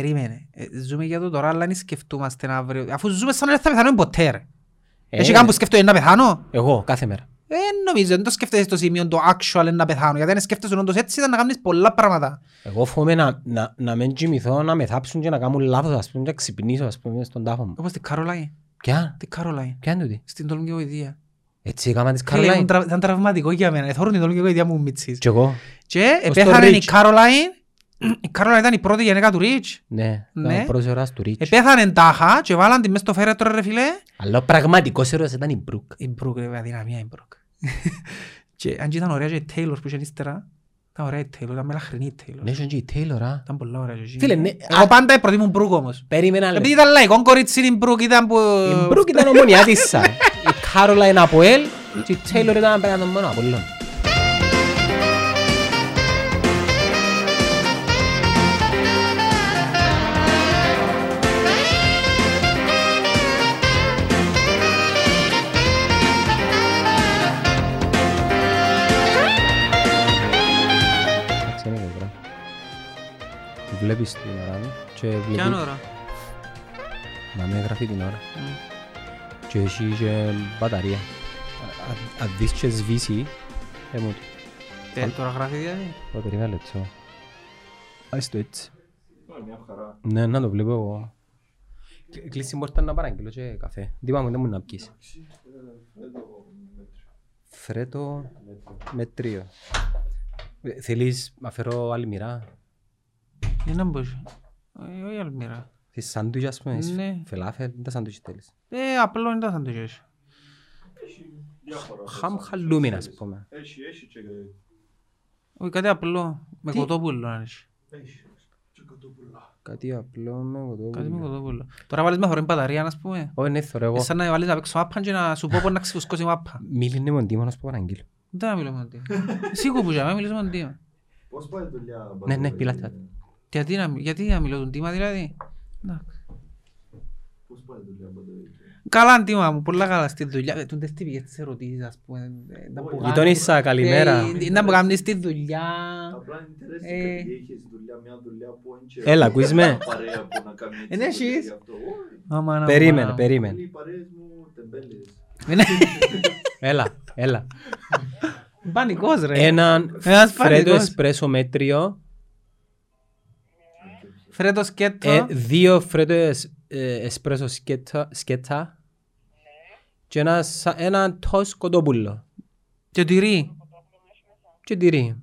Περίμενε. Ε, Ζούμε για το τώρα, αλλά δεν σκεφτούμαστε αύριο. Αφού ζούμε σαν να δεν θα πεθάνουμε ποτέ ρε. Ε, Έχει κάπου που σκέφτομαι να πεθάνω; Εγώ, κάθε μέρα. Ε, νομίζω, δεν το σκέφτεσαι στο σημείο το actual να πεθάνω. Γιατί αν σκέφτεσαι όντως έτσι ήταν να κάνεις πολλά πράγματα. Εγώ φοβούμαι να, να, να μην κοιμηθώ, να με θάψουν και να κάνουν λάθος, ας πούμε, και να ξυπνήσω, ας πούμε, στον τάφο μου. Όπως την Caroline. Ποια, Την Caroline. ποια είναι τούτη; Στην τολμική βοηθεία. Έτσι έκανα της Φίλε, ήμουν Caroline. τρα- Ήταν τραυματικό για μένα. Εθώρουν την τολμική βοηθεία μου μίτσις. Και εγώ. Και Ως το επέθανε η Rich. Caroline. Η Caroline ήταν η πρώτη γενέκα του Rich. Ναι, Ναι. ήταν πρώτης ώρας του Ρίτς. Επέθανε τάχα και βάλαν τη μες στο φέρετρο ρε φίλε. Αλλά ο πραγματικός ήρωας ήταν η Μπρουκ. Η Μπρουκ ρε αδυναμία η Μπρουκ. Και αν και ήταν ωραία και η Taylor που είχε ύστερα. Ήταν ωραία η Taylor, ήταν μελαχρινή η Taylor. Ναι, και η Taylor, α. Ήταν πολλά ωραία και εκείνη. Φίλε, ναι, Εγώ α- πάντα προτιμούν Μπρουκ όμως. Περίμενα Επειδή λίγο. ήταν λαϊκό κορίτσι η Μπρουκ ήταν που... Η Μπρουκ ήταν ομονιά της σαν. Η Caroline από ελ και η Taylor ήταν απέναντι τον μόνο Απολλών. Εντάξει, Βλέπεις την ώρα μου και Ποια βλέπεις ώρα; να με γράφει την ώρα. Μμ. και έχει και μπαταρία. Α- α- Αν δεις και σβήσει, ε, μου Τε, Τώρα γράφει δηλαδή. το περίμενα λεπτό. Ας το έτσι. Ναι, να το βλέπω εγώ. Κλ- Κλείσει την πόρτα να παραγγείλω και καφέ. Τι πάμε, δεν μου να πιείς. Φρέτο μετρίο. Ε, Θέλεις να φέρω άλλη μοιρά. Είναι να μπορούσε. Ε, Όχι αλμύρα. Θέλεις σάντουιτς ας πούμε. Ναι. Φελάφελ, δεν τα σάντουιτς θέλεις. Ε, απλό είναι τα σαντουιές. Χαμ χαλούμιν ας πούμε. Έχει, έχει και... Όχι, κάτι απλό. Με Τι; κοτόπουλο αν έχει. Έχει και κοτόπουλα. Κάτι απλό με Κάτι με κοτόπουλο. κοτόπουλο. Τώρα βάλεις με χωρήν μπαταρία, ας πούμε. Όχι, ναι, θωρώ Ε, εγώ. σαν να βάλεις να παίξω μάπαν και να σου πω πώς να ξεφουσκώσει η μάπα. Μίληνε με τον Τίμωνος που παραγγείλω. Δεν να μιλώ με τον Εσύ κουπούζα, με μιλήσω με τον Τίμο. Πώς πάει η δουλειά, Ναι, ναι, Μπατζέλη; Πιλάτα. Γιατί να, γιατί να μιλώ τον Τίμα δηλαδή; Εντάξει. Πώς πάει η δουλειά, Μπατζέλη; Καλά Τίμα μου, πολλά καλά στη δουλειά. Ε, Τούντες τι πήγες τις ερωτήσεις ας πούμε. ε, να που Όχι. κάνεις- Γειτόνισσα, καλημέρα. Ε, Να που κάνεις τη δουλειά. Απλά είναι interest Ε. γιατί έχεις δουλειά, μια δουλειά που είναι και- Έλα, ακούεις με. παρέα που να κάνεις έτσι Εν δουλειά έχεις; γι' αυτό. Όχι. Άμα να- Περίμενε, άμα- περίμενε. Όλοι οι παρέες μου τεμπέλες. Είναι Έλα, έλα. πανικός ρε. Έναν Ένας φρέτο πανικός. εσπρέσο μέτριο, Φρέτο σκέτο. ε, δύο φρέτο εσ- ε, εσπρέσο σκέτα- σκέτα και ένα, σα- ένα τος κοτόπουλο Και τυρί. και τυρί.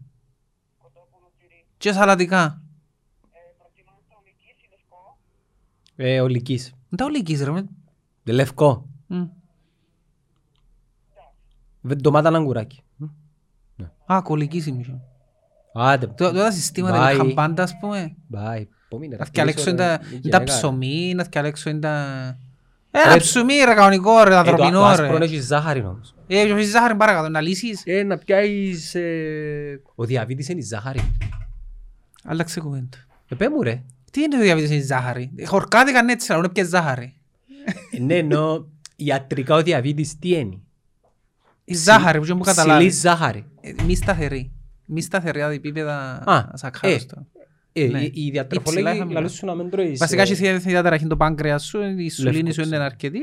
Και σαλατικά. Ε, ολικής. Δεν τα ολικής ρε. με- Δε λευκό. Μμ. Βε- Ντομάτα λαγκουράκι. Α, κολλικής είμαι. Άντε, Τω- Τώρα τα συστήματα Bye. είναι χαμπάντα ας πούμε. bye. Πόμινε, Να ρε, θυκαλέξω είναι τα- ρε, είναι τα γυναίκα, ρε. ψωμί, να θυκαλέξω είναι τα... Ε, Ένα Ρε, ψωμί ρε κανονικό ρε, Ε, το- Το ανθρωπινό άσπρο ρε. έχεις ζάχαρη όμως. Ε, ποιος έχεις ζάχαρη παρακάτω, να λύσεις. Ε, να πιάσεις... ε, Ο διαβήτης είναι η ζάχαρη. Άλλαξε κουβέντα. Ε, πέ μου ρε. Τι είναι το διαβήτης είναι η ζάχαρη; Ε, Χορκάτηκαν έτσι, αλλά είναι πια ζάχαρη; Ε, Ναι, ενώ ιατρικά ο διαβήτης τι είναι. Η ζάχαρη που δεν μου Ψηλή καταλάβεις. ζάχαρη. Ε, Μη σταθερή. Μη σταθερή δηλαδή επίπεδα Α, σακχάριστο. Ε, Ναι. οι- Οι Υψηλά ή διατροφολόγοι χαμηλά. λαλούν σου να μην τρώεις... Βασικά ε, έχει θεία διαταραχή το πάγκρεας σου, η σουλήνη σου Λευκό είναι ψωμί. αρκετή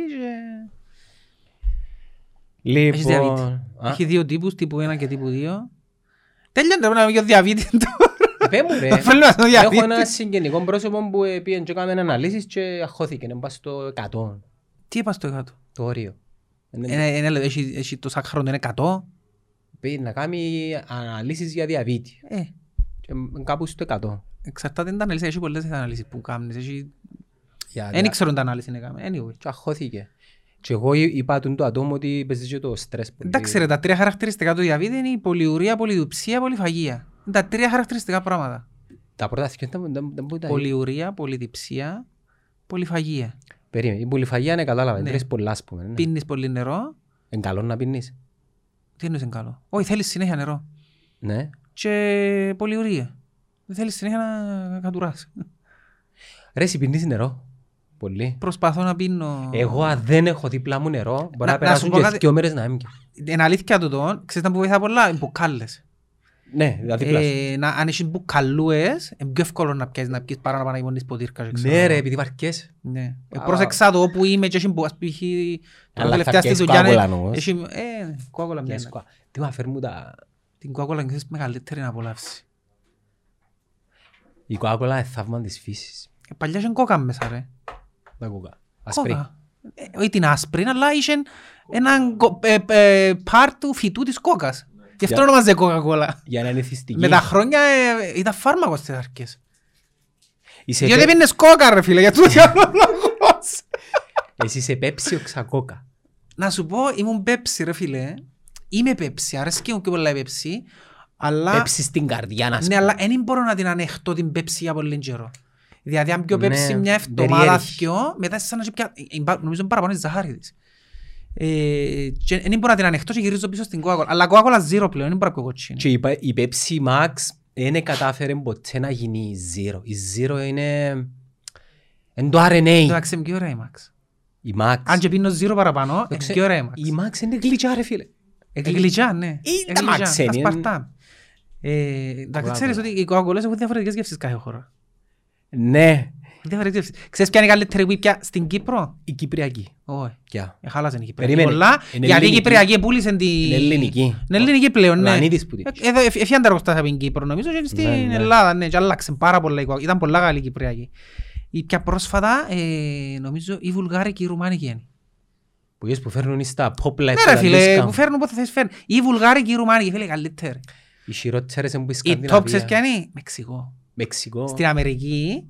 και... Έχεις διαβήτη. Λοιπόν... α, Έχει δύο τύπους, τύπου 1 και τύπου 2. Τέλειωνε να μιλάμε για διαβήτη τώρα. ε, Πέ μου ρε. Θέλουμε να Έχω διαβήτη. ένα συγγενικό πρόσωπο που ε, πήγαινε και έκαμε αναλύσεις και αχώθηκε. Να πάει στο 100 Τι είπα στο κάτω. το όριο. Ε, Ένα- ένα λεπτό, έχει- Έχει το σάκχαρο είναι 100. Πήγε να κάνει αναλύσεις για διαβήτη. Ε, Και μ, κάπου στο 100. Εξαρτάται την ανάλυση. Έχει πολλές αναλύσεις που κάνεις. Έχει... Για Δεν ξέρω την ανάλυση είναι κάμε. Anyway. Και αχώθηκε. Και εγώ εί- είπα του το ατόμο ότι παίζει και το στρες. πολύ. Εντάξει ρε, τα τρία χαρακτηριστικά του διαβήτη είναι η πολυουρία, πολυδουψία, πολυφαγία. Είναι τα τρία χαρακτηριστικά πράγματα. Τα πρώτα δύο δεν- δεν δεν μπορεί να τα Πολυουρία, πολυδιψία, πολυφαγία. Περίμενε, η πολυφαγία είναι κατάλαβα, Ναι. τρώεις πολλά ας πούμε. ναι. Πίνεις πολύ νερό. Είναι καλό να πίνεις. Τι εννοείς είναι καλό; Όχι, θέλεις συνέχεια νερό. Ναι. Και πολυουρία. Δεν θέλεις συνέχεια να κατουράς. Ρε, εσύ πίνεις νερό. Πολύ. Προσπαθώ να πίνω... Εγώ αν δεν έχω δίπλα μου νερό, μπορεί Να- να να σου περάσουν πω και κάτι- δύο μέρες να έμεινε. Είναι αλήθεια του τον, ξέρεις να που βοηθά πολλά, είναι μπουκάλες. Ναι, δηλαδή πλάς. Ε, να- Αν έχεις μπουκαλούες, είναι πιο εύκολο να πιάσεις να πιεις παρά να πάνε να πονείς ποτήρκα. και ξέρω Ναι εγώ. ρε, επειδή βαρκές. Ναι. Ε, Α. Πρόσεξα το όπου είμαι και έχει που ας π.χ. τώρα Αλλά τελευταία θα στη πιάσεις δουλειά είναι- κόκκολα όμως. έχει- Ε, κόκκολα μια Yes, είναι. κοα- Τι μα φέρνουν τα... Την κόκκολα είναι μεγαλύτερη απολαύση. Η κοάκολα είναι θαύμα της φύσης. Ε, Παλιάς είχε κόκα μέσα ρε. Τα κόκα. Ασπρή. Κόκα. Ε, Όχι την άσπρη, αλλά είχε έναν κο- ε, ε, πάρ του φυτού της κόκας. Γι' αυτό Για- ονομάζεται κόκα-κόλλα. Για να είναι θυστική. Με τα χρόνια ε, ήταν φάρμακος στις αρχές. Είσαι Γιατί πε- πίνες κόκα ρε φίλε, για τούτο είναι ο λόγος. Εσύ είσαι πέψη οξακόκα. Να σου πω, ήμουν πέψη ρε φίλε. Είμαι πέψη, αρέσκει μου και πολλά η πέψη. Αλλά, Πέψη στην καρδιά να ναι, σπώ. αλλά δεν μπορώ να την ανεχτώ την πέψη για πολύ καιρό. Δηλαδή αν πιω Ναι, πέψη μια εβδομάδα, περίεργη. δυο, μετά σαν να σε πια... ε, ε, νομίζω είναι παραπάνω η ζάχαρη της. Ε, και δεν μπορώ να την ανεχτώ και γυρίζω πίσω στην κόακολα. Αλλά κόακολα zero πλέον, δεν μπορώ να πιω κοτσίνη. Και η πα- η Pepsi Max δεν κατάφερε ποτέ να γίνει η Zero. Η Zero είναι... Είναι το RNA. Εντάξει, είναι πιο ωραία η Max. Η Max. Αν και πίνω zero παραπάνω, Το είναι ξέ- πιο ωραία η Max. Η Max είναι γλυκιά ρε φίλε. Ε, γλυκιά, ναι. Ή Ε, τα γλυκιά, Max είναι. Ασπαρτάμ. Ε, Εντάξει, Coca-Cola. ξέρεις ότι οι κοακολές έχουν διαφορετικές γεύσεις κάθε χώρα. Ναι. Διαφορετικές γεύσεις. Ξέρεις ποια είναι η καλύτερη που πια στην Κύπρο; Η Κυπριακή. Όχι. Ποια; Ε, χάλασε η Κυπριακή Περίμενε. πολλά, Είναι γιατί η ελληνική. Κυπριακή πούλησε την... Είναι ελληνική. Είναι ελληνική πλέον, Ο ναι. Λανίδης που την Ε, Εδώ εφ- εφιάντα εργοστάσια από την Κύπρο νομίζω και στην Ναι, ναι. Ελλάδα, ναι, και άλλαξε πάρα πολλά. η κοα- Ήταν πολλά καλή η Κυπριακή. Η πιο πρόσφατα, ε, νομίζω, η Βουλγάρη και η Ρουμάνικη είναι. Που είδες που φέρνουν στα pop life. Ναι ρε φίλε, που φέρνουν πότε θες φέρνουν. Η Βουλγάρη και η Ρουμάνικη, φίλε, καλύτερη. Οι χειρότερες είναι που η Η top ξέρεις ποια Σκανδιναβία. είναι; Μεξικό. Μεξικό. Στην Αμερική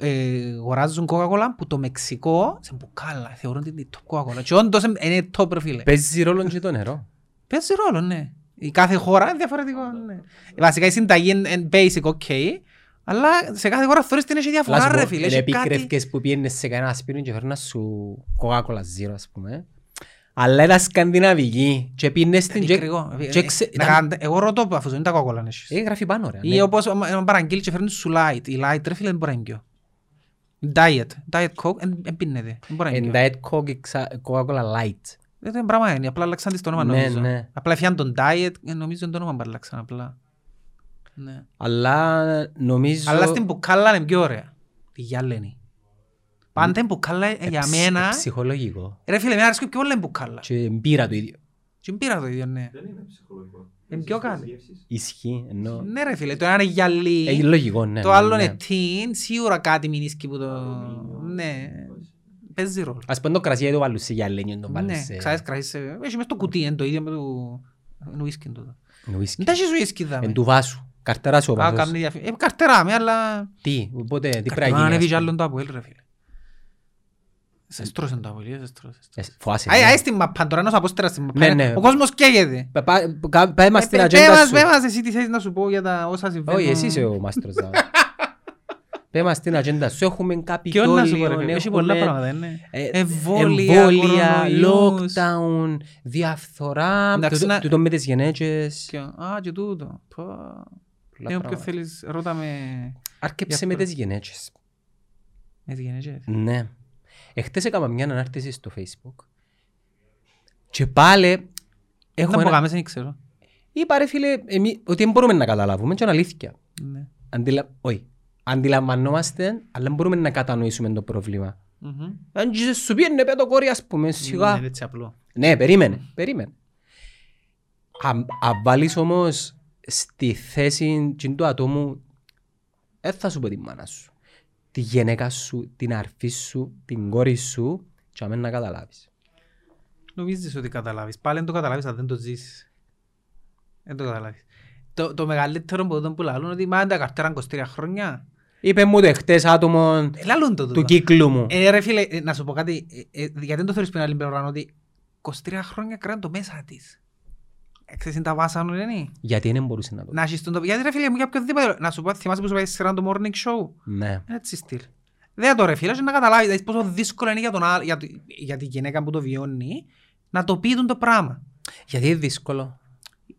ε, αγοράζουν Coca-Cola που το Μεξικό σε μπουκάλα, θεωρούν την η top Coca-Cola. Και όντως είναι- είναι top ρε φίλε. Παίζει ρόλο και το νερό. Παίζει ρόλο, ναι. Η κάθε χώρα είναι διαφορετικό, ναι. Βασικά η συνταγή είναι είναι basic, ok. Αλλά σε κάθε χώρα θεωρείς την έχει Αλλά διαφορά σου ρε πω, φίλε. είναι Έχει κάτι... επικρεύκες που πιένες σε κανένα σπίτι και φέρνουν σου Coca-Cola Zero ας πούμε. Αλλά ήταν σκανδιναβική και πίνες την και... Μικρικό. και ξε- Να ήταν- κάνετε- Εγώ ρωτώ αφού είναι τα Coca-Cola να έχεις. Ε, γράφει πάνω ρε. Ή ναι. όπως αν παραγγείλει και φέρνουν σου light. Η light ρε φίλε δεν μπορεί να είναι πιο. Diet. Diet Coke δεν πίνεται. Δεν μπορεί να είναι Εν πιο. Diet Coke εξα- Coca-Cola Light. Δεν είναι πράγμα είναι. Απλά αλλάξαν της το όνομα Ναι, νομίζω. ναι. Απλά έφτιαν τον diet. ε, Νομίζω το όνομα που αλλάξαν απλά. Ναι. Αλλά νομίζω... Αλλά στην μπουκάλα είναι πιο ωραία. Τη γυάλαινη. Πάντα η μπουκάλα ε, για εψ- μένα... Ψυχολογικό. Ρε φίλε, εμένα αρέσκει πιο πολλά η μπουκάλα. Και μπήρα το ίδιο. Και πήρα το ίδιο, ναι. Δεν είναι ψυχολογικό. Είναι πιο Στις κάτι. γεύσεις. Ισχύει. Ενώ... Ναι ρε φίλε, το ένα είναι γυαλί, Έχει λογικό, ναι. το ναι, άλλο ναι. είναι τιν, σίγουρα κάτι μηνίσκει που το... Αλουμίνιο. Ναι, παίζει ρόλο. Ας πούμε το κρασί δεν το βάλουν σε γυαλένιο, το βάλουν Ναι, σε... ξέρεις, κράσεις, σε- έχει μες το κουτί, είναι το ίδιο με το... Είναι ουίσκι τούτο. Whisky. Δεν τα έχεις ουίσκι δάμε. Εν του βάσου. Καρτερά σου ο Α, βάσος. κάνει διαφή- Ε, καρτερά με, αλλά... Τι, οπότε, τι πρέπει Καρτερά να να γίνει. ανέβει ας κι πούμε. άλλον το Αποέλ, ρε φίλε. Σε στρώσαν το Αποέλ, σε στρώσαν. Ε, Φοάσαι. Άι, ναι. άι στην μαπά, τώρα ένας απόστερα στην μαπά. Ναι, ναι. Ο κόσμος καίγεται. Πα- πα- κα- Πάει μας στην Ε, ατζέντα πέ μας, σου. πέ μας, εσύ τι θέλεις να σου πω για τα όσα συμβαίνουν. Όχι, εσύ είσαι ο μάστρος. δα. Πέ μας στην ατζέντα σου. Έχουμε Και ό,τι να σου πω, ρε καπιτόλιο, φίλε, έχει πολλά έχουμε πράγματα, ναι. ε, Εμβόλια, εμβόλια, κορονοϊούς. lockdown, διαφθορά, Εντάξει, τούτο- να- τούτο με τις γενέτσες. Και- Α, και τούτο. Πω. πολλά Ε, όποιο πράγματα. θέλεις, ρώτα με... Άρκεψε Για με πέρα. τις γενέτσες. Με τις γενετζές. Ναι. Εχθές έκανα μια ανάρτηση στο facebook και πάλι έχω Δεν ένα... μπορούμε, δεν ξέρω. Είπα ρε φίλε εμεί- ότι δεν μπορούμε να καταλάβουμε και είναι αλήθεια. Ναι. Αντιλα... Όχι. Αντιλαμβανόμαστε, αλλά δεν μπορούμε να κατανοήσουμε το πρόβλημα. Μμμ. Αν και σου πιένε πέτω κόρη ας πούμε Ναι, σιγά. είναι έτσι απλό. Ναι, περίμενε, περίμενε. Αν αν βάλεις όμως στη θέση τσιν του ατόμου, δεν θα σου πω τη μάνα σου. Τη γυναίκα σου, την αρφή σου, την κόρη σου και αμέν να καταλάβεις. Νομίζεις ότι καταλάβεις. Πάλι δεν το καταλάβεις αν δεν το ζήσεις. Δεν το καταλάβεις. Το, το μεγαλύτερο που τον που λαλούν ότι μα τα καρτέρα 23 χρόνια. Είπε μου το εχθές άτομο Ε, Λαλούν το τούτο. του κύκλου μου. Ε, ρε φίλε, ε, να σου πω κάτι. ε, ε, γιατί δεν το θέλεις πριν άλλη πλευρά ότι 23 χρόνια κράτουν το μέσα της. Ε, Ξέρεις είναι τα βάσα μου, είναι. Γιατί δεν μπορούσε να το Να έχεις τον το... Γιατί ρε φίλε μου για οποιοδήποτε... Να σου πω, θυμάσαι που σου πάει σειρά το morning show; Ναι. Είναι έτσι στυλ. Δεν το ρε φίλε, να καταλάβεις δηλαδή, πόσο δύσκολο είναι για, τον, άλλο- για, το- για τη γυναίκα που το βιώνει να το πει τον το πράγμα. Γιατί είναι δύσκολο.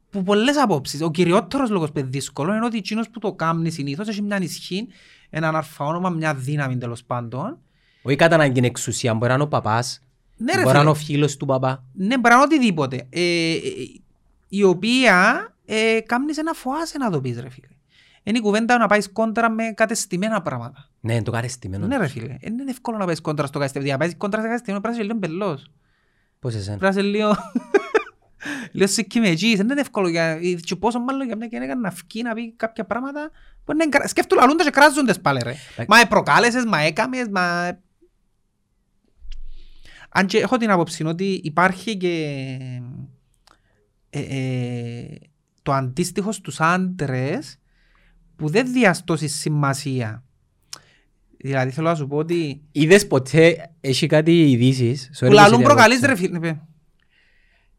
Που πολλές απόψεις. Ο κυριότερος λόγος που είναι δύσκολο είναι ότι εκείνος που το κάνει συνήθως έχει μια ισχύ, έναν αρφαόνομα, μια δύναμη τέλος πάντων. Όχι κατά να γίνει εξουσία, μπορεί να είναι ο παπάς, Ναι ρε μπορεί να είναι φίλε, ο φίλος του παπά. ναι μπορεί να είναι οτιδήποτε. Ε, ε, η οποία ε, κάμνεις ένα φοάσαι να το πεις ρε φίλε. Είναι η κουβέντα να πάεις κόντρα με κατεστημένα πράγματα. Ναι, το καρεστημένο. Ναι ρε φίλε, δεν είναι εύκολο να πάεις κόντρα στο κατεστημένο. Για να πάεις κόντρα στο κατεστημένο πρέπει να είσαι λίγο μπελός. Πώς εσένα; Πρέπει να είσαι λίγο... Λίγο σικιμετζής, δεν είναι εύκολο για... Και πόσο μάλλον για μια γυναίκα να φκεί να πει κάποια πράγματα που είναι εγκρα- σκέφτουν λαλούνται και κράζοντες πάλι ρε. Εντάξει. Μα ε, προκάλεσες, μα έκαμες, μα... Αν και έχω την άποψη ότι υπάρχει και ε, ε, το αντίστοιχο στους άντρες που δεν διαστώσεις σημασία. Δηλαδή θέλω να σου πω ότι Είδες ποτέ, έχει κάτι ειδήσεις; sorry που που λαλούν σε προκαλείς διακόψω. ρε φίλε.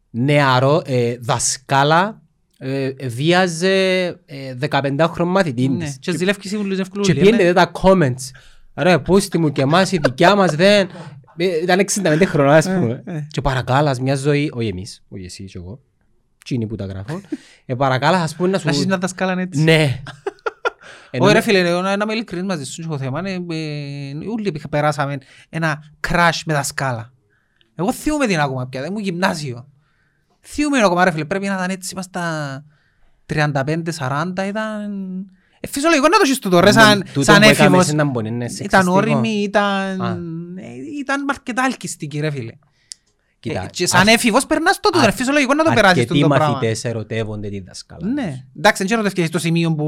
Νεαρό, ε, δασκάλα, ε, βίαζε ε, 15χρονο μαθητή Ναι, της. και ζηλεύκεις ήμουν λίγο Και ευκολούλη. πιένετε τα comments. Ρε, πούστη μου και εμάς η δικιά μας δεν... Ε, Ήταν 65 χρονών, ας πούμε. ε. Και παρακάλας μια ζωή, όχι εμείς, όχι εσύ και εγώ, τσίνοι που τα γράφω, ε, παρακάλας ας πούμε να σου... Να έχεις μια δασκάλα έτσι. Ναι. Ενώ Όχι ρε με- φίλε, εγώ να να είμαι ειλικρινής μαζί σου στο θέμα. ε, ε, Όλοι είχα- περάσαμε ένα crash με δασκάλα. Εγώ θύμουμε την ακόμα πια, δεν μου γυμνάσιο. Θύμουμε ακόμα ρε φίλε, πρέπει να ήταν έτσι, είμαστε στα 35-40, ήταν... Ε, φυσιολογικό να το έχεις τούτο ρε, σαν, Τούτο σαν που έκαμες έφηβος. να μπορεί να είναι Ήταν σεξιστικό. όριμη, ήταν... Α. ε, Ήταν αρκετά ελκυστική ρε φίλε. Κοίτα, Ε, και σαν έφηβος περνάς το τούτο, ρε, φυσιολογικό να το περάσεις αρκετοί τούτο πράγμα. μαθητές ερωτεύονται τη δασκάλα. Ναι. Εντάξει, δεν ερωτεύτηκες στο σημείο που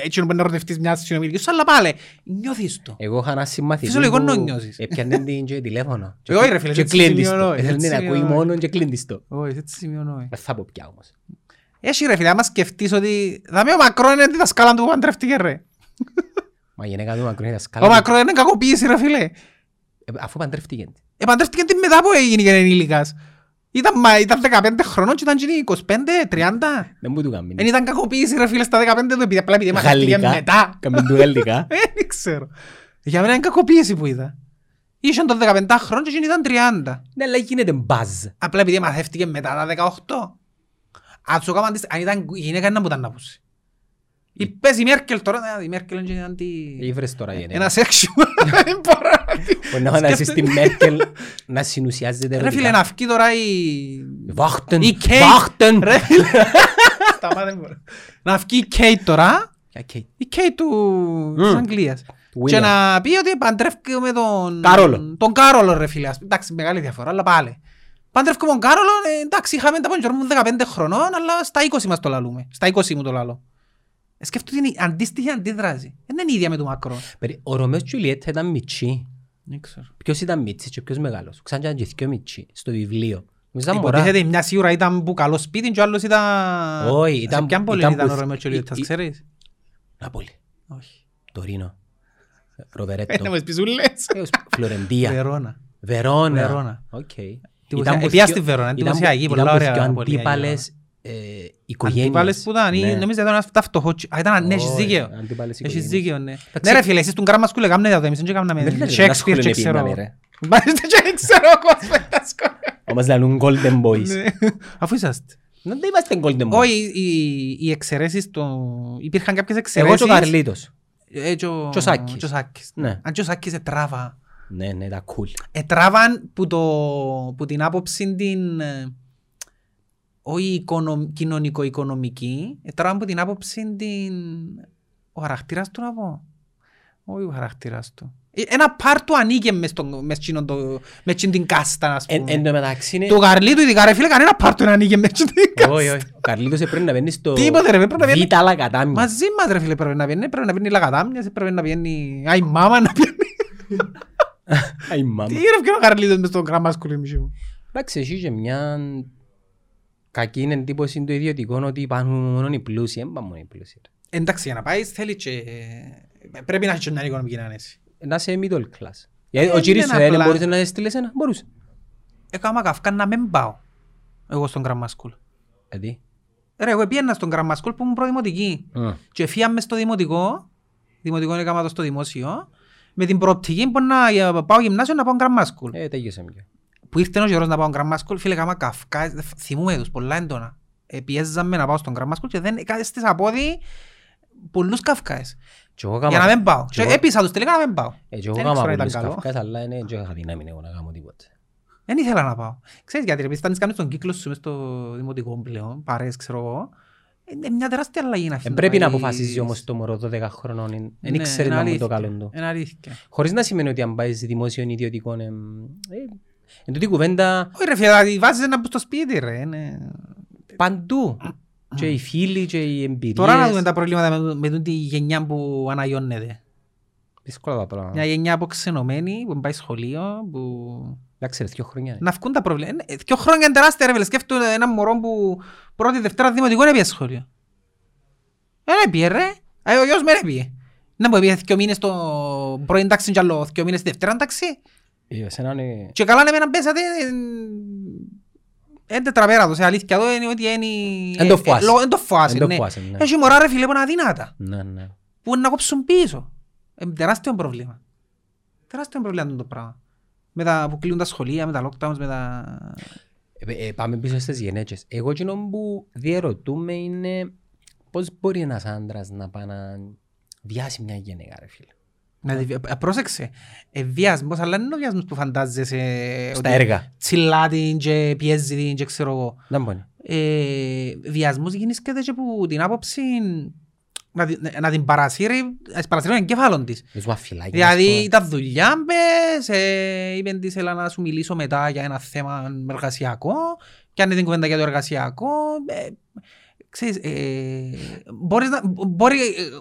έτσι μπορεί να ερωτευτείς μια συνομιλική σου, αλλά πάλι νιώθεις το. Εγώ είχα ένα συμμαθητή Φυσιολογικό που να νιώσεις. έπιανε την και τηλέφωνο. Ε, όχι, ρε φίλε, Και έτσι κλείνεις σημειώνω, το. έτσι Θέλει να ακούει σημειώνω. μόνο και κλείνεις το. Όχι, έτσι σημειώνω. ε. Δεν θα πω πια όμως. Έχει ρε φίλε, άμα σκεφτείς ότι θα με ο Μακρόν είναι τη δασκάλα του που παντρεύτηκε ρε. Μα η γυναίκα του μακρόν είναι δασκάλα. Ο Μακρόν είναι κακοποίηση ρε φίλε. Ε, Αφού παντρεύτηκε. Ε, παντρεύτηκε την μετά που έγινε και ενήλικας. Ήταν, μα, ήταν 15 χρονών και ήταν γίνει 25, 30. Δεν μου του κάνει. Δεν ήταν κακοποίηση ρε φίλε στα 15 του επειδή απλά επειδή μαθαίθηκε Γαλλικά. μετά. Κάμε του γαλλικά. Ε, Δεν ξέρω. Για μένα είναι κακοποίηση που είδα. Ήσαν των 17 χρόνων και εκείνη ήταν 30. Ναι, αλλά γίνεται μπαζ. Απλά επειδή μαθεύτηκε μετά τα 18. Αν σου έκαναν τις- αν ήταν γυναίκα να μου ήταν να πούσει. Ή πες η Μέρκελ τώρα, ε, η Μέρκελ είναι αντι... Ήβρες τώρα η Ένα γυναίκα. sexual. Δεν μπορώ να τη- Μπορεί να φανταστείς Σκέφτε- τη Μέρκελ να συνουσιάζεται Ρε φίλε, ερωτικά. να φκεί τώρα η... Βάχτεν, Η Kate. βάχτεν. Ρε φίλε. Σταμάτα, δεν μπορώ. Να φκεί η Kate τώρα, Για Kate. η Kate του... της Μμ. Αγγλίας. Του Και William. να πει ότι παντρεύκει με τον... Κάρολο. Τον Κάρολο ρε φίλε. ας πούμε. Εντάξει, μεγάλη διαφορά, αλλά πάλι. Παντρεύκει με τον Κάρολο, ε, εντάξει, είχαμε τα παντζορ μου 15 χρονών, αλλά στα 20 μας το λαλούμε. Στα 20 μου το λαλώ. Ε, Σκέφτομαι ότι είναι η αντίστοιχη αντίδραση. Δεν είναι η ίδια με τον Μακρόν. Περί- Ο Ρωμαίος και η Τζουλιέτα ήταν μητσί. Δεν ξέρω. Ποιος ήταν μητσής και ποιος μεγάλος. Ξαν και ήταν και δυο μητσί στο βιβλίο. Νομίζω ήταν μωρά. Υποτίθεται μια σίγουρα ήταν που καλό σπίτι και ο άλλος ήταν... Όχι, Σε ήταν- ποιαν πόλη ήταν ήταν που- ο Ρωμαίος και ο Λιώτας, η- η- ξέρεις; Ναπόλη. Όχι. Τωρίνο. Ε, Ροβερέτο. Να μου πεις ούλες. Ε, Φλωρεντία. Βερόνα. Βερόνα. Βερόνα. Οκ. Εντυπωσιακή. που Επία θκυο- στη Βερόνα, ήταν εντυπωσιακή, που- πολλά ήταν που ωραία θκυο πόλη, αντίπαλες ε, οικογένειες. Αντίπαλες που ήταν, ή Ναι. νομίζω ήταν ένας τα φτωχό. Α, ήταν, ναι, έχεις Όχι, δίκαιο. αντίπαλες Έχεις οικογένειες. δίκαιο, ναι. Εντάξει. Ναι ρε φίλε, εσείς τον γράμμα σκούλε κάμνε το εμείς δεν έκαναμε Δεν λέει, Shakespeare να σχολείο και είναι ξέρω. πήγαμε, ρε. Μάλιστα και ξέρω κόσμος τα σχόλια. Όμως λαλούν Golden Boys. Ναι. Αφού είσαστε. Δεν είμαστε Golden Boys. Όχι, οι- οι εξαιρέσεις το... Υπήρχαν κάποιες Εγώ εξαιρέσεις. και ο Καρλίτος. Ε, και ο- και ο Σάκης. και ο Σάκης. Ναι. Αν και ο Σάκης ετράβα. Ναι, ναι, τα cool. Ετράβαν που, το, που την άποψη την... ε, όχι οικονομ, κοινωνικο-οικονομική, ετράβαν που την άποψη την... Ο χαρακτήρας του να πω. Όχι ο χαρακτήρας του. Ε, Ένα πάρ του ανήκε μες, στον- μες, εκείνον το- μες εκείνη την κάστα, ας Εν πούμε. εν τω μεταξύ είναι... Του Καρλίτου ειδικά ρε φίλε, κανένα πάρ του δεν ανήκε μες εκείνη την κάστα. Όχι, όχι. Ο Καρλίτος πρέπει να μπαίνει στο... Τίποτε ρε, πρέπει να βγαίνει. Β' άλλα κατάμια. Μαζί μας ρε φίλε πρέπει να πιένει, πρέπει να πιένει λαγατάμιας, πρέπει να πιένει... Αϊ μάμα να πιένει. Αϊ, μάμα. Τι ρε βγαίνει ο Καρλίτος μες στον γραμμά σκουλή μου. Εντάξει, έχει και μια κακή εντύπωση του ιδιωτικών ότι υπάρχουν μόνο οι πλούσιοι, δεν πάνε μόνο οι πλούσιοι. Εντάξει, για να πάεις θέλεις και... Πρέπει να έχεις και μια οικονομική άνεση. Να είσαι middle class. Γιατί Ε, ο κύριος είναι δεν απλά. μπορούσε να στείλεις εσένα, μπορούσε. Έκανα καυκά να μην πάω. Εγώ στον Grammar School. Γιατί; Ρε, εγώ πήγαινα στον Grammar School που ήμουν προδημοτική. Μμ. Και έφυγαμε στο δημοτικό, δημοτικό έκανα το στο δημόσιο, με την προοπτική που να ε, πάω γυμνάσιο να πάω Grammar School. Ε, τέλειωσε μια. Που ήρθε ο καιρός να πάω Grammar School, φίλε, έκανα καυκά, θυμούμαι τους πολλά έντονα. Ε, πιέζαμε να πάω στον Grammar School και δεν έκαστες από πόδι πολλούς καυκάες. Και εγώ Για κάμα- να μην πάω. και Και εγώ- έπεισα τους τελικά να μην πάω. ε, και εγώ Δεν κάμα ξέρω αν ήταν πολλούς καλό. καυκάς, αλλά είναι- δεν είχα δύναμη εγώ να κάνω τίποτε. Δεν ήθελα να πάω. Ξέρεις γιατί, ρε, επειδή φτάνεις κάνεις τον κύκλο σου μες στο δημοτικό πλέον, παρέες ξέρω εγώ, Είναι μια τεράστια αλλαγή να Ε, αφήνει πρέπει να πάει- αποφασίζεις όμως το μωρό 12 χρονών. Δεν Ναι, ήξερε είναι να μου το αλήθεια. καλό του. Είναι αλήθεια. Χωρίς να σημαίνει ότι αν πάεις σε δημόσιο ή ιδιωτικό... εμ, ε, Εν τούτη κουβέντα Όχι ρε φίλε, δηλαδή βάζεις να μπουν στο σπίτι ρε. είναι- παντού. Και οι φίλοι και οι εμπειρίες. Τώρα να δούμε τα προβλήματα με, με τη γενιά που αναγιώνεται. Δύσκολα τα πράγματα. Μια γενιά αποξενωμένη που πάει σχολείο, που... Εντάξει ρε, δύο χρόνια. είναι. Να βγουν τα προβλήματα. Ε, Δυο χρόνια είναι τεράστια ρε φίλε. Σκέφτομαι ένα μωρό που πρώτη Δευτέρα δημοτικό δεν πήγε σχολείο. Ε, Δεν πήγε ρε. Ε, Ο γιος μου δεν πήγε. Να μου πήγε δυο μήνες στο πρώην τάξη και άλλο δυο μήνες στη Δευτέρα τάξη. Ε, εσένα είναι- Και καλά να μην πέσατε. Είναι τετραπέρατος, η αλήθεια εδώ είναι ότι είναι... Εν το φοάσαι. ε, λόγω- Εν το φοάσαι, Εν το ναι. φοάσαι, ναι. Έχει μωρά ρε φίλε που είναι αδύνατα. Ναι, ναι. Που είναι να κόψουν πίσω. Είναι τεράστιο πρόβλημα. Τεράστιο πρόβλημα το πράγμα. Με τα που κλείνουν τα σχολεία, με τα lockdowns, με τα... Ε, ε, πάμε πίσω στις γενέτσες. Εγώ εκείνο που διαρωτούμε είναι πώς μπορεί ένας άντρας να πάει να βιάσει μια γυναίκα ρε φίλε. Να τη- ε, Πρόσεξε, ε, βιασμός, αλλά είναι ο βιασμός που φαντάζεσαι Στα ότι έργα. τσιλά την και πιέζει την και ξέρω εγώ. Δεν μπορεί. Ε, βιασμός γίνησκεται και που την άποψη να, την- να την παρασύρει, να της παρασύρει τον εγκέφαλον της. Με σου αφιλάκι. ας Δηλαδή πούμε. τα δουλειά μπες, ε, είπε της έλα να σου μιλήσω μετά για ένα θέμα εργασιακό και αν είναι την κουβέντα για το εργασιακό. Ε, ξέρεις, ε, μπορείς να, μπορεί, ε,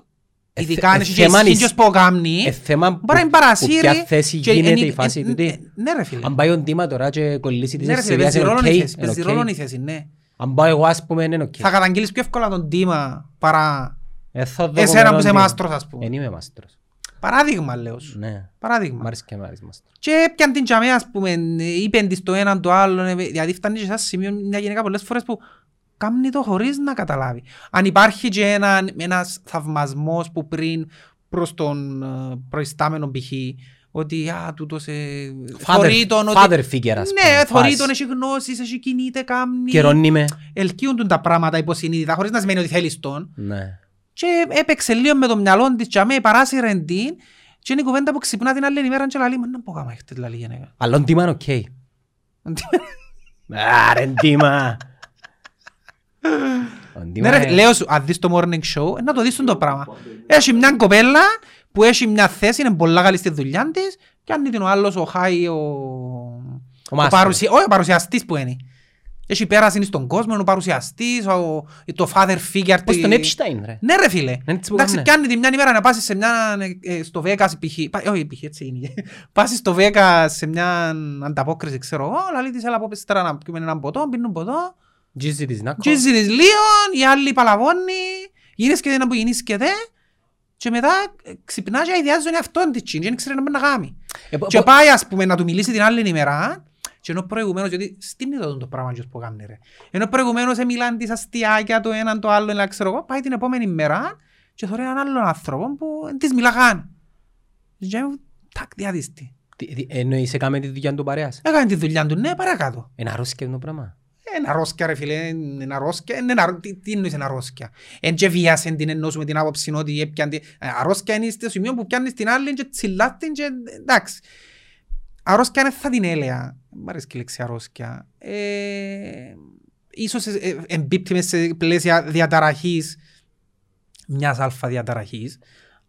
ειδικά Ε, αν ε, έχει και θέμα ισχύγιος είναι- που κάνει, Ε, θέμα που, μπορεί να που παρασύρει. ποια θέση και γίνεται εν- η φάση εν- τούτη. ε, Ναι ρε φίλε. Αν πάει ο Ντίμα τώρα και κολλήσει της Ναι ρε φίλε, εξαιρείας παίζει είναι ρόλο η οκ, θέση, είναι παίζει οκ. ρόλο η θέση, ναι. Αν πάω εγώ ας πούμε είναι οκ. Θα καταγγείλεις πιο εύκολα τον Τίμα παρά Ε, θα δω εσένα εγώ που είσαι τον μάστρος ας Ντίμα. πούμε. Εν είμαι μάστρος. Παράδειγμα λέω σου. Ναι. Μ' Παράδειγμα. αρέσει και μ' αρέσει μάστρος. Και έπιαν την τζαμέ, ας πούμε, είπεν της το έναν το άλλο, ε, δηλαδή φτάνεις και σε ένα σημείο μια γυναίκα πολλές φορές που κάνει το χωρίς να καταλάβει. Αν υπάρχει και ένα, ένας θαυμασμός που πριν προς τον ε, προϊστάμενο π.χ. ότι α, τούτος ε, θωρεί τον ότι... Father figure ας πούμε. Ναι, θωρεί φάση. τον, έχει γνώσεις, έχει κινείται, κάμνει. Καιρώνει με. Ελκύουν τον τα πράγματα υποσυνείδητα, χωρίς να σημαίνει ότι θέλεις τον. Ναι. Και έπαιξε λίγο με το μυαλό της τζαμέ, παράσυρε την και είναι η κουβέντα που ξυπνά την άλλη ημέρα και λέει, μα να πω κάμα έχετε λαλή γενέκα. Αλλά ο Ντίμα είναι οκ. Άρε Ντίμα. Ο Ντίμα Ναι ρε, είναι- λέω σου, αν δεις το morning show, ε, να το δεις το πράγμα. Έχει μια κοπέλα που έχει μια θέση, είναι πολλά καλή στη δουλειά της και αν είναι ο άλλος ο Χάι, ο... Ο, μάστορας. παρουσια... όχι, ο παρουσιαστής που είναι. Έχει πέραση στον κόσμο, είναι ο παρουσιαστής, ο... το father figure. Πώς τη- τον Epstein ρε. Ναι ρε φίλε. Είναι έτσι που Εντάξει, κάμνε. πιάνει τη μια ημέρα να πάσεις σε μια, ε, στο Vegas π.χ. πα- Όχι π.χ. έτσι είναι. Πάσεις στο Vegas σε μια ανταπόκριση, ξέρω εγώ, λαλεί της έλα από πες τώρα να πιούμε έναν ποτό, πίνουν ποτό. Τζίζι της Νάκος. Τζίζι της Λίον, η άλλη παλαβώνει, γίνεσκεται ένα που γίνεσκεται και μετά ε, ξυπνάς και ιδιάζει τον εαυτόν της τσιν και δεν ξέρει να μπορεί να κάνει. Ε, πο- Και πο- πάει ας πούμε να του μιλήσει την άλλη ημέρα και ενώ προηγουμένως, γιατί στην είδα το πράγμα και που κάνει ρε. Ενώ προηγουμένως μιλάνε τις αστιάκια το έναν το άλλο, ένα ξέρω εγώ, πάει την επόμενη μέρα και θωρεί έναν άλλον άνθρωπο που δεν της μιλά καν. Και μου, τάκ, διάδυστη. τι- τι- Εννοείς έκαμε τη δουλειά του παρέας; Έκανε τη δουλειά του, ναι, παρακάτω. Είναι αρρώσκευ το πράγμα; Είναι αρρώσκια ρε φίλε, είναι αρρώσκια, είναι αρρώ- τι, τι εννοείς είναι αρρώσκια. Εν και βιάσεν την εννοούμε την άποψη ότι έπιαν την... ε, Αρρώσκια είναι στο σημείο που πιάνεις την άλλη και τσιλάς την και εντάξει. Αρρώσκια είναι θα την έλεγα. Μ' αρέσει και η λέξη αρρώσκια. Ε, ίσως ε, ε, εμπίπτει μες σε πλαίσια διαταραχής μιας αλφα διαταραχής,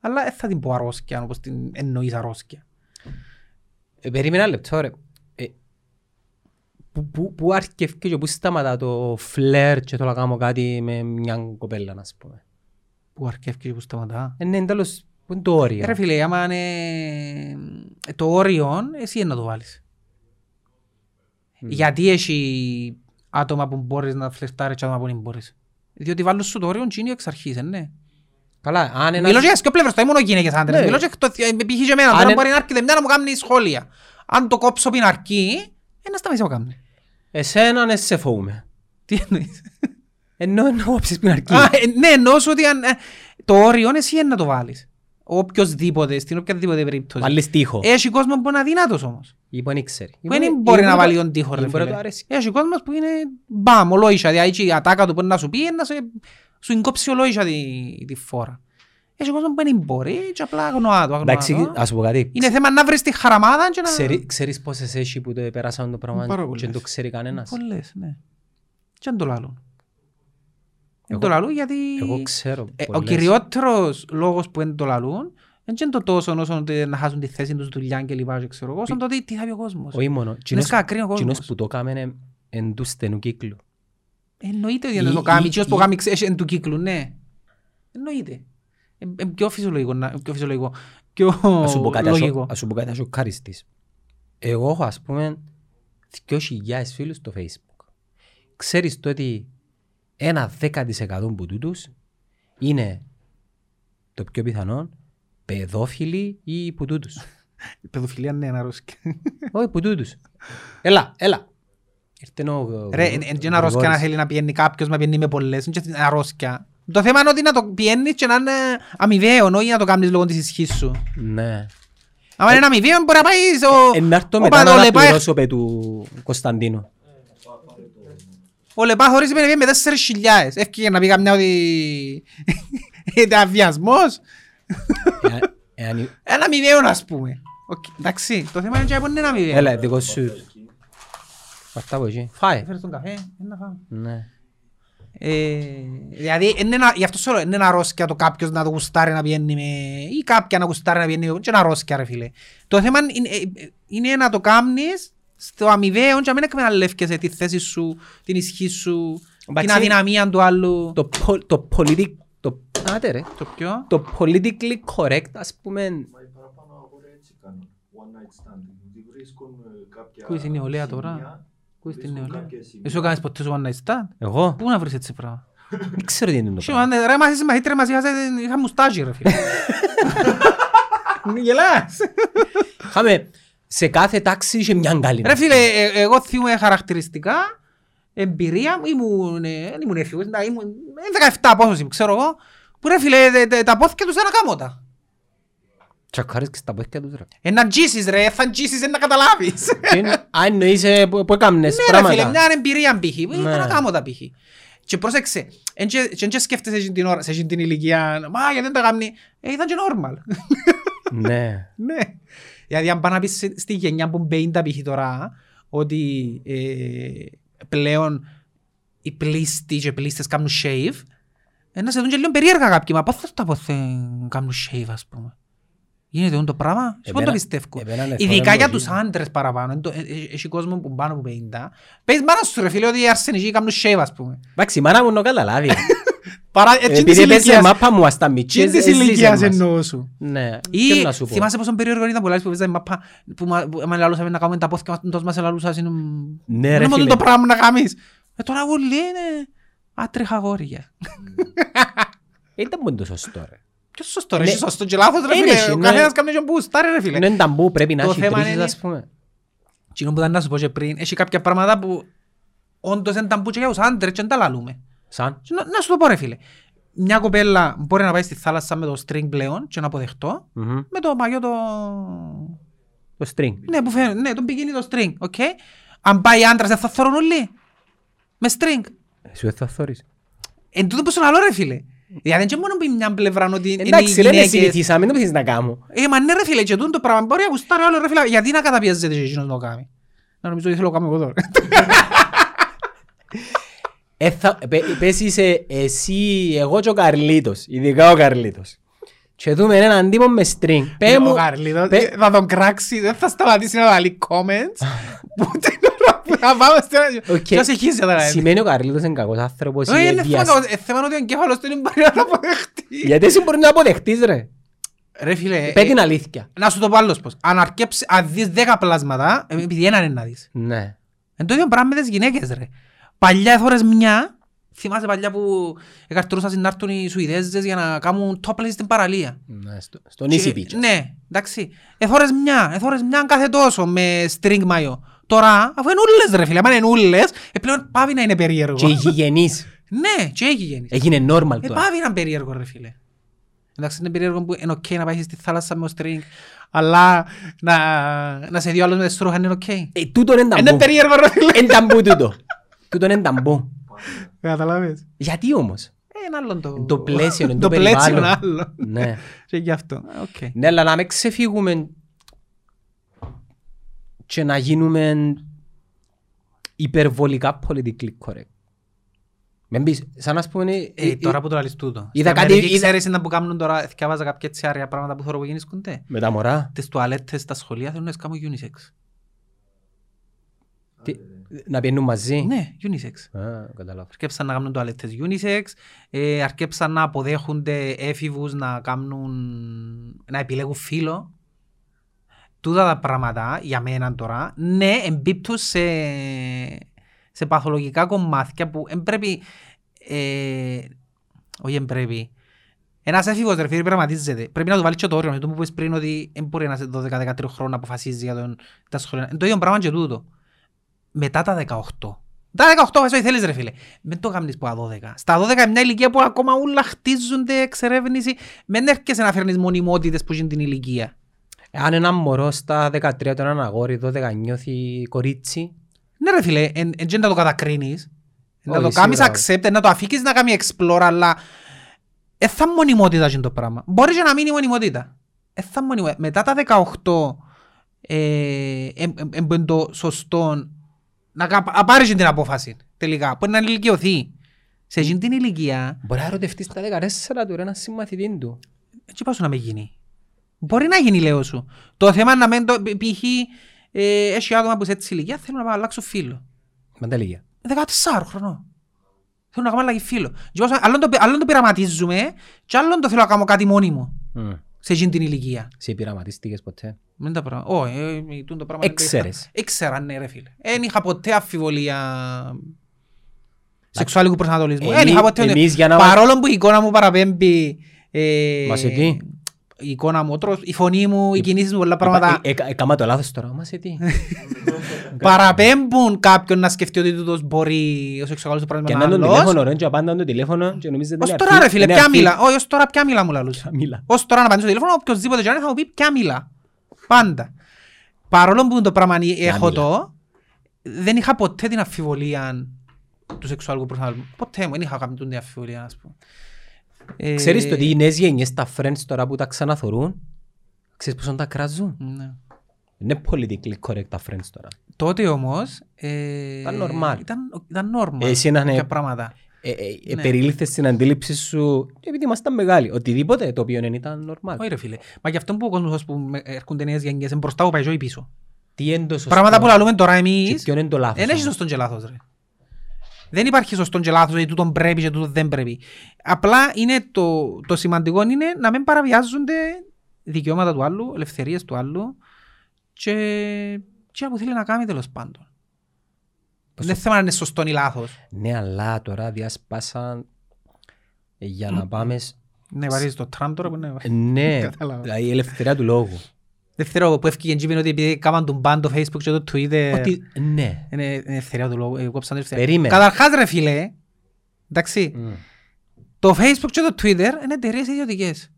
αλλά δεν θα την πω αρρώσκια όπως την εννοείς αρρώσκια. Ε, Περίμενα ένα λεπτό ρε. Ε, που- που- Πού αρκευκεί και πού σταματά το φλερ και το να κάνω κάτι με μια κοπέλα να πούμε. Που αρκεύει και που σταματά. Ε, Ναι, τέλος, πού είναι το όριο. Ρε φίλε, άμα είναι ε, το όριο, εσύ είναι να το βάλεις. Γιατί έχει άτομα που μπορείς να φλερτάρεις και άτομα που δεν μπορείς. Διότι βάλουν σου το όριο και είναι εξ αρχής, ε, ναι. Καλά, αν ένας... Μιλώ και για σκιο πλευρές, το μόνο γυναίκες άντρες. Ναι. Μιλώ και το- ε, π.χ. και εμένα, Αν τώρα εν- μπορεί να έρχεται μια να μου κάνει σχόλια. Αν το κόψω πριν αρκεί, ε, να σταματήσει να μου κάνει. Εσένα ναι σε φοβούμαι. Τι εννοείς; Ενώ εννοώ όψεις πριν αρκεί. Α, ε, ναι, εννοώ σου ότι αν, ε, το όριο εσύ είναι να το βάλεις. Οποιοςδήποτε, στην οποιαδήποτε περίπτωση. Βάλεις τείχο. Έχει κόσμος που είναι αδύνατος όμως. Ή που δεν ήξερε. Ή Που που- δεν ή μπορεί που να το- βάλει τον τείχο ή ρε που μπορεί να φίλε. του αρέσει. Έχει κόσμος που είναι μπαμ, ολόισα, δηλαδή η ατάκα του μπορεί να σου πει να σε, σου εγκόψει ολόισα τη, τη φόρα. Έχει κόσμο που δεν μπορεί και απλά αγνοά το, αγνοά Εντάξει, το. ας σου πω κάτι. Είναι θέμα να βρεις τη χαραμάδα και να... Ξέρει- Ξέρεις πόσες έχει που το πέρασαν το Πάρα πράγμα και πολλές. δεν το ξέρει κανένας; Πολλές, ναι. Και αν το λάλλον. Δεν το λαλούν γιατί Εγώ ξέρω ε, ο πολλές. κυριότερος λόγος που δεν το λαλούν δεν είναι το τόσο όσο ότι να χάσουν τη θέση τους δουλειά και λοιπά και ξέρω εγώ, όσο το ότι τι θα πει ο κόσμος. Όχι μόνο. Κοινός- σκακρίνει ο κόσμος. κοινός που το κάμενε εν του στενού κύκλου. Εννοείται ότι Ή- δεν το κάνει. ή- Εκείνος που ή- κάνει ξέρεις, εν του κύκλου, ναι. Εννοείται. Ε, ε, πιο φυσιολογικό, να- πιο φυσιολογικό. Πιο Ας σου πω κάτι, ας σου- λογικό. ας σου πω κάτι, ας σου ευχαριστήσω. Εγώ έχω ας πούμε 2.000 φίλους στο facebook. Ξέρεις το ότι ένα 10% που τούτους είναι το πιο πιθανό παιδόφιλοι ή που τούτους. Η παιδοφιλία ναι, είναι αρρώσκια. Όχι που τούτους. Έλα, έλα. Ήρθε ο... Ρε, είναι ένα αρρώσκια να θέλει να πιένει κάποιος, να πιένει με πολλές, είναι και αρρώσκια. Το θέμα είναι ότι να το πιένεις και να είναι αμοιβαίο, όχι να το κάνεις λόγω της ισχύς σου. Ναι. Αν είναι αμοιβαίο μπορεί να πάει στο... Ε, να έρθω ο μετά να Παδολεπά- αναπληρώσω πε του Κωνσταντίνου. Ο Λεπά χωρίς με με τέσσερις χιλιάδες. Έφυγε να πει καμιά ότι... Είναι αβιασμός. Εάν- εάν- Ένα αμοιβαίο ας πούμε. Οκ, Εντάξει, το θέμα είναι και που είναι ένα αμοιβαίο. Έλα, δικό σου. Βαρτά από εκεί. Φάε. Έφερες τον καφέ, είναι να φάμε. Ναι. Ε, δηλαδή, είναι ένα, γι' αυτό σου λέω, είναι ένα αρρώσκια το κάποιος να το γουστάρει να πιένει με... ή κάποια να γουστάρει να πιένει με... και ένα αρρώσκια ρε φίλε. Το θέμα είναι, ε, είναι να το κάνεις στο αμοιβαίο και να μην εκμεταλλεύκεσαι τη θέση σου, την ισχύ σου, την Εντάξει, αδυναμία του άλλου. Το, πο- το, politic, το, άτε ρε, Το ποιο; το politically correct, ας πούμε, Μα οι παραπάνω αγόρια έτσι κάνουν. One night stand. Δηλαδή βρίσκουν ε, κάποια Πού είσαι η νεολαία τώρα; Σημεία, Πού είσαι την βρίσκουν νεολαία; κάποια σημεία. Εσύ κάνεις ποτέ σου one night stand? εγώ; Πού να βρεις έτσι πράγμα; δεν ξέρω τι είναι το Εσύ, πράγμα. man, ρε μαθήσεις μαθήτρια μας είχα, είχα μουστάζι ρε φίλε. Γελάς. Είχαμε σε κάθε τάξη είχε μια γκάλη. Ρε φίλε, ε, εγώ θυμούμαι χαρακτηριστικά, εμπειρία, μου, ήμουν, ε, δεν ήμουν έφηβος, να, ήμουν ε, 17 πόσος ήμουν, ξέρω εγώ, που ρε φίλε, τε- τε- τα πόθηκια τους ήταν ακάμωτα. Τσακάρεις και στα πόθηκια τους ρε. Ε, να τζίσεις ρε, θα τζίσεις, δεν να καταλάβεις. Τι είναι- Α, εννοείς ε, που που έκαμνες Ναι ρε φίλε, πράγματα. μια εμπειρία π.χ. που Ναι. ήταν ακάμωτα π.χ. Και πρόσεξε, εν και- και εν και σκέφτεσαι εκείνη την ώρα, σε εκείνη την ηλικία, μα γιατί δεν τα κάνει, ε, ήταν και normal. Ναι. Ναι. Δηλαδή αν πάει να πεις στη- στη γενιά που μπαίνει τα π.χ. τώρα ότι ε, πλέον οι πλήστοι και οι πλήστες κάνουν shave ε, να σε δουν και λίγο περίεργα κάποιοι. Μα πώς θα τα πω κάνουν shave ας πούμε. Γίνεται το πράγμα. Σε πού το Εμένα- πιστεύω. εμένα είναι Ειδικά φοβερό για το τους ζήτημα. άντρες παραπάνω. Εν το- ε, ε, Έχει κόσμο που πάνω από 50. Πες μάνα σου ρε φίλε ότι οι αρσενικοί κάνουν shave ας πούμε. Εντάξει, η μάνα μου να καταλάβει. Παρά, έτσι της Επειδή παίζει ηλικίας- μάπα μου ας τα έτσι μητσίες, της έζησε ηλικίας μας. εννοώ σου. Ναι, Ή ποιο να σου πω. θυμάσαι πόσο περίεργο ήταν που λάζεις που παίζαμε μαπά που μα- που με λαλούσαμε να κάνουμε τα πόθηκα μας τόσο μας ελαλούσας είναι Ναι, ρε είναι μόνο φίλε. το πράγμα να κάνεις ε τώρα εγώ λέει είναι άτρεχα αγόρια Ήταν μόνο το σωστό ρε. Ποιος σωστός ρε Ναι. εσύ σωστός και λάθος ρε Είναι φίλε εσύ, ο ναι. καθένας κάνει και μπουστάρει ρε φίλε Είναι ταμπού, πρέπει να Το έχει θέμα τρίχες είναι- ας πούμε. Κοινό που ήταν να σου πω και πριν έχει κάποια πράγματα που όντως είναι ταμπού και για τους άντρες και δεν τα λαλούμε Σαν. Και να, να σου το πω ρε φίλε μια κοπέλα μπορεί να πάει στη θάλασσα με το string πλέον και να αποδεχτώ Μμμ. με το μαγιό το Το string. Ναι, που φαίνεται, ναι, τον πηγαίνει το string, ok. Αν πάει άντρας δεν θα θωρούν όλοι. Με string. Σου δεν θα θωρείς. Εν τούτο που σου λαλώ ρε φίλε. Δηλαδή δεν και μόνο που μια πλευρά ότι είναι οι Εντάξει, ρε, με γυναίκες. συνηθίσαμε, δεν μπορείς να κάνω. Ε, μα ναι ρε φίλε, και τούτο το πράγμα μπορεί να γουστάρει άλλο ρε φίλε. Γιατί να καταπιέζεται και εκείνος να το κάνει; Να νομίζω ότι θέλω να κάνω εγώ τώρα. Ε, θα- πε- Πες είσαι εσύ, εγώ και ο Καρλίτος, ειδικά ο Καρλίτος. Και δούμε έναν τύπο με string. Πέ Ο μου, Καρλίτος πέ- θα τον κράξει, δεν θα σταματήσει να βάλει comments. Που την ώρα που θα πάμε στην... Οκ. Ποιος εχίζει τώρα. ρε; σημαίνει ο Καρλίτος είναι κακός άνθρωπος. Όχι, είναι είναι θέμα διασ- ε, θέμα ότι ο εγκέφαλος του είναι μπορεί να το αποδεχτεί. Γιατί εσύ μπορεί να αποδεχτείς ρε. Ρε φίλε, Πέ ε, την αλήθεια. να σου το πω άλλος πώς. Αν αρκέψει, αν δεις δέκα πλάσματα, ε, επειδή έναν είναι να δεις. Ναι. Εν το ίδιο πράγμα με τις γυναίκες ρε. Παλιά εθώρες μια, θυμάσαι παλιά που εκαρτρούσαν να έρθουν οι Σουηδέζες για να κάνουν topless στην παραλία. Ναι, στο- Στον Easy Και- Beach. Ναι, εντάξει. Εθώρες μια, εθώρες μια κάθε τόσο με string μαγιό. Τώρα, αφού είναι ούλες ρε φίλε, άμα είναι ούλες, ε, πλέον πάβει να είναι περίεργο. Και γηγενής. Ναι, και έχει γίνει. Έγινε normal Ε, τώρα. πάβει να είναι περίεργο ρε φίλε. Εντάξει, είναι περίεργο που είναι ok να πάει στη θάλασσα με ο string, αλλά να, να σε δει ο άλλος με στρούχα είναι ok. Ε, τούτο είναι Είναι ταμπού. περίεργο ρε φίλε. Είναι ταμπού τούτο. Τούτο είναι ταμπού. Καταλάβες. Γιατί όμως; Ε, είναι άλλο το... Το πλαίσιο, είναι το Το πλαίσιο είναι περιβάλλον. άλλο. Ναι. Και γι' αυτό. Ε, οκ. Ναι, αλλά να μην ξεφύγουμε και να γίνουμε υπερβολικά politically correct. Μην πεις, σαν να πούμε... Ε, ε, τώρα που το λαλείς τούτο. είδα Στην κάτι- Αμερική είδα- ξέρεις να που κάνουν τώρα, εθκιάβαζα κάποια έτσι άρια πράγματα που θέλω που γίνησκονται. Με τα μωρά. Τις τουαλέτες στα σχολεία θέλουν να τις κάνουν unisex. Τι- Να πιένουν μαζί; Ναι, unisex. Α, καταλάβω. Αρκέψαν να κάνουν τουαλέτες unisex, ε, αρκέψαν να αποδέχονται έφηβους να κάνουν, να επιλέγουν φύλλο. Τούτα τα πράγματα, για μένα τώρα, ναι, εμπίπτουν σε, σε παθολογικά κομμάτια που δεν πρέπει, ε, όχι δεν πρέπει, ένας έφηβος ρε φίλε πραγματίζεται. Πρέπει να του βάλεις και το όριο. Με το που είπες πριν ότι δεν μπορεί ένας 12-13 χρόνια να αποφασίζει για τον, τα σχολεία. Είναι το ίδιο πράγμα και τούτο. Μετά τα 18. Τα 18 φας ό,τι θέλεις ρε φίλε. Μην το κάνεις που τα 12. Στα 12 είναι μια ηλικία που ακόμα όλα χτίζονται, εξερεύνηση. Μην έρχεσαι να φέρνεις μονιμότητες που είναι την ηλικία. Αν ένα μωρό στα 13 του έναν αγόρι 12 νιώθει κορίτσι, Ναι ρε φίλε, εν, εν, εν να το κατακρίνεις. Να Όχι, το κάνεις σίγουρα. accept, να το αφήκεις να κάνει explore, αλλά δεν θα μονιμότητα είναι το πράγμα. Μπορεί και να μείνει μονιμότητα. Ε, θα μονιμότητα. Μετά τα 18 ε, ε, ε, ε, το σωστό να κα- να πάρεις την απόφαση τελικά, που είναι να ηλικιωθεί. Σε εκείνη την ηλικία, μπορεί να ρωτευτείς στα 14 του ρε ένας συμμαθητή του. έτσι πάω να με γίνει. Μπορεί να γίνει, λέω σου. Το θέμα είναι να μην το π.χ. Ε, έχει άτομα που σε έτσι ηλικία θέλουν να αλλάξουν φίλο. Με τα λίγα. 14 χρονών. Θέλω να κάνω αλλαγή φίλο. Και πώς- Άλλον το, άλλον το πειραματίζουμε και άλλον το θέλω να κάνω κάτι μόνιμο Μμ. Σε εκείνη την ηλικία. Σε πειραματίστηκες ποτέ; Δεν τα πράγματα. Όχι, ε, ε, τούτο το πράγμα. δεν το Έξερες. είχα. Ήξερα, ναι ρε φίλε. Δεν είχα ποτέ αμφιβολία σεξουαλικού προσανατολισμού. Δεν Εμεί- είχα ποτέ. εμείς για να μας- Παρόλο που η εικόνα μου παραπέμπει ε, Μας σε τι; Η εικόνα μου, ο τρόπος- η φωνή μου, οι κινήσεις μου, πολλά πράγματα Ε, ε, ε, Έκαμα το λάθος τώρα, μα σε τι. παραπέμπουν κάποιον να σκεφτεί ότι τούτος μπορεί ο σεξουαλικός του Και πράγμα να να τον είναι άλλος. τηλέφωνο ρε, και απάντας το τηλέφωνο και νομίζετε Ως είναι τώρα αρκή- ρε φίλε, είναι ποια αρκή. μιλά. Όχι, ως τώρα ποια μιλά μου λαλούσα. Μίλα. Ως τώρα να απαντήσω στο τηλέφωνο, οποιοςδήποτε και αν είναι, θα μου πει ποια μιλά. Πάντα. Παρόλο που το πράγμα έχω μιλά. το, δεν είχα ποτέ την αμφιβολία τους σεξουαλικού προσανατολισμού. Ποτέ μου, δεν είχα καμία την αμφιβολία, ας πούμε. Ε, Ξέρεις το ότι οι νέες γενιές, τα friends τώρα που τα ξαναθωρούν, ξέρεις πόσο τα κράζουν; ναι. Είναι politically correct τα friends τώρα. Τότε όμως... ε, Ήταν normal. Ήταν, ήταν normal. Εσύ να είναι- κάποια πράγματα. Ε, ε, Ναι. περιλήφθες στην αντίληψη σου, επειδή ήμασταν μεγάλοι, οτιδήποτε το οποίο δεν ήταν normal. Όχι ρε φίλε. Μα γι' αυτό που ο κόσμος ας πούμε, έρχονται νέες γενιές, είναι μπροστά που πάει ζωή πίσω. Τι είναι το σωστό Πράγματα που λαλούμε τώρα και εμείς, ποιο είναι το λάθος. δεν έχει όμως. σωστόν και λάθος ρε. Δεν υπάρχει σωστόν και λάθος, ότι τούτον πρέπει και τούτον δεν πρέπει. Απλά είναι το, το σημαντικό είναι να μην παραβιάζονται δικαιώματα του άλλου, ελευθερίες του άλλου και και που θέλει να κάνει τέλος πάντων. Δεν είναι θέμα να είναι σωστόν ή λάθος. Ναι, αλλά τώρα διασπάσαν ε, για να πάμε... σ- Ναι, βαρύς το Τραμπ τώρα που είναι... Ε, Ναι, Κατάλαβα. δηλαδή η ελευθερία του λόγου. Δεν ξέρω που έφυγε και είπε ότι επειδή κάμαν τον μπαν το Facebook και το Twitter Ότι, ναι. είναι είναι ελευθερία του λόγου, ε, κόψαν την ελευθερία. Περίμενε. Καταρχάς ρε φίλε, εντάξει, Μμ. το Facebook και το Twitter είναι εταιρείες ιδιωτικές.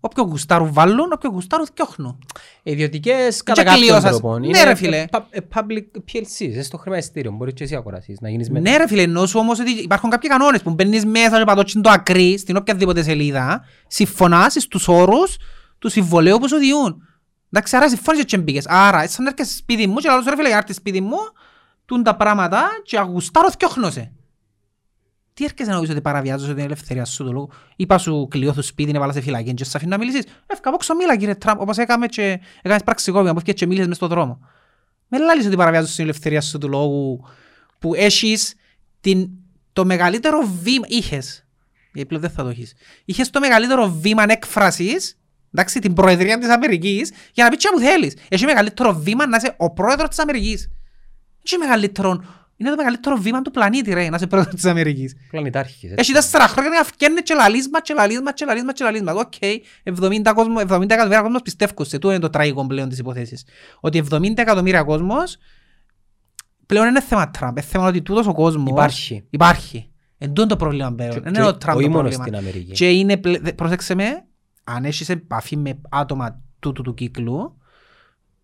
Όποιο γουστάρουν βάλουν, όποιο γουστάρουν θκιόχνουν. Ιδιωτικές κατά και κάποιον κλειώσας. τρόπο. Ναι, ρε, φίλε. ε, πα- ε, Public PLC, είσαι στο χρηματιστήριο, μπορείς και εσύ να αγοράσεις, να γίνεις με... Ναι ρε φίλε, ενώ σου όμως ότι υπάρχουν κάποιοι κανόνες που μπαίνεις μέσα και πατώτσιν το ακρί στην οποιαδήποτε σελίδα, συμφωνάς στους όρους του συμβολέου που σου διούν. Εντάξει, άρα συμφώνησες και μπήκες. Άρα, έτσι να έρχεσαι σπίτι μου και λαλούς ρε φίλε, για να έρθεις σπίτι μου, τούν τα πράγματα και αγουστάρω θκιόχνωσε. Τι έρχεσαι να πεις ότι παραβιάζεις την ελευθερία σου του λόγου. Είπα σου κλειώ το σπίτι, να βάλω σε φυλακή και σε αφήνω να μιλήσεις. Εύκα από μίλα κύριε Τραμπ, όπως έκαμε και έκανες πραξικόπημα που έφυγες και μίλησες μες στον δρόμο. Με λάλεις ότι παραβιάζεις την ελευθερία σου του λόγου που έχεις την, το μεγαλύτερο βήμα, είχες, γιατί πλέον δεν θα το έχεις, είχες το μεγαλύτερο βήμα έκφρασης, εντάξει, την προεδρία της Αμερικής, για να πεις τι που θέλεις. Έχει μεγαλύτερο βήμα να είσαι ο πρόεδρος της Αμερικής. Έχει μεγαλύτερο, είναι το μεγαλύτερο βήμα του πλανήτη ρε, να είσαι πρόεδρος της Αμερικής. Πλανητάρχης. έτσι. Έχει τέσσερα χρόνια να φτιάχνει και λαλίσμα και λαλίσμα και λαλίσμα και λαλίσμα. Οκ, 70 κόσμο- 70 εκατομμύρια κόσμος πιστεύω σε τούτο είναι το τραγικό πλέον της υπόθεσης. Ότι 70 εκατομμύρια κόσμος πλέον είναι θέμα Τραμπ. Είναι θέμα ότι τούτος ο κόσμος Υπάρχει. Υπάρχει. Εν τούτο το πρόβλημα πλέον. Και- Δεν είναι και ο Τραμπ όχι το μόνο πρόβλημα. στην Αμερική. Και είναι, πλε- δε- πρόσεξε με, αν έχεις επαφή με άτομα τούτου του κύκλου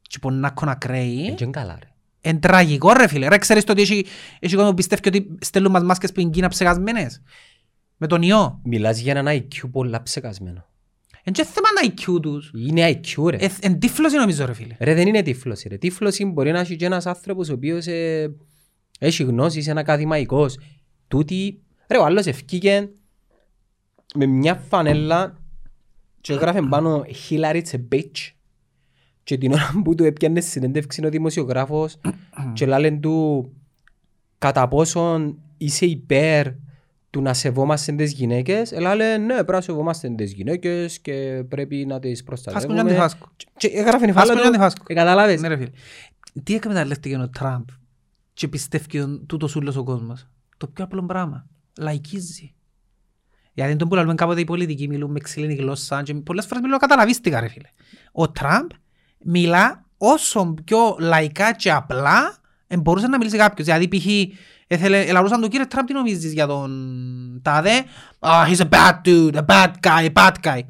και που να έχουν ακραίοι, Ε, και είναι καλά, ρε. είναι τραγικό ρε φίλε. Ρε ξέρεις το ότι έχει, έχει κόσμο που πιστεύει ότι στέλνουν μας μάσκες που είναι Κίνα ψεκασμένες. Με τον ιό. Μιλάς για έναν IQ πολλά ψεκασμένο. Είναι και θέμα να IQ τους. Είναι IQ ρε. Ε, Εν τύφλωση νομίζω ρε φίλε. Ρε δεν είναι τύφλωση ρε. Τύφλωση μπορεί να έχει και ένας άνθρωπος ο οποίος ε, έχει γνώσεις, είναι ακαδημαϊκός. Τούτοι Ρε, ο άλλος ευκήκε με μια φανέλα και έγραφε πάνω Hillary it's a bitch και την ώρα που του έπιανε συνέντευξη ο δημοσιογράφος και λένε του κατά πόσον είσαι υπέρ του να σεβόμαστε τις γυναίκες, αλλά λένε ναι, πρέπει να σεβόμαστε τις γυναίκες και πρέπει να τις Φάσκο και προστατεύουμε. αντιφάσκο. Και έγραφε η Φάσκο φάλα και του, αντιφάσκο. ε, κατάλαβες. Ναι ρε φίλε. Τι εκμεταλλεύτηκε ο Τραμπ και πιστεύει ο- τούτος ούλος ο κόσμος; Το πιο απλό πράγμα. Λαϊκίζει. Γιατί τον που λέμε κάποτε οι πολιτικοί μιλούν με ξύλινη γλώσσα και πολλές φορές μιλούν καταλαβίστηκα ρε φίλε. Ο Τραμπ μιλά όσο πιο λαϊκά και απλά ε, μπορούσε να μιλήσει κάποιος. Δηλαδή π.χ. Έθελε, ελαρούσαν του κύριε Τραμπ τι νομίζεις για τον τάδε; Oh, he's a bad dude, a bad guy, a bad guy.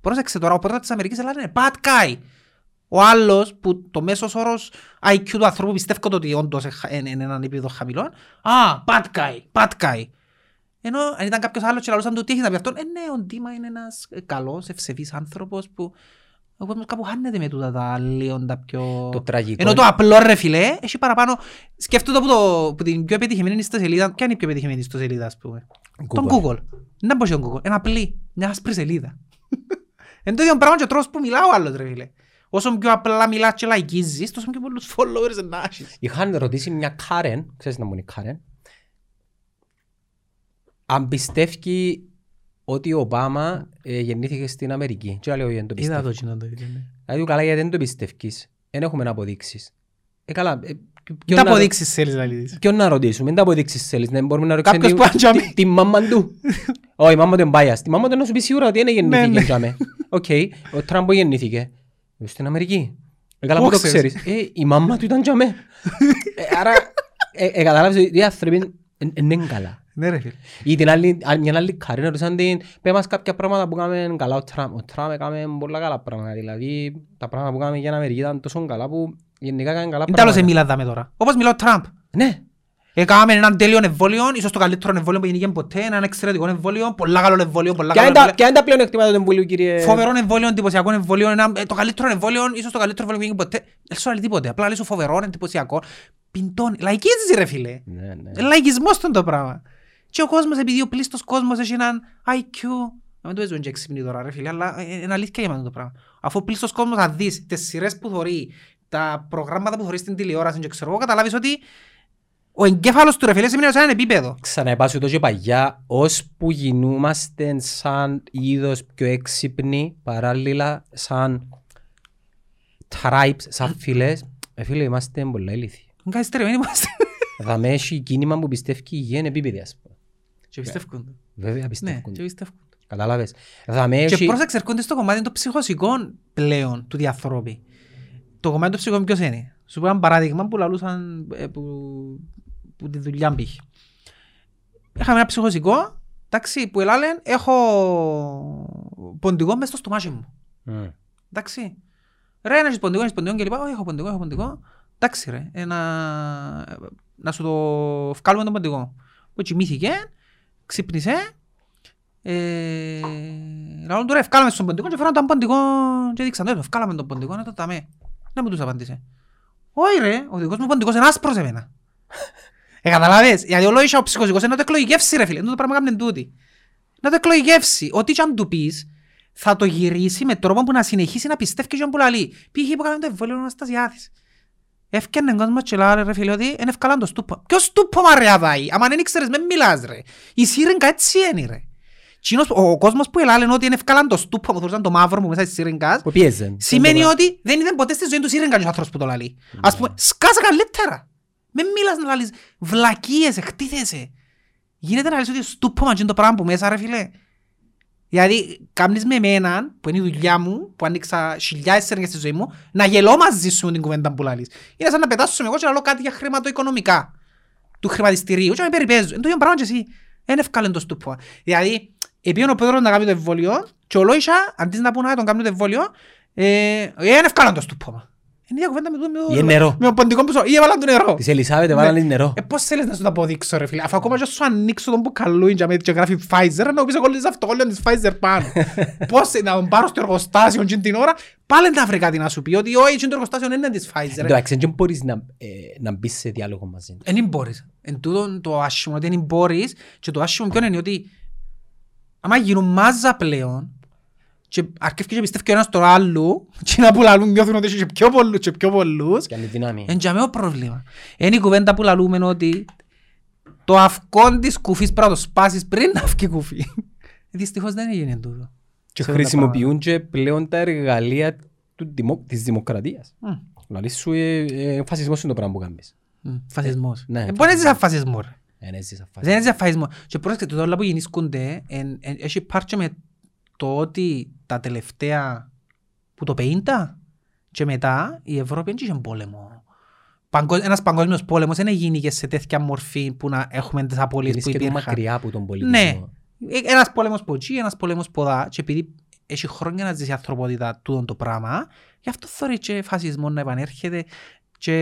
Πρόσεξε τώρα, ο πρώτος της Αμερικής λένε bad guy. Ο άλλος που το μέσος όρος IQ του ανθρώπου πιστεύω ότι όντως είναι είναι έναν επίπεδο χαμηλό. Α, bad guy, bad guy. Ενώ αν ήταν κάποιος άλλος και λαλούσαν του τι έχεις να πει αυτόν, ε ναι, ο Ντίμα είναι ένας ε, καλός, ευσεβής άνθρωπος που ο κόσμος κάπου χάνεται με τούτα τα λίγο τα πιο... Το τραγικό Ενώ το είναι- απλό ρε φίλε, έχει παραπάνω... Σκέφτομαι που, το, που την πιο επιτυχημένη ιστοσελίδα, ποια είναι η πιο επιτυχημένη ιστοσελίδα ας πούμε; Τον Google. Δεν μπορεί ο Google. Είναι απλή. Μια άσπρη σελίδα. Είναι το ίδιο πράγμα και ο τρόπος που μιλά ο άλλος ρε φίλε. Όσο πιο απλά μιλάς και λαϊκίζεις, τόσο πιο πολλούς followers να έχεις. Είχαν ρωτήσει μια Κάρεν, ξέρεις να μου είναι η Κάρεν, αν πιστεύει ότι ο Ομπάμα ε, γεννήθηκε στην Αμερική. Και λέω γιατί δεν το Είδα πιστεύει. το κοινό το ίδιο. ναι. Δηλαδή καλά γιατί δεν το πιστεύεις. Δεν έχουμε να αποδείξεις. Ε, καλά. Ε, Τι ποιον να- αποδείξεις θέλεις να λύσεις. Ποιον να ρωτήσουμε, δεν τα αποδείξεις θέλεις, δεν μπορούμε να ρωτήσουμε Κάποιος που αν τζάμε. τη μάμα του. Όχι, η μάμα του είναι biased. Η μάμα του να σου πει σίγουρα ότι είναι Ναι, γεννήθηκε ναι. τζάμε. Οκ, ο Τραμπ που γεννήθηκε. Ε, Στην Αμερική. Ε, καλά Πού που το ξέρεις; ξέρεις. Ε, η μάμα του ήταν τζάμε. Ε, Άρα, ε, ε, κατάλαβες ότι οι άνθρωποι δεν είναι καλά. Ναι ρε φίλε. Ή την άλλη, άλλη- μια άλλη καρή να ρωτήσαν την, πέ μας κάποια πράγματα που κάνουμε καλά ο Τραμπ. Ο Τραμπ έκαμε πολλά καλά πράγματα. Δηλαδή, τα πράγματα που κάνουμε για την Αμερική ήταν τόσο καλά που γενικά έκαμε καλά Είναι τέλος πράγματα. εμίλα δάμε τώρα. Όπως μιλά ο Τραμπ. Ναι, Έκαμε έναν τέλειο εμβόλιο, ίσως το καλύτερο εμβόλιο που γεννήκε ποτέ, έναν εξαιρετικό εμβόλιο, πολλά καλό εμβόλιο, πολλά Ποια καλό είναι τα- εμβόλιο. ποια είναι τα πλεονεκτήματα του εμβολίου, κύριε... Φοβερό εμβόλιο, εντυπωσιακό εμβόλιο, ένα, ε, το καλύτερο εμβόλιο, ίσως το καλύτερο εμβόλιο που γεννήκε ποτέ. Δεν σου λέει τίποτε, απλά λέει σου φοβερό, εντυπωσιακό. Πιντώνει, λαϊκίζεις ρε φίλε. Ναι, ναι. Ε, Λαϊκισμός τον το πράγμα. Και ο κόσμος, επειδή ο πλήστος κόσμος έχει έναν IQ, να μην το παίζουν και έξυπνοι τώρα ρε φίλε, αλλά ε, είναι αλήθεια για μένα το πράγμα. Αφού ο πλήστος κόσμος θα δεις τις σειρές που θωρεί, τα προγράμματα που θωρείς στην τηλεόραση και ξέρω εγώ, καταλάβεις ότι ο εγκέφαλος του ρε φίλε σημαίνει σε έναν επίπεδο. Ξαναεπάσου το και παγιά, ώσπου γινούμαστε σαν είδος πιο έξυπνοι, παράλληλα σαν tribes, σαν φυλές, ε, φίλε, είμαστε πολλά ηλίθιοι. Είναι κάτι στερεωμένοι είμαστε. Θα με έχει κίνημα που πιστεύει η υγεία είναι επίπεδη, ας πούμε. Και πιστεύουν. το. Βέβαια Ναι, πιστεύουν. και πιστεύουν. Κατάλαβες. Θα με Και έχει... πρόσεξε, έρχονται στο κομμάτι των ψυχοσικών πλέον του διαθρώπη. Το κομμάτι των ψυχικών ποιος είναι; Σου πω ένα παράδειγμα που λαλούσαν ε, που, που τη δουλειά μπήκε. Είχαμε ένα ψυχοσικό, εντάξει, που ελάλεν, έχω ποντικό μες στο στομάχι μου. Μμ. Εντάξει. Ρε, να έχεις ποντικό, έχεις ποντικό και λοιπά. Όχι, έχω ποντικό, έχω ποντικό. Εντάξει ρε, ε, να, να σου το βγάλουμε τον ποντικό. Που κοιμήθηκε, ξύπνησε, ε, λαλούν του ρε, βγάλαμε στον ποντικό και φέραν τον ποντικό και δείξαν το, βγάλαμε τον ποντικό, να το ταμέ. Δεν μου τους απάντησε. Όχι ρε, ο δικός μου ποντικός είναι άσπρος εμένα. Ε, καταλάβες, γιατί ο λόγος ο ψυχοσικός είναι να το εκλογικεύσει ρε φίλε, είναι το πράγμα κάνουν τούτοι. Να το εκλογικεύσει, ό,τι και αν του πεις, θα το γυρίσει με τρόπο που να συνεχίσει να πιστεύει και που λαλεί. Πήγε που κάνουν το εμβόλιο αναστασιάδης. Έφτιανε κόσμος και λέει ρε φίλε ότι είναι ευκαλάν το στούπο. Ποιος στούπο μα ρε αδάει, άμα δεν ήξερες με μιλάς ρε. Η σύριγγα έτσι είναι ρε. Τσίνος, ο κόσμος που ελάλεν ότι είναι ευκαλάν το στούπο μου, θεωρούσαν το μαύρο μου μέσα στις σύριγγας, Που πιέζεν. σημαίνει ότι δεν είδε ποτέ στη ζωή του σύριγγα και ο άνθρωπος που το λαλεί. Ας πούμε, σκάσε καλύτερα. Με μιλάς να λαλείς βλακίες, εκτίθεσαι. Γίνεται να λες ότι στούπο μα το πράγμα που μέσα ρε φίλε. Δηλαδή, κάμνεις με εμένα, που είναι η δουλειά μου, που άνοιξα χιλιάδες σέρνες στη ζωή μου, να γελώ μαζί σου με την κουβέντα που λαλείς. Είναι σαν να πετάσω εγώ και να λέω κάτι για χρηματοοικονομικά του χρηματιστηρίου και με περιπέζω. Είναι το ίδιο πράγμα και εσύ. Είναι ευκάλεν το στούπο. Δηλαδή, επίον ο πρόεδρος να κάνει το εμβόλιο και ο Λόισα, αντί να πούνε να τον κάνει το εμβόλιο, ε, είναι ευκάλεν το στούπο. Είναι η κουβέντα με το- με το- Ή νερό. με το ποντικό που σου, ή έβαλαν το νερό. Της Ελισάβετ Ναι. βάλανε νερό. Ε, πώς θέλεις να σου το αποδείξω ρε φίλε, αφού ακόμα και σου ανοίξω τον μπουκαλούιν και με- και γράφει Pfizer, να μου πεις εγώ λες αυτοκόλλιο της Pfizer πάνω. Πώς να τον πάρω στο εργοστάσιο εκείνη την ώρα, πάλι να βρει κάτι να σου πει, ότι όχι, εκείνο το εργοστάσιο είναι της Pfizer. Εντάξει, δεν μπορείς να, ε, να μπεις σε διάλογο μαζί του. Δεν μπορείς. Εν τούτο το άσχημο ότι δεν μπορείς και το άσχημο ποιο είναι ότι άμα γίνουν μάζα πλέον και αρκεύει και πιστεύει ο ένας τον άλλο και να που λαλούν νιώθουν ότι έχει και πιο πολλούς και πιο πολλούς Και άλλη δύναμη. Εν τζαμέο πρόβλημα. Είναι η κουβέντα που λαλούμε ότι το αυκόν της κουφής πρέπει να το σπάσεις πριν να βγει κουφή. Δυστυχώς δεν έγινε τούτο. Και σε όλα τα χρησιμοποιούν και πλέον τα εργαλεία του δημο, της δημοκρατίας. πράγματα. Δηλαδή σου ε, ε, φασισμός είναι το πράγμα που κάνεις. Μμ, μ, Φασισμός. Ναι, Ε, Μπορεί να είσαι σαν φασισμός ρε. Ε, ναι, ζεις Δεν είναι σαν φασισμός. Και πρόσεξε το όλα που γεννήσκονται εν- εν- έχει πάρει με το ότι τα τελευταία που το 50 και μετά η Ευρώπη δεν είχε πόλεμο. Παγκο- Ένας παγκόσμιος πόλεμος δεν έγινε σε τέτοια μορφή που να έχουμε τις απώλειες Είναι που σχεδόν υπήρχαν. μακριά από τον πολιτισμό. Ναι. Ε, Ένας πόλεμος που εκεί, ένας πόλεμος που δά και επειδή έχει χρόνια να ζήσει η ανθρωπότητα τούτον το πράγμα, γι' αυτό θεωρεί και φασισμό να επανέρχεται και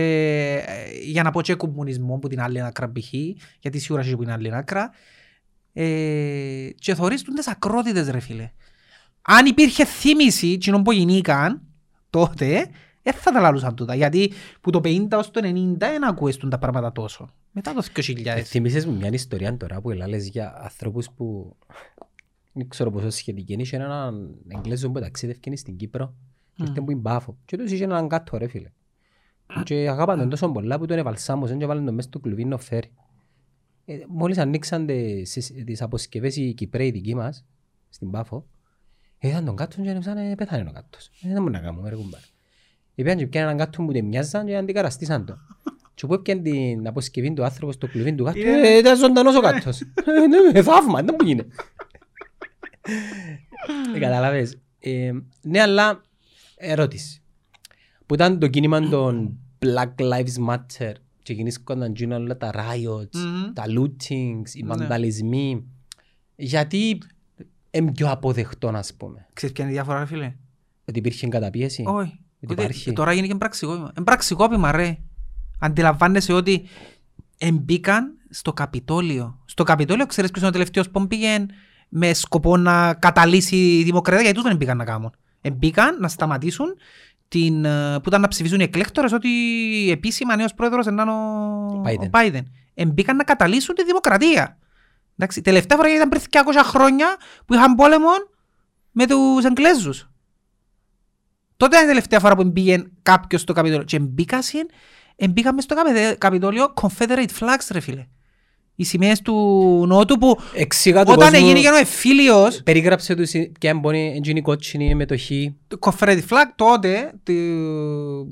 ε, για να πω και κομμουνισμό που την άλλη άκρα π.χ. γιατί σίγουρα έχει που την άλλη άκρα ε, και θεωρείς τούντες ακρότητες ρε φίλε. Αν υπήρχε θύμηση εκείνων που γινήκαν τότε, δεν θα τα λαλούσαν τούτα. Γιατί που το 50 ως το 90 δεν ακούες τούν τα πράγματα τόσο. Μετά το 2000. Ε, Θυμήσες μου μια ιστορία τώρα που ελάλες για ανθρώπους που δεν ξέρω πόσο σχετική είναι. Είχε έναν Εγγλέζο που ταξίδευκε στην Κύπρο και ήρθε που είναι μπάφο. Και τους είχε έναν κάτω ρε φίλε. Και αγάπαν τον τόσο πολλά που τον εβαλσάμωσαν και βάλαν τον μέσα στο κλουβί να φέρει. Ε, μόλις ανοίξαν τις, τις αποσκευές οι Κυπρέοι δικοί μας στην Πάφο, είδαν τον κάτω και έμψαν ε, πέθανε ο κάτος. Ε, δεν μπορούμε να κάνουμε ρε κουμπάρε. Είπαν και πιάνε έναν κάτω που δεν μοιάζαν και αντικαραστήσαν τον. Και που έπιαν την αποσκευή του άνθρωπου στο κλουβί του κάτω, Είναι- ε, ήταν ζωντανός ο κάτος. Ε, ναι, θαύμα, δεν μου γίνεται. Ε, Καταλάβες. Ε, Ναι, αλλά ερώτηση. Που ήταν το κίνημα των Black Lives Matter και γεννήσκονταν γίνα όλα τα riots, Μμμ. τα lootings, οι Ναι. βανταλισμοί. Γιατί είναι πιο αποδεκτό, ας πούμε. Ξέρεις ποια είναι η διαφορά ρε φίλε; Ότι υπήρχε καταπίεση. Όχι. Ότι Ότι υπάρχει. Τώρα γίνει και πραξικόπημα. Είναι πραξικόπημα ρε. Αντιλαμβάνεσαι ότι εμπήκαν στο Καπιτόλιο. Στο Καπιτόλιο ξέρεις ποιος είναι ο τελευταίος που πήγε με σκοπό να καταλύσει η δημοκρατία γιατί τους δεν μπήκαν να κάνουν. Εμπήκαν να σταματήσουν την, ε, που ήταν να ψηφίσουν οι εκλέκτορες ότι επίσημα νέος πρόεδρος ήταν ο Biden. ο Biden. Εμπήκαν να καταλύσουν τη δημοκρατία. Εντάξει, τελευταία φορά ήταν πριν 200 χρόνια που είχαν πόλεμο με τους Εγγλέζους. Τότε ήταν η τελευταία φορά που πήγε κάποιος στο Καπιτόλιο. Και μπήκασαν, μπήκαν μες στο Καπι- Καπιτόλιο Confederate flags ρε φίλε. Οι σημαίες του Νότου που Εξήγα του όταν κόσμου- έγινε ο εφήλιος Περίγραψε τους η- ποια είναι η κότσινη μετοχή. το Confederate flag τότε του-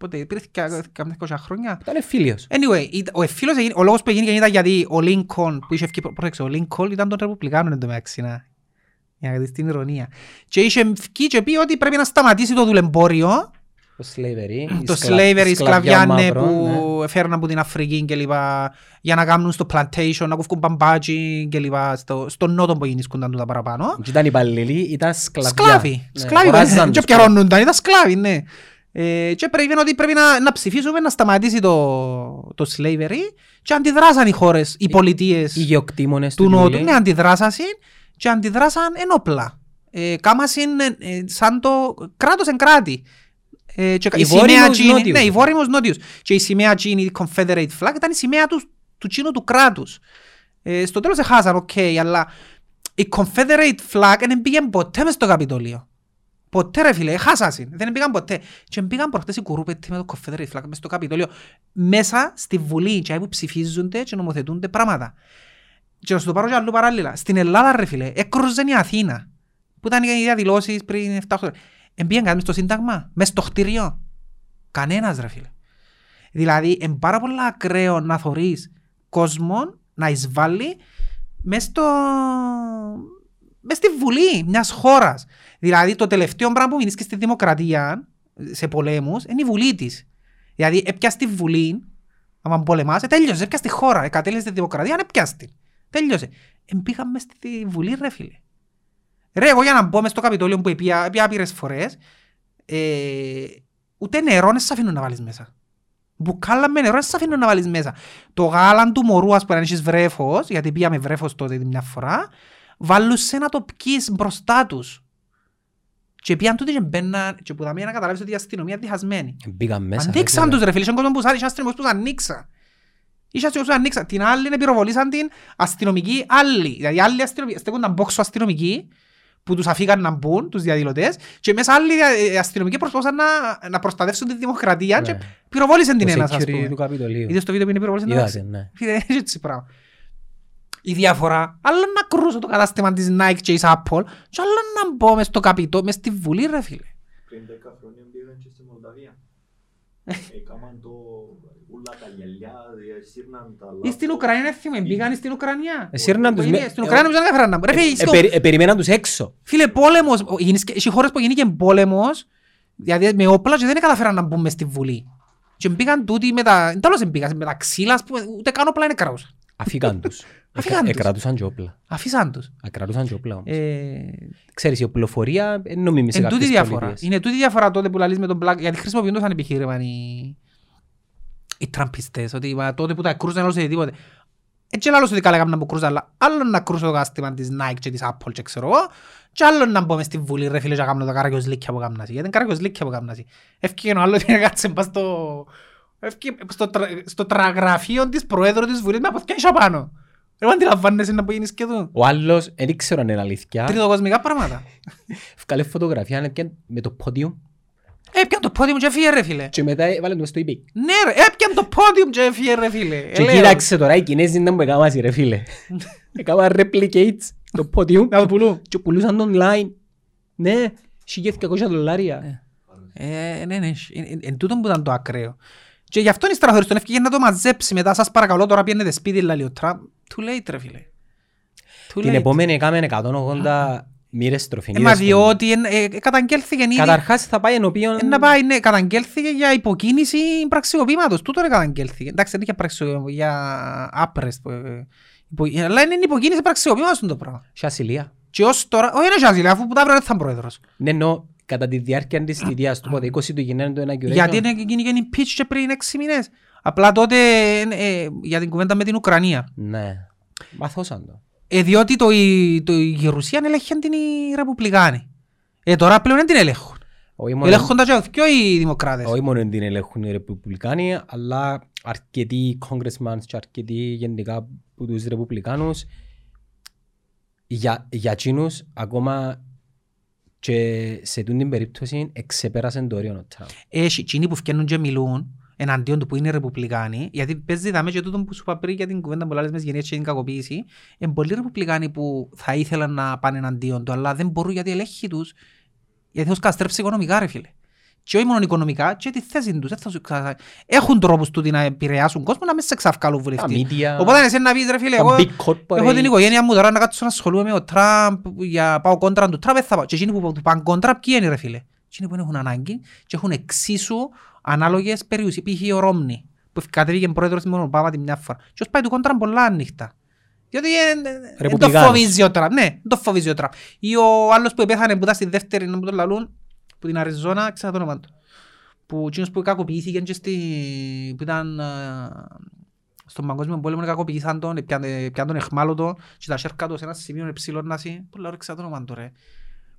πότε υπήρχε καμιά 20 χρόνια Ήταν φίλιος. Anyway, ήταν- ο εφήλος έγινε, ο λόγος που έγινε ήταν γιατί ο Lincoln που είχε ευκεί, πρόσεξε, ο Lincoln ήταν τον Ρεπουμπλικάνο εν τω μεταξύ, να- για να δεις την ηρωνία. Και είχε βγει και πει ότι πρέπει να σταματήσει το δουλεμπόριο, Το slavery. η το σκλα- slavery, η σκλαβιά ναι, μαύρων, που φέρναν από την Αφρική και λοιπά, για να κάνουν στο plantation, να κουφκούν μπαμπάτσι και λοιπά, στο, στο νότο που γίνησκονταν τούτα παραπάνω. Και ήταν υπαλληλοί, ήταν σκλαβιά. Σκλάβοι. Ναι, Σκλάβοι αγοράζαν και τους. πιερώνονταν, ήταν σκλάβοι, ναι. Ε, και πρέπει, ότι πρέπει να, να ψηφίσουμε να σταματήσει το, το slavery και αντιδράσαν οι χώρες, οι πολιτείες Οι γεωκτήμονες του του Νότου, Ιουλίου. ναι, αντιδράσασαν και αντιδράσαν ενόπλα. Ε, κάμασαν ε, ε, σαν το κράτος εν κράτη. Ε, και Οι η σημαία βόρειμους εκείνη- νότιους. Ναι, οι βόρειμους νότιους. Και η σημαία εκείνη, η Confederate flag, ήταν η σημαία του, του τζείνου του κράτους. Ε, στο τέλος έχασαν, οκ, αλλά η Confederate flag δεν πήγε ποτέ μες στο Καπιτόλιο. Ποτέ ρε φίλε, χάσασαν, δεν πήγαν ποτέ. Και πήγαν προχτές οι κουρούπετοι με το Confederate flag μες στο Καπιτόλιο, μέσα στη Βουλή, και που ψηφίζονται και νομοθετούνται πράγματα. Και να σου το πάρω και αλλού παράλληλα. Στην Ελλάδα ρε φίλε, έκρουζαν η Αθήνα. Που ήταν οι διαδηλώσεις πριν 7 χρόνια. Εμπήγαν κάτι μες στο Σύνταγμα, μες στο χτιριό. Κανένας ρε φίλε. Δηλαδή, είναι πάρα πολλά ακραίο να θωρείς κόσμο να εισβάλλει μες, στο... μες στη Βουλή μιας χώρας. Δηλαδή, το τελευταίο πράγμα που μείνεις και στη δημοκρατία, σε πολέμους, είναι η Βουλή της. Δηλαδή, έπιας τη Βουλή, άμα πολεμάς, ε, τέλειωσε, έπιας τη χώρα, ε, κατέλειωσε τη δημοκρατία, αν έπιας την. Τέλειωσε. Ε, πήγαν μες στη Βουλή, ρε φίλε. Ρε, εγώ για να μπω μες στο Καπιτόλιο που έπια, έπια άπειρες φορές, ε, ούτε νερό δεν σε αφήνουν να βάλεις μέσα. Μπουκάλα με νερό δεν σε αφήνουν να βάλεις μέσα. Το γάλα του μωρού, ας πούμε, αν έχεις βρέφος, γιατί πήγαμε βρέφος τότε την μια φορά, βάλουν σε να το πιείς μπροστά τους. Και πήγαν τούτοι και μπαίναν και που τα μία να καταλάβεις ότι η αστυνομία είναι διχασμένη. Μπήκαν μέσα. Ανοίξαν ρε τους φίλε. ρε φίλε, είχε κόσμο που σάρει, είχε αστυνομικούς που τους ανοίξαν. Είχε αστυνομικούς που τους ανοίξαν. Την άλλη είναι πυροβολήσαν την αστυνομική άλλη. Δηλαδή άλλοι αστυνομικοί, στέκονταν μπόξο αστυνομικοί που τους αφήκαν να μπουν, τους διαδηλωτές και μέσα άλλοι ε, αστυνομικοί προσπαθούσαν να, να προστατεύσουν τη δημοκρατία και Ναι. πυροβόλησαν την Το ένας ας security πούμε. του Καπιτολίου. Είδες το βίντεο που είναι πυροβόλησαν την ένας. Είδατε, ναι. Φίλε, είναι έτσι πράγμα. Η διαφορά, άλλο να κρούσω το κατάστημα της Nike και της Apple και άλλο να μπω μες στο καπιτό, μες στη Βουλή ρε φίλε. Πριν 10 χρόνια πήγαν και στη Μολδαβία. Έκαναν το ούλα τα γυαλιά, σύρναν τα Ή στην Ουκρανία δεν θυμάμαι, πήγαν στην Ουκρανία. Ε, σύρναν τους Που με- είναι- Στην Ουκρανία νομίζω δεν έφεραν να μπουν. Ρε φίλε, Ε, στο- περι- ε, Περιμέναν τους έξω. Φίλε, πόλεμος, ο- γίνεις και- σε χώρες που γίνηκε πόλεμος, δηλαδή με όπλα και δεν καταφέραν να μπουν μες στη Βουλή. Και μπήκαν τούτοι με τα, εν τέλος δεν μπήκαν, με τα ξύλα, ας πούμε, ούτε καν όπλα είναι κράουσαν. Αφήκαν τους. Αφήκαν Εκα- τους. Εκρατούσαν και όπλα. Αφήσαν τους. Ακρατούσαν και όπλα όμως. Ε, Ξέρεις, η οπλοφορία είναι νομίμη σε Εν τούτη κάποιες διαφορά. πολιτείες. Είναι τούτη διαφορά τότε που λαλείς με τον Black, γιατί χρησιμοποιούν το σαν επιχείρημα οι, οι τραμπιστές, ότι μα, τότε που τα κρούσαν όλους ή τίποτε. Έτσι άλλος ότι καλά έκαναν που κρούσαν, αλλά άλλο να κρούσω το κάστημα της Nike και της Apple και ξέρω εγώ, και άλλο να μπω μες στη Βουλή ρε φίλε και να κάνω το καράκιος λίκια που κάμνασαι. Γιατί είναι καράκιος λίκια που κάμνασαι. Έφυγε ο άλλος και κάτσε πας στο... Έφυγε στο, τρα... στο τραγραφείο της Προέδρου της Βουλής με αποθηκιά πάνω. Δεν μου αντιλαμβάνεσαι να που γίνεις και εδώ. Ο άλλος, δεν ξέρω αν είναι αλήθεια, Τριτοκοσμικά πράγματα. βγάλε φωτογραφία έπιαν με το πόντιου Έπιαν το πόδι μου και έφυγε ρε φίλε. και μετά έβαλε το στο eBay. Ναι ρε, έπιαν το πόντιουμ και έφυγε ρε φίλε. Και Ελέω. κοίταξε τώρα οι Κινέζοι να μου έκαναν ρε φίλε. Έκαναν replicates το πόντιου Να το πουλούν. και πουλούσαν το online. Ναι, 1200 δολάρια. Ε, ναι, ναι, εν- εν- εν τούτον που ήταν το ακραίο. Και γι' αυτό είναι στραχωρής, τον έφυγε να το μαζέψει μετά. Σας παρακαλώ τώρα πιένετε σπίτι, λέει ο Τραμπ. Too late ρε φίλε. Too Την late. επόμενη έκαμε 180 μοίρες Ε, μα τροφινίδες. διότι εν- ε, καταγγέλθηκε ήδη. Καταρχάς θα πάει ενώπιον... Ε, Να πάει, ναι, καταγγέλθηκε για υποκίνηση πραξιοποιήματος. Τούτο ρε καταγγέλθηκε. Εντάξει, δεν είχε πραξιοποιήμα, για άπρες. που, ε, υπο- Αλλά είναι υποκίνηση πραξιοποιήματος το πράγμα. Σε ασυλία. Και ως τώρα, όχι είναι σιάζιλε, αφού που τα αύριο δεν θα είναι πρόεδρος. Ναι, εννοώ κατά τη διάρκεια της θητείας του, πότε 20 του γινάνε το inauguration. Γιατί είναι γίνει και pitch και πριν έξι μήνες. Απλά τότε ε, ε, για την κουβέντα με την Ουκρανία. Ναι. Μαθώσαν το. Ε, διότι το, η, το, η Γερουσία ελέγχαν την οι Ρεπουμπλικάνοι. Ε, τώρα πλέον δεν την ελέγχουν. Όχι μόνο, Ελέγχονται και πιο οι Δημοκράτες. όχι μόνο την ελέγχουν οι Ρεπουμπλικάνοι, αλλά αρκετοί congressmen και αρκετοί γενικά από τους Ρεπουμπλικάνους για, για εκείνους ακόμα και σε τούτη την περίπτωση εξεπέρασαν το όριο ο Τραμπ. Έχει εκείνοι που φτιάχνουν και μιλούν εναντίον του που είναι Ρεπουμπλικάνοι, γιατί παίζει δάμε και τούτο που σου είπα πριν για την κουβέντα που λες μες τις γενιές και την κακοποίηση, είναι πολλοί Ρεπουμπλικάνοι που θα ήθελαν να πάνε εναντίον του, αλλά δεν μπορούν γιατί ελέγχει τους, γιατί θα τους καταστρέψει οικονομικά ρε φίλε. Και όχι μόνο οικονομικά, και τη θέση τους. δεν θα σου ξα- Έχουν τρόπους του να επηρεάσουν κόσμο να μην σε ξαφκάλουν Τα βουλευτή. media, Οπότε εσύ να πεις ρε φίλε, εγώ τα big corporate, έχω την οικογένεια μου τώρα να κάτσω να ασχολούμαι με ο Τραμπ, για πάω κόντρα του Τραμπ, δεν θα πάω. Και εκείνοι που πάνε κόντρα, ποιοι είναι ρε φίλε; Εκείνοι που έχουν ανάγκη και έχουν εξίσου ανάλογες περιουσίες. Π.χ. ο Ρόμνη, που κατέβηκε πρόεδρος με τον Ομπάμα τη μια φορά. Και ως πάει του κόντρα πολλά ανοιχτά. Διότι ε, ε, ε, το Ρεπουμπλικάνος. φοβίζει ο Τραμπ. Ναι, δεν το φοβίζει ο Τραμπ. Ή ο άλλος που επέθανε που ήταν στη δεύτερη, να μου τον λαλούν, που την Αριζόνα, ξέρω το όνομα του. Που εκείνος που κακοποιήθηκε και στη... που ήταν ε, στον παγκόσμιο πόλεμο κακοποιήσαν τον, πιάνε τον εχμάλωτο και τα σέρκα του σε ένα σημείο εψιλώνασι. Που λέω ρε ξέρω το όνομα του ρε.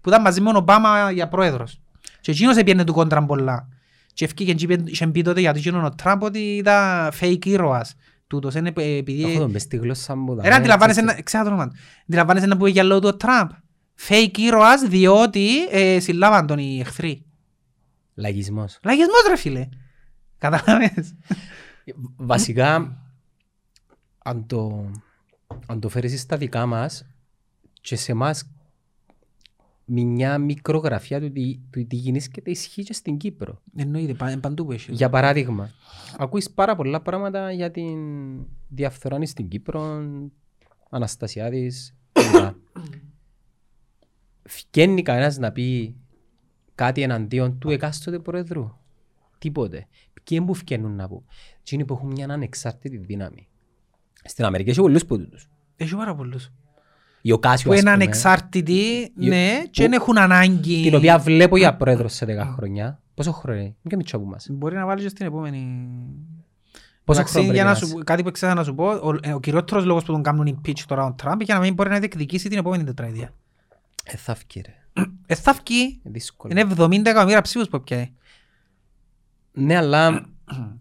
Που ήταν μαζί με τον Ομπάμα για πρόεδρος. Και εκείνος έπιανε του κόντρα πολλά. Και ευκήκε και είπε- είχε πει τότε για το εκείνον ο Τραμπ ότι ήταν fake ήρωας. Τούτος είναι ε, επειδή... Έχω τον μες στη γλώσσα μου. Ρε αντιλαμβάνεσαι, να- ξέρω το όνομα του. Αντιλαμβάνεσαι να πούμε για λόγω του ο Τραμπ. Fake ήρωας διότι ε, συλλάβαν τον οι εχθροί. Λαγισμός. Λαγισμός ρε φίλε. Καταλάβες. Βασικά, αν το, αν το φέρεις στα δικά μας και σε εμάς μια μικρογραφία του τι, του τι γίνεται ισχύει και στην Κύπρο. Εννοείται, πα- παντού που έχει. Για παράδειγμα, ακούεις πάρα πολλά πράγματα για την διαφθορά στην Κύπρο, Αναστασιάδης, κλπ. Φκένει κανένας να πει κάτι εναντίον του εκάστοτε πρόεδρου. Τίποτε. Ποιοι είναι που φκένουν να πω. Τι είναι που έχουν μια ανεξάρτητη δύναμη. Στην Αμερική έχει πολλούς που τούτους. Έχει πάρα πολλούς. Η Οκάσιο, Που ας είναι πούμε, ανεξάρτητοι, Η- ναι, και που- δεν έχουν ανάγκη. την οποία βλέπω για πρόεδρος σε 10 χρόνια. Πόσο χρόνο είναι, είναι και μητσό από μας. Μπορεί να βάλεις και στην επόμενη... Πόσο Εντάξει, χρόνο για πρέπει να να σου, κάτι που ξέχασα να σου πω, ο, ε, ο κυριότερος λόγος που τον κάνουν impeach τώρα ο Τραμπ για να μην μπορεί να διεκδικήσει την επόμενη τετραετία. Ε, θα φκεί ρε. Ε, θα βγει. Είναι δύσκολο. Είναι 70 εκατομμύρια ψήφους που πιάει. Ναι, αλλά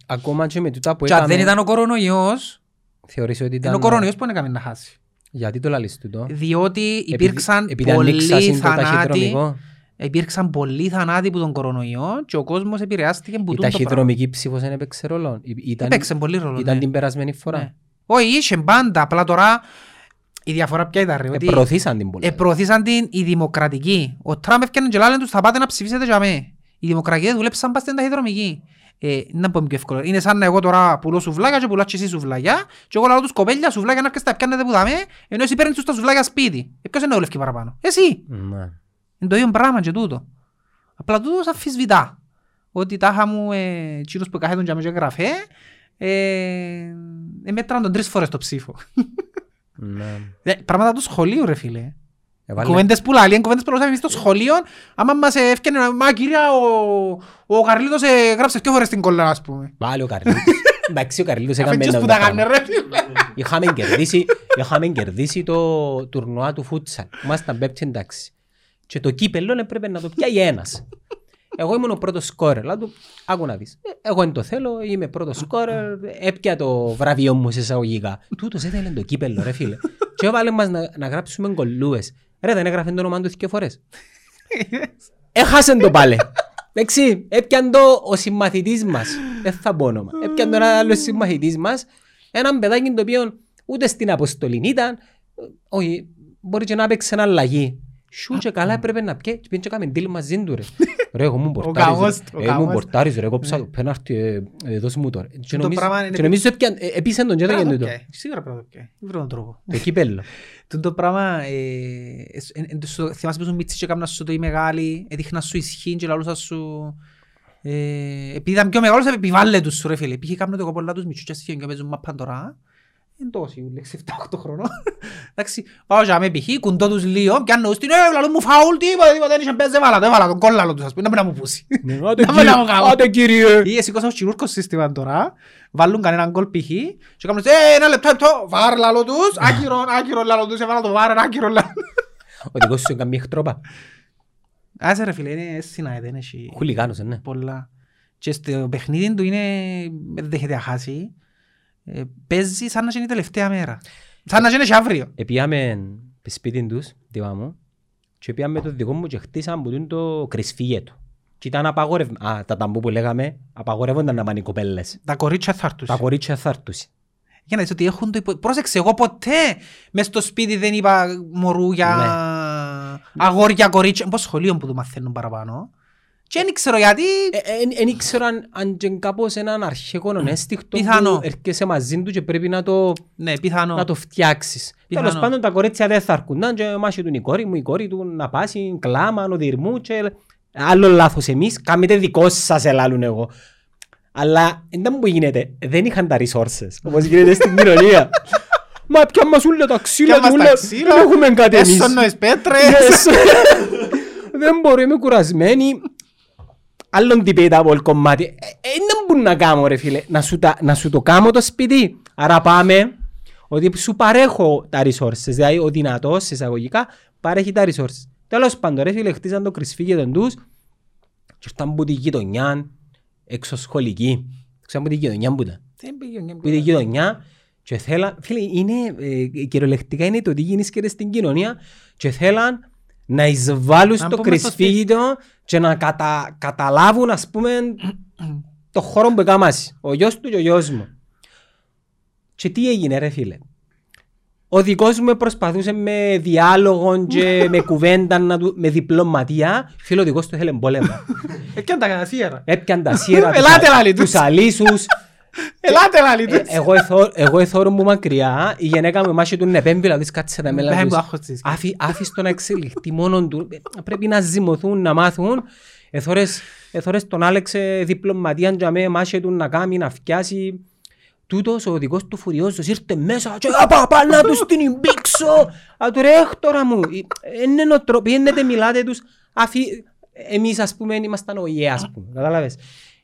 ακόμα και με τούτα που Και αν δεν έκαμε, ήταν ο κορονοϊός, θεωρείς ότι ήταν... είναι ο κορονοϊός που έκαμε να χάσει. Γιατί το λαλείς τούτο. Διότι Επειδή- υπήρξαν επειδή πολλοί ανοίξασαν το θανάτοι, ταχυδρομικό. υπήρξαν πολλοί θανάτοι που τον κορονοϊό και ο κόσμος επηρεάστηκε που Η τούτο το πράγμα. ταχυδρομική ψήφος δεν έπαιξε ρόλο. Ή- Ήταν, Έπαιξε πολύ ρόλο. ήταν ναι. την περασμένη φορά. Ναι. Όχι, είχε πάντα, απλά τώρα η διαφορά ποια ήταν ρε, Ε, ότι προωθήσαν την πολύ. ε, προωθήσαν την οι δημοκρατικοί. Ο Τραμπ έφτιανε και λένε τους θα πάτε να ψηφίσετε για μέ. Οι δημοκρατικοί δούλεψαν πας στην ταχυδρομική. Ε, να πω πιο εύκολο. Είναι σαν να εγώ τώρα πουλώ σουβλάκια και πουλάς και εσύ σουβλάκια και εγώ λέω τους κοπέλια σουβλάκια να έρχεστε να πιάνετε που δάμε ενώ εσύ παίρνεις τους τα σουβλάκια σπίτι. Ε, ποιος είναι δουλεύει παραπάνω; Εσύ. Ναι. Είναι το ίδιο πράγμα και τούτο. Απλά τούτος αμφισβητά. Ότι τάχα μου ε, τσίνος που κάθετον και αμέσως γραφέ ε, ε, μέτραν τον τρεις φορές το ψήφο. Ναι. Ε, Πράγματα του σχολείου ρε φίλε. Έβαλε- Κουβέντες που λαλεί, κουβέντες που λαλεί εμείς στο σχολείο άμα μας έφτιανε να μα κυρία ο, ο Καρλίτος ε, γράψε δυο φορές την κόλλα ας πούμε. Βάλε ο Καρλίτος. Εντάξει, ο Καρλίτος έκαμε Αφήνεις ένα που τα πράγμα. κάνουν ρε φίλε. Είχαμε κερδίσει, είχαμε κερδίσει το τουρνουά του φούτσαλ. Ήμασταν πέπτη εντάξει. Και το κύπελλο έπρεπε να το πιάει ένας. Εγώ ήμουν ο πρώτος σκόρερ. Λέω του, άκου να δεις. Ε, Εγώ δεν το θέλω, είμαι πρώτος σκόρερ, έπια το βραβείο μου σε εισαγωγικά. Τούτος έθελε το κύπελλο ρε φίλε. Και έβαλε μας να, να γράψουμε κολλούες. Ρε δεν έγραφε το όνομα του δύο φορές. Έχασε το πάλι. Εντάξει, έπιαν το ο συμμαθητής μας. Δεν θα πω όνομα. Έπιαν τον άλλο συμμαθητής μας. Έναν παιδάκι το οποίο ούτε στην αποστολή ήταν. Όχι, μπορεί και να παίξει ένα αλλαγή. Σου και καλά έπρεπε να πιέ. Και πήγαινε και έκαμε deal μαζί του ρε. Ρε, εγώ μου γαμός πορτάρεις. του, ρε. ο Ε, μου γαμός πορτάρεις ρε, κόψα το πέναρτι, ε, ε, δώσ' μου τώρα. Και Το νομίζω- πράγμα είναι- και νομίζω έπιαν- ε, επίσης τον και Πρέπει το να το γέντο. πιάει. Σίγουρα πρέπει να το πιάει. Δεν βρω τον τρόπο. Το κύπελλο. Τούτο το πράγμα, ε, ε, ε, σου- θυμάσαι που ήσουν μίτσις και έκαναν σου το ή μεγάλη, έδειχναν σου ισχύν και λαλούσαν σου... Ε, επειδή ήταν πιο μεγάλος επιβάλλε τους σου ρε φίλε. Πήγε κάμουν το κοπολά τους μητσούς και έφυγαν και παίζουν μάπαν τώρα. Εν τόσοι, ούλεξε 7-8 χρονών. Εντάξει, πάω για με π.χ. κουντώ τους λίγο, πιάνω τους την, ε, λαλό μου φαουλ, τίποτα, τίποτα, δεν είχε παίζει, έβαλα το, έβαλα τον κόλλαλο τους, ας πούμε, να μην να μου πούσει. Άντε, Να μην να μου κύριε. κάνω. Άντε, κύριε. Ή εσύ κόσμο χειρούργο σύστημα τώρα, βάλουν κανέναν γκολ π.χ. και κάνουν ε, ένα λεπτό, λεπτό, βάρ λαλό τους, άκυρο, άκυρο λαλό τους, έβαλα το βάρ, άκυρο λαλό. Ο δικός σου έκανε μια εκτρόπα. Άσε ρε φίλε, είναι συνάιδε, δεν έχει Χουλιγάνος, ε, ναι. πολλά. Και στο παιχνίδι του είναι, δεν δέχεται να χάσει, Ε, παίζει σαν να είναι η τελευταία μέρα. Σαν να είναι και αύριο. Επίαμε σπίτι τους, δίπα μου, και πήγαμε το δικό μου και χτίσαμε που είναι το κρυσφύγετο. Και ήταν απαγορευμένο. Α, τα ταμπού που λέγαμε, απαγορεύονταν να πάνε οι κοπέλες. Τα κορίτσια θα έρθουν. Τα κορίτσια θα έρθουν. Για να δεις ότι έχουν το υπο... Πρόσεξε, εγώ ποτέ μες στο σπίτι δεν είπα μωρού για Ναι. αγόρια, κορίτσια. Πώς σχολείο που το μαθαίνουν παραπάνω. Και δεν ξέρω γιατί... Δεν Ε, ήξερα αν- αν και κάπως έναν αρχαίγωνο αίσθηκτο Πιθανό. που έρχεσαι μαζί του και πρέπει να το, Ναι, πιθανό. να το φτιάξεις. Πιθανό. Τέλος πάντων τα κορίτσια δεν θα έρχονταν και μάχη του η κόρη μου, η κόρη του να πάσει κλάμα, οδυρμού και άλλο λάθος εμείς, κάμετε δικό σας ελάλουν εγώ. Αλλά δεν που γίνεται, δεν είχαν τα resources, όπως γίνεται στην κοινωνία. Μα πια μας ούλα τα ξύλα, Πια μας ούλα, τα ξύλα, δεν έχουμε κάτι εμείς. Έσωνες πέτρες. Yes. Δεν μπορώ, είμαι κουρασμένη. Άλλον τυπέτα από όλο κομμάτι. Ε, ε, Δεν μπορώ να κάνω ρε φίλε. Να σου, τα, να σου το κάνω το σπίτι. Άρα πάμε ότι σου παρέχω τα resources. Δηλαδή ο δυνατός σε εισαγωγικά παρέχει τα resources. Τέλος πάντων ρε φίλε χτίσαν το κρυσφύγετον τους και ήρθαν από τη γειτονιά εξωσχολική. Ξέραν από τη γειτονιά που ήταν Δεν πήγε, που είναι η γειτονιά και θέλαν, φίλε, είναι, ε, κυριολεκτικά είναι το τι γίνησκεται στην κοινωνία και θέλαν να εισβάλλουν Να στο μπούμε στο κρυσφύγητο και να κατα, καταλάβουν, ας πούμε, το χώρο που έκαμασαι. Ο γιος του και ο γιος μου. Και τι έγινε ρε φίλε. Ο δικός μου προσπαθούσε με διάλογο και με κουβέντα, να του- με διπλωματία. Φίλε, ο δικός του θέλει πόλεμο. Έκαν τα κατασίερα. Έπιαν τα σύρα, τους Ελάτε, α- λαλή τους. τους αλήσους, Ελάτε λαλή ε, τους. εγώ εθώ- Εγώ εθώρω μου μακριά, η γυναίκα μου μάχη του είναι επέμπει, δηλαδή κάτσε τα μέλα Δεν τους. μου άγχος της. Άφη- Άφης το να εξελιχθεί μόνον του. Ε, Πρέπει να ζυμωθούν, να μάθουν. Εθώρες, εθώρες τον Άλεξ ε, διπλωματία για με μάχη του να κάνει, να φτιάσει. Τούτος ο δικός του φουριόζος ήρθε μέσα και «Απα, πά, να τους την μπήξω». Α, του ρε Έκτορα μου, ε, είναι νοοτροπία, είναι μιλάτε τους. Αφή, εμείς ας πούμε ήμασταν ο ΙΕ ας πούμε, κατάλαβες.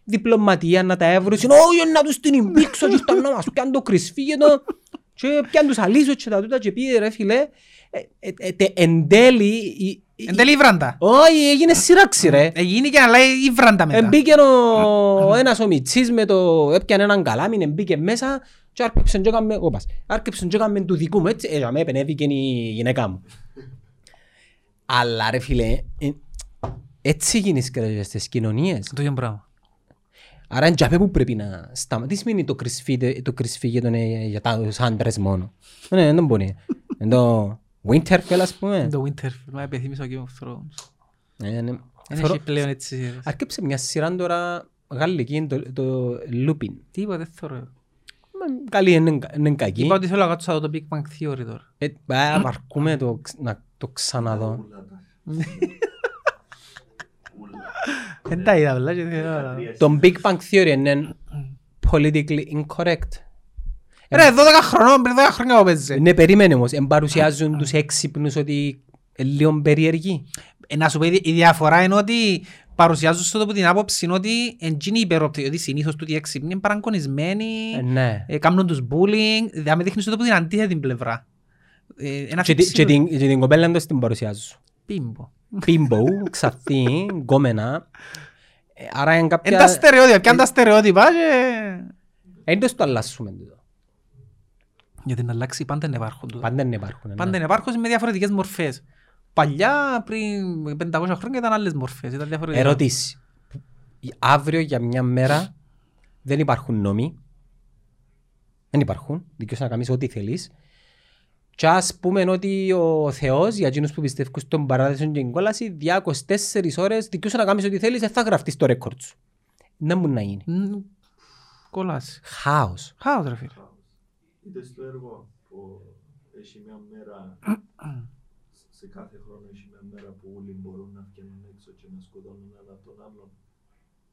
Διπλωματία να τα έβρωσαν, όχι να τους την εμπήξω και ήταν να μας πιάνε το κρυσφύγετο και πιάνε τους αλύσω και τα τούτα και πήγε ρε φίλε. Ε, ε, ε, τε- Εν τέλει, η- η- Εν τέλει η βράντα. όχι έγινε σύραξη ρε. Έγινε και να λέει η βράντα μετά. Εμπήκε ο ένας ο Μιτσής με το... έπιανε έναν καλάμι, εμπήκε μέσα και άρκεψαν και έκαμε... Όπας. Άρκεψαν και έκαμε του δικού μου έτσι, ε, με επενέβηκε η γυναίκα μου. Αλλά ρε φίλε, ε, έτσι γίνεις και ρε στις κοινωνίες. Το ίδιο πράγμα. Άρα είναι τζαπέ που πρέπει να σταματήσει. Τι σημαίνει το κρυσφύγε- το κρυσφύγετο είναι για τους άντρες μόνο. Ναι, δεν μπορεί. Είναι το Winterfell ας πούμε. Το Winterfell, μα επιθυμίσω ο Game of Thrones. Ε, ναι. Δεν Θεωρώ- έχει πλέον έτσι σειρές. Αρκέψε μια σειρά τώρα γαλλική, το, το Lupin. Τίποτε, δεν θεωρώ. Μα, Καλή είναι, είναι κακή. Είπα ότι θέλω να κάτσω να δω το Big Bang Theory τώρα. Ε, α, βαρκούμε το, ξ- να το ξαναδώ. Ούλα τα. Ούλα. Δεν τα είδα, απλά και θέλω να δω. Το Big Bang Theory είναι politically incorrect. Ρε, 12 χρονών, πριν 12 χρόνια που παίζει. Ναι, περίμενε όμως. Εν παρουσιάζουν τους έξυπνους ότι είναι λίγο περίεργοι. Ε, Να σου πω, η η διαφορά είναι ότι παρουσιάζουν στο από την άποψη είναι ότι εντζήνει υπερόπτη, ότι συνήθως τούτοι έξυπνοι είναι παραγκονισμένοι, Ε, Ναι. ε, κάνουν τους bullying, δηλαδή δείχνεις το από την αντίθετη πλευρά. Ε, Ένα Και, τη- και, φιψίλο- την, και την κοπέλα τους την παρουσιάζουν. Πίμπο. Πίμπο, ξαφτή, γκόμενα. Ε, Άρα είναι Είναι τα κάποια... στερεότυπα, πιάνε τα στερεότυπα και... Εν το στο αλλάσουμε τούτο. Γιατί να αλλάξει πάντα να υπάρχουν τούτα. Πάντα δεν υπάρχουν. ναι. Πάντα να υπάρχουν με διαφορετικές μορφές. Παλιά, πριν 500 χρόνια ήταν άλλες μορφές, ήταν διαφορετικά. Ερώτηση. Αύριο για μια μέρα δεν υπάρχουν νόμοι. Δεν υπάρχουν. Δικαιώσαι να κάνεις ό,τι θέλεις. Και ας πούμε ότι ο Θεός, για εκείνους που πιστεύουν στον παράδεισο και την κόλαση, διά 24 ώρες δικαιώσαι να κάνεις ό,τι θέλεις, δεν θα γραφτείς στο ρεκόρτ σου. Να μου να γίνει. Μμ, Κολλάς. Χάος. Χάος ρε φίλε. Είτε στο έργο που έχει μια μέρα, σε κάθε χρόνο έχει μια μέρα που όλοι μπορούν να βγαίνουν έξω και να σκοτώνουν ένα τον άλλον.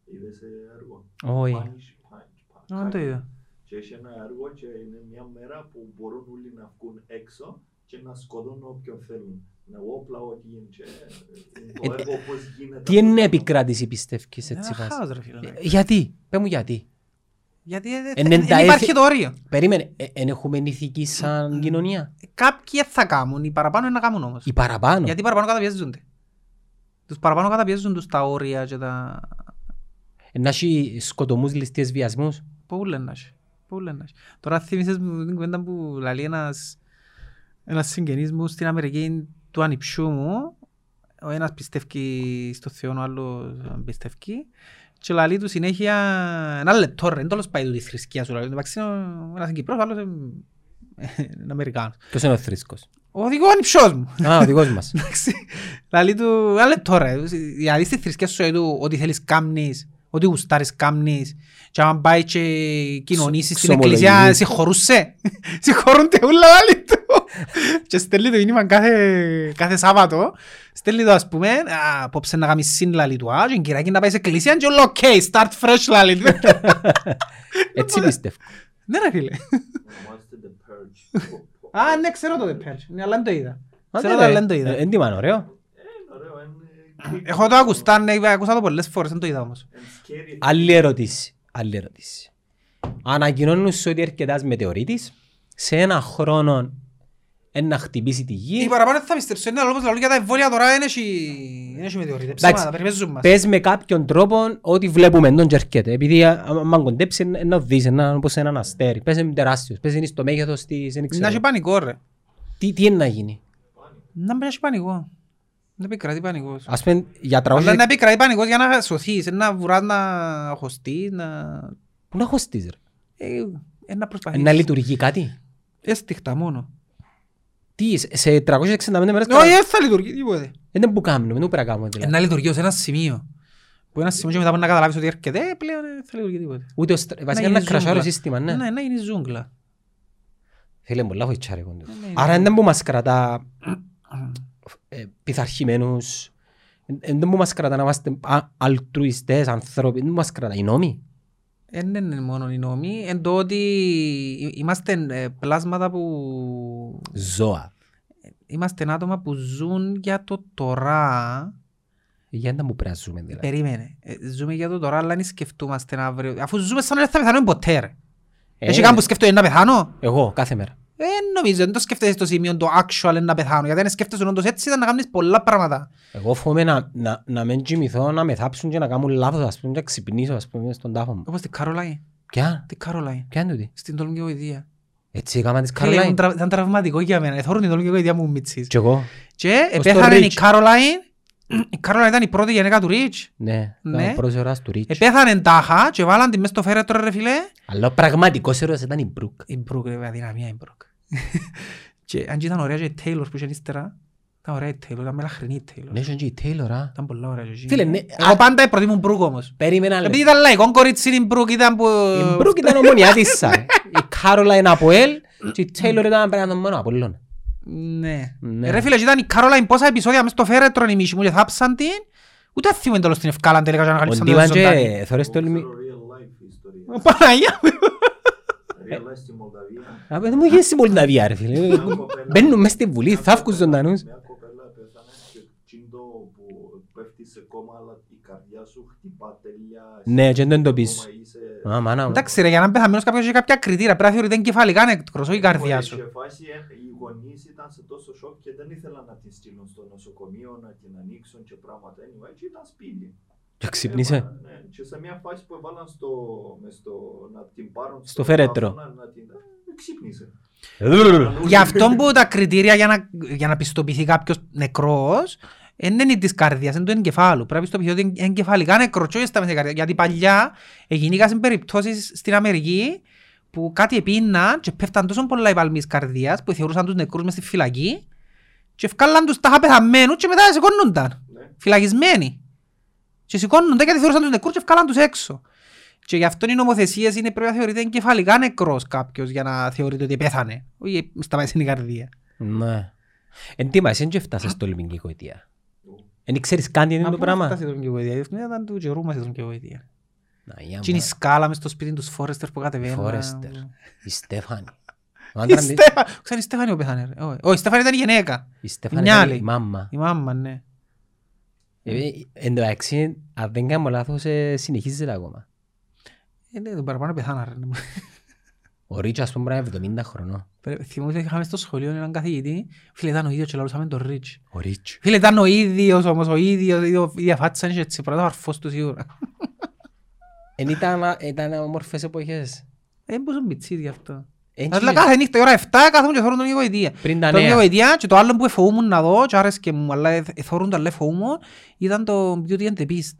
Είδες ε, έργο; Όχι. Punch, punch, punch. Α, το είδα. Και έχει ένα έργο και είναι μια μέρα που μπορούν όλοι να βγουν έξω και να σκοτώνουν όποιον θέλουν. Με όπλα, ό,τι είναι. Και, ε, το Ε, έργο πώς γίνεται. Τι είναι επικράτηση πιστεύεις Ένα έτσι φάση. χάος ρε φίλε. Ε, Γιατί; Πες μου γιατί. Γιατί ε, Εν δεν εν τα υπάρχει έθι- το όριο. Περίμενε. Εν έχουμε ηθική σαν κοινωνία; Κάποιοι θα κάνουν, οι παραπάνω είναι να κάνουν όμως. Οι παραπάνω; Γιατί οι παραπάνω καταπιέζονται. Τους παραπάνω καταπιέζουν τους τα όρια και τα... Ε, Να έχει σκοτωμούς ληστείες βιασμούς; Πού λένε να έχει. Πού λένε να έχει. Τώρα θύμισες μου την κουβέντα που λέει ένας, ένας συγγενής μου στην Αμερική του ανιψιού μου. Ο ένας πιστεύει στο Θεό, ο άλλος δεν πιστεύει. Και λέει του συνέχεια ένα λεπτό ρε, δεν τέλος πάει του τη θρησκεία σου. λέει. Εντάξει, είναι ο- ένας είναι Κυπρός, ο άλλος είναι είναι Αμερικάνος. Ποιος είναι ο θρήσκος. Ο δικό ανιψιός μου. Α, ο δικός μας. Εντάξει. Λαλεί του, ένα λεπτό ρε, δηλαδή στη θρησκεία σου του ότι θέλεις κάμνεις, ότι γουστάρεις κάμνεις και άμα πάει και κοινωνήσεις στην Ξομολογείς. εκκλησία, συγχωρούσε. Συγχωρούνται όλα λαλεί του. Και στέλνει το μήνυμα κάθε, κάθε Σάββατο, στέλνει το ας πούμε, «Α, απόψε να κάνεις sin λαλεί του, α, και Κυριακή να πάει σε εκκλησία και όλο ok, start fresh λαλεί του. Έτσι πιστεύω. Ναι ρε φίλε. Ονομάζεται The Purge. Α, ναι, ξέρω το The Purge, ναι, αλλά δεν το είδα. Μα Ξέρω ναι, το, αλλά ρε. δεν το είδα. Ε, Εν τιμάν, ωραίο. Είναι ωραίο, είναι... Έχω το ακουστά, ναι, ακούσα το πολλές φορές, δεν το είδα όμως. Είναι scary. Άλλη ερώτηση. Άλλη ερώτηση. Ανακοινώνουν σου ότι έρχεται ένας μετεωρίτης σε ένα χρόνο εν να χτυπήσει τη Οι γη. παραπάνω δεν θα πιστέψω, είναι λόγος λαλού για τα εμβόλια τώρα δεν έχει δεν έχει μετεωρίτες. Εντάξει. Ψέματα, περιπέζουν μας. Πες με κάποιον τρόπο ότι βλέπουμε τον και έρχεται. Επειδή αν κοντέψει είναι να δεις ένα, όπως έναν αστέρι. Πες είναι τεράστιος. Πες είναι στο μέγεθος της. δεν Να ξέρω. έχει πανικό ρε. Τι, τι είναι να γίνει; Να μην έχει πανικό. Να επικρατεί πανικός. Ας πούμε για Αλλά 300... να επικρατεί πανικός για να σωθείς, να βουράς να χωστείς, να... Πού να χωστείς ρε; Ε, ε, να Ε, προσπαθείς. Να λειτουργεί κάτι; Έστιχτα μόνο. Τι, σε 365 μέρες Όχι, δεν θα λειτουργεί τίποτε. δεν που κάνουμε, δεν πρέπει να κάνουμε Ε, δηλαδή. Να λειτουργεί ως ένα σημείο. Που ένα σημείο και μετά που να καταλάβεις ότι έρχεται, ε, πλέον δεν θα λειτουργεί τίποτε. Ούτε ως- βασικά γίνει να κρασάρει το ζούγκλα. σύστημα, ναι. Ναι, να γίνει ζούγκλα. Θέλει πολλά βοηθά ρε κοντό. Ναι, ναι, Άρα δεν που μας κρατά ε, πειθαρχημένους, ε, δεν που μας κρατά να είμαστε α- αλτρουιστές, ανθρώποι, δεν που μας κρατά οι νόμοι. Δεν είναι μόνο οι νόμοι, εν το ότι είμαστε ε, πλάσματα που... Ζώα. Είμαστε άτομα που ζουν για το τώρα Για να μου πρέπει να ζούμε δηλαδή. Περίμενε. Ε, Ζούμε για το τώρα, αλλά δεν σκεφτούμαστε αύριο. Αφού ζούμε σαν να δεν θα πεθάνουμε ποτέ ρε. Ε, Έχει κάπου που σκέφτομαι να πεθάνω. Εγώ κάθε μέρα. Ε, νομίζω, δεν το σκέφτεσαι στο σημείο το actual να πεθάνω. Γιατί αν σκέφτεσαι όντως έτσι ήταν να κάνεις πολλά πράγματα. Εγώ φοβούμαι να, να, να μην κοιμηθώ, να με θάψουν και να κάνουν λάθος, ας πούμε, και να ξυπνήσω, ας πούμε, στον τάφο μου. Όπως την Caroline. Ποια, Την Caroline. ποια είναι τούτη; Στην τόλμη και βοηθεία. Έτσι έκανα της Φίλε, ήμουν Caroline. τρα- Ήταν τραυματικό για μένα. Εθώρουν την τόλμη και βοηθεία μου μίτσις. Και εγώ. Και Ως το επέθανε η Rich. Caroline. Η Caroline ήταν η πρώτη γυναίκα του Rich. Ναι, Ναι. ναι. πρώτος ώρας του Ρίτς. Επέθανε τάχα και βάλαν τη μες στο φέρετρο ρε φίλε. Αλλά ο πραγματικός ήρωας ήταν η Μπρουκ. Η Μπρουκ ρε αδυναμία η Μπρουκ. Και αν και ήταν ωραία και η Taylor που είχε ύστερα. Ήταν ωραία η Taylor, ήταν μελαχρινή η Taylor. Ναι, είχε και η Taylor, α. Ήταν πολλά ωραία και εκείνη. Φίλε, ναι, Εγώ α- πάντα προτιμούν Μπρουκ όμως. Περίμενα Επειδή λεπτό. ήταν λαϊκό κορίτσι η Μπρουκ ήταν που... Η Μπρουκ ήταν ομονιά της σαν. Η Caroline από ελ και η Taylor ήταν πέρα τον μόνο Απολλώνα. Ναι. Ναι. Ρε φίλε, και ήταν η Caroline πόσα επεισόδια μες στο φέρετρο η μίση μου και θάψαν την. Ούτε θυμούν τέλος την ευκάλαν τελικά και Ο ανακαλύψαν το Ντίβαν ζωντάνι. και θωρείς το Εγώ ελμί. ξέρω real life ιστορία. Παναγία μου. Real life στη Μολδαβία. Α, παιδί μου είχες στην Μολδαβία ρε φίλε. Μια κοπέλα- Μπαίνουν μες στη Βουλή, θαύκουν ζωντανούς. Μια κοπέλα πέθανε και τσίντο που πέφτει σε κόμμα αλλά η καρδιά σου χτυπά τέλεια. Ναι, και δεν το Ακόμα πεις. είσαι- Α, μάνα μου. Εντάξει ρε, για να πεθαμένος κάποιος έχει κάποια κριτήρια. Πρέπει να θεωρείται εγκεφαλικά νεκρός, όχι η καρδιά Μπορεί σου. Σε φάση, ε, οι γονείς ήταν σε τόσο σοκ και δεν ήθελαν να την στείλουν στο νοσοκομείο, να την ανοίξουν και πράγματα. Anyway, και ήταν σπίτι. Και ξύπνησε; Έβαλαν, ναι, Και σε μια φάση που έβαλαν στο, μες στο, να την πάρουν Στο φέρετρο. τάφο, Να, να την, ε, ξύπνησε. Γι' αυτό που τα κριτήρια για να, για να πιστοποιηθεί κάποιος νεκρός δεν είναι της καρδιάς, είναι του εγκεφάλου. Πρέπει να πιστοποιηθεί ότι είναι εγκεφαλικά νεκρός και όχι στα μέσα καρδιά. Γιατί παλιά γίνηκαν σε περιπτώσεις στην Αμερική που κάτι επίναν και πέφταν τόσο πολλά οι παλμοί της καρδίας που θεωρούσαν τους νεκρούς μες στη φυλακή και ευκάλαν τους τάχα πεθαμένους και μετά σηκώνονταν. Ναι. Φυλακισμένοι. Και σηκώνονταν γιατί θεωρούσαν τους νεκρούς και ευκάλαν τους έξω. Και γι' αυτό οι νομοθεσίες είναι πρέπει να θεωρείται εγκεφαλικά νεκρός κάποιος για να θεωρείται ότι πέθανε. Όχι στα μέσα στην καρδία. Ναι. Εν τι μας, εν και φτάσες στο λιμινγκικό αιτία. Εν ξέρεις καν τι είναι Μα το πού πράγμα; φτάσει η δρομική Ήταν του καιρού μας η δρομική βοήθεια. Να, για Και είναι η μα- σκάλα μες στο σπίτι τους Φόρεστερ που κατεβαίνουν. Φόρεστερ. Η Στέφανη. Ο Η άντρας της- Στέφα- Ξέρεις, η Στέφανη που πέθανε. ρε. Όχι, Όχι, η Στέφανη ήταν η γυναίκα. Η Στέφανη Μια ήταν άλλη. η μάμα. Η μάμα, ναι. Ε, Εν τω μεταξύ, αν δεν κάνω λάθος, ε, συνεχίζεται ακόμα. Ε, ναι, τον παραπάνω πεθάνα. ρε. Ο Ρίτσο, ας πούμε, πρέπει να είναι 70 χρονών. Πρέπει- Θυμούμαι ότι είχαμε στο σχολείο έναν καθηγητή. Φίλε, ήταν ο ίδιος και λαούσαμε τον Ρίτς. Ο Ρίτσο. Φίλε, ήταν ο ίδιος όμως, ο ίδιος, η ίδια φάτσα είναι και έτσι, πρώτα αρφός του σίγουρα. Εν ήταν, ήταν όμορφες εποχές. Ε, πώς είναι πιτσίς γι' αυτό. Εν Αλλά και- κάθε νύχτα η ώρα 7 κάθομαι και θωρούν τον γοητεία. Πριν τα Το νέα. γοητεία και το άλλο που εφοβούμουν να δω και άρεσκε μου, αλλά ε- εθώρουν το αλλά εφοβούμουν, ήταν το Beauty and the Beast.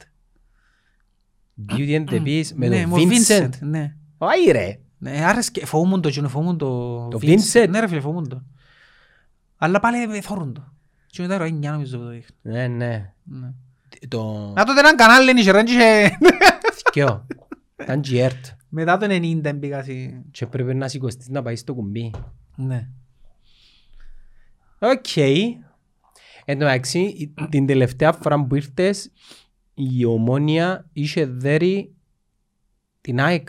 Beauty and the Beast με Ναι, τον με ο Vincent. Ναι. Όχι ρε. Ναι, άρεσκε, εφοβούμουν το, εκείνο, εφοβούμουν το... Το Vincent. Ναι ρε φίλε, εφοβούμουν το. Αλλά πάλι εθώρουν το. Και μετά ρο 9 νομίζω που το δείχνει. Ναι, ναι. Ναι. Το... Να τότε έναν κανάλι είναι και είχε... Θκυο. Ήταν GERT. Μετά το 90 μπήκα στη... Και πρέπει να σηκωστείς να πάεις στο κουμπί. Ναι. Οκ. Εν τω μεταξύ, η- την τελευταία φορά που ήρθες, η Ομόνια είχε δέρει την ΑΕΚ.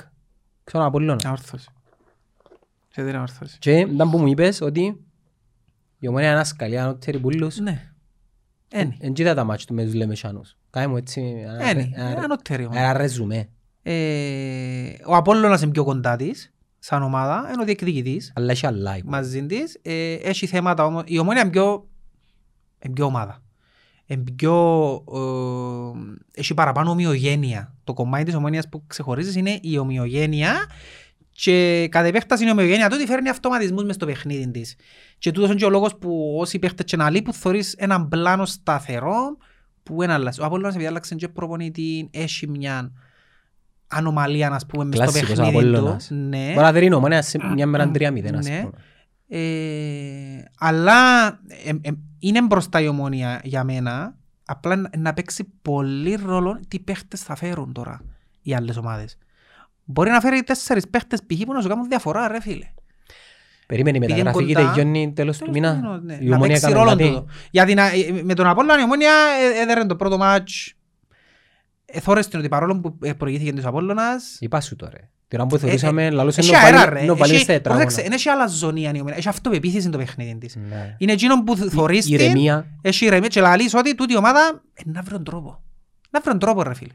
Ξέρω Απόλλωνα. Ανόρθωση. Σε δεν είναι Ανόρθωση. Και ήταν που μου είπες ότι η Ομόνια είναι ένα σκαλί ανώτερη που ούλλους. Ναι. Ένι. Εν κοίτα τα μάτια του με τους Λεμεσάνους. Κάνε μου έτσι ένα- Ένι. ένα- Ανώτερη όμως. ένα ρεζουμέ. Ε, ο Απόλλωνας είναι πιο κοντά της, σαν ομάδα, είναι ο διεκδικητής Αλλά έχει άλλα. υπό. μαζί της. Ε, έχει θέματα όμως, η ομόνια είναι πιο, είναι πιο ομάδα. Είναι πιο, ε, έχει παραπάνω ομοιογένεια. Το κομμάτι της ομόνιας που ξεχωρίζεις είναι η ομοιογένεια και κατ' επέκταση η ομοιογένεια τούτη φέρνει αυτοματισμούς μες στο παιχνίδι της. Και τούτος είναι και ο λόγος που όσοι παίχτες και να λείπουν θωρείς έναν πλάνο σταθερό που είναι αλλάζει. Ο Απόλλωνας επειδή άλλαξε και προπονητή, έχει μια ανομαλία ας πούμε μες στο Κλασικός παιχνίδι του. Απόλλωνας. Ναι. Τώρα δεν είναι Ομόνια σε μια μέρα 3-0 ας Ναι. πούμε. Ε, αλλά ε, ε, είναι μπροστά η ομόνια για μένα. Απλά να- να παίξει πολύ ρόλο τι παίχτες θα φέρουν τώρα οι άλλες ομάδες. Μπορεί να φέρει τέσσερις παίχτες π.χ. που να σου κάνουν διαφορά ρε φίλε. Περίμενε η Επειδή είναι μεταγραφή κοντά, τελειώνει τέλος του Τέλος μήνα. πάντων, ναι. Η Να Ομόνια παίξει έκανε ρόλο κάτι. τούτο. Γιατί να- ε, με τον Απόλλωνα η ομόνια ε, έδερε το πρώτο μάτς. Εθώρες την ότι παρόλο που ε, προηγήθηκε της Απόλλωνας, Είπα σου τώρα. Την ώρα που θεωρούσαμε, λαλούσε Έχει να αέρα βάλει- ρε. να βάλει Έχει- στα τετράγωνα. πρόσεξε, εν έχει άλλα ζωνία η ομάδα. Έχει αυτοπεποίθηση το παιχνίδι της. Ναι. Είναι εκείνο που θωρείς την, Ηρεμία. έχει ηρεμία και λαλείς ότι τούτη η ομάδα ε, να βρει τον τρόπο. Να βρει τον τρόπο ρε φίλε.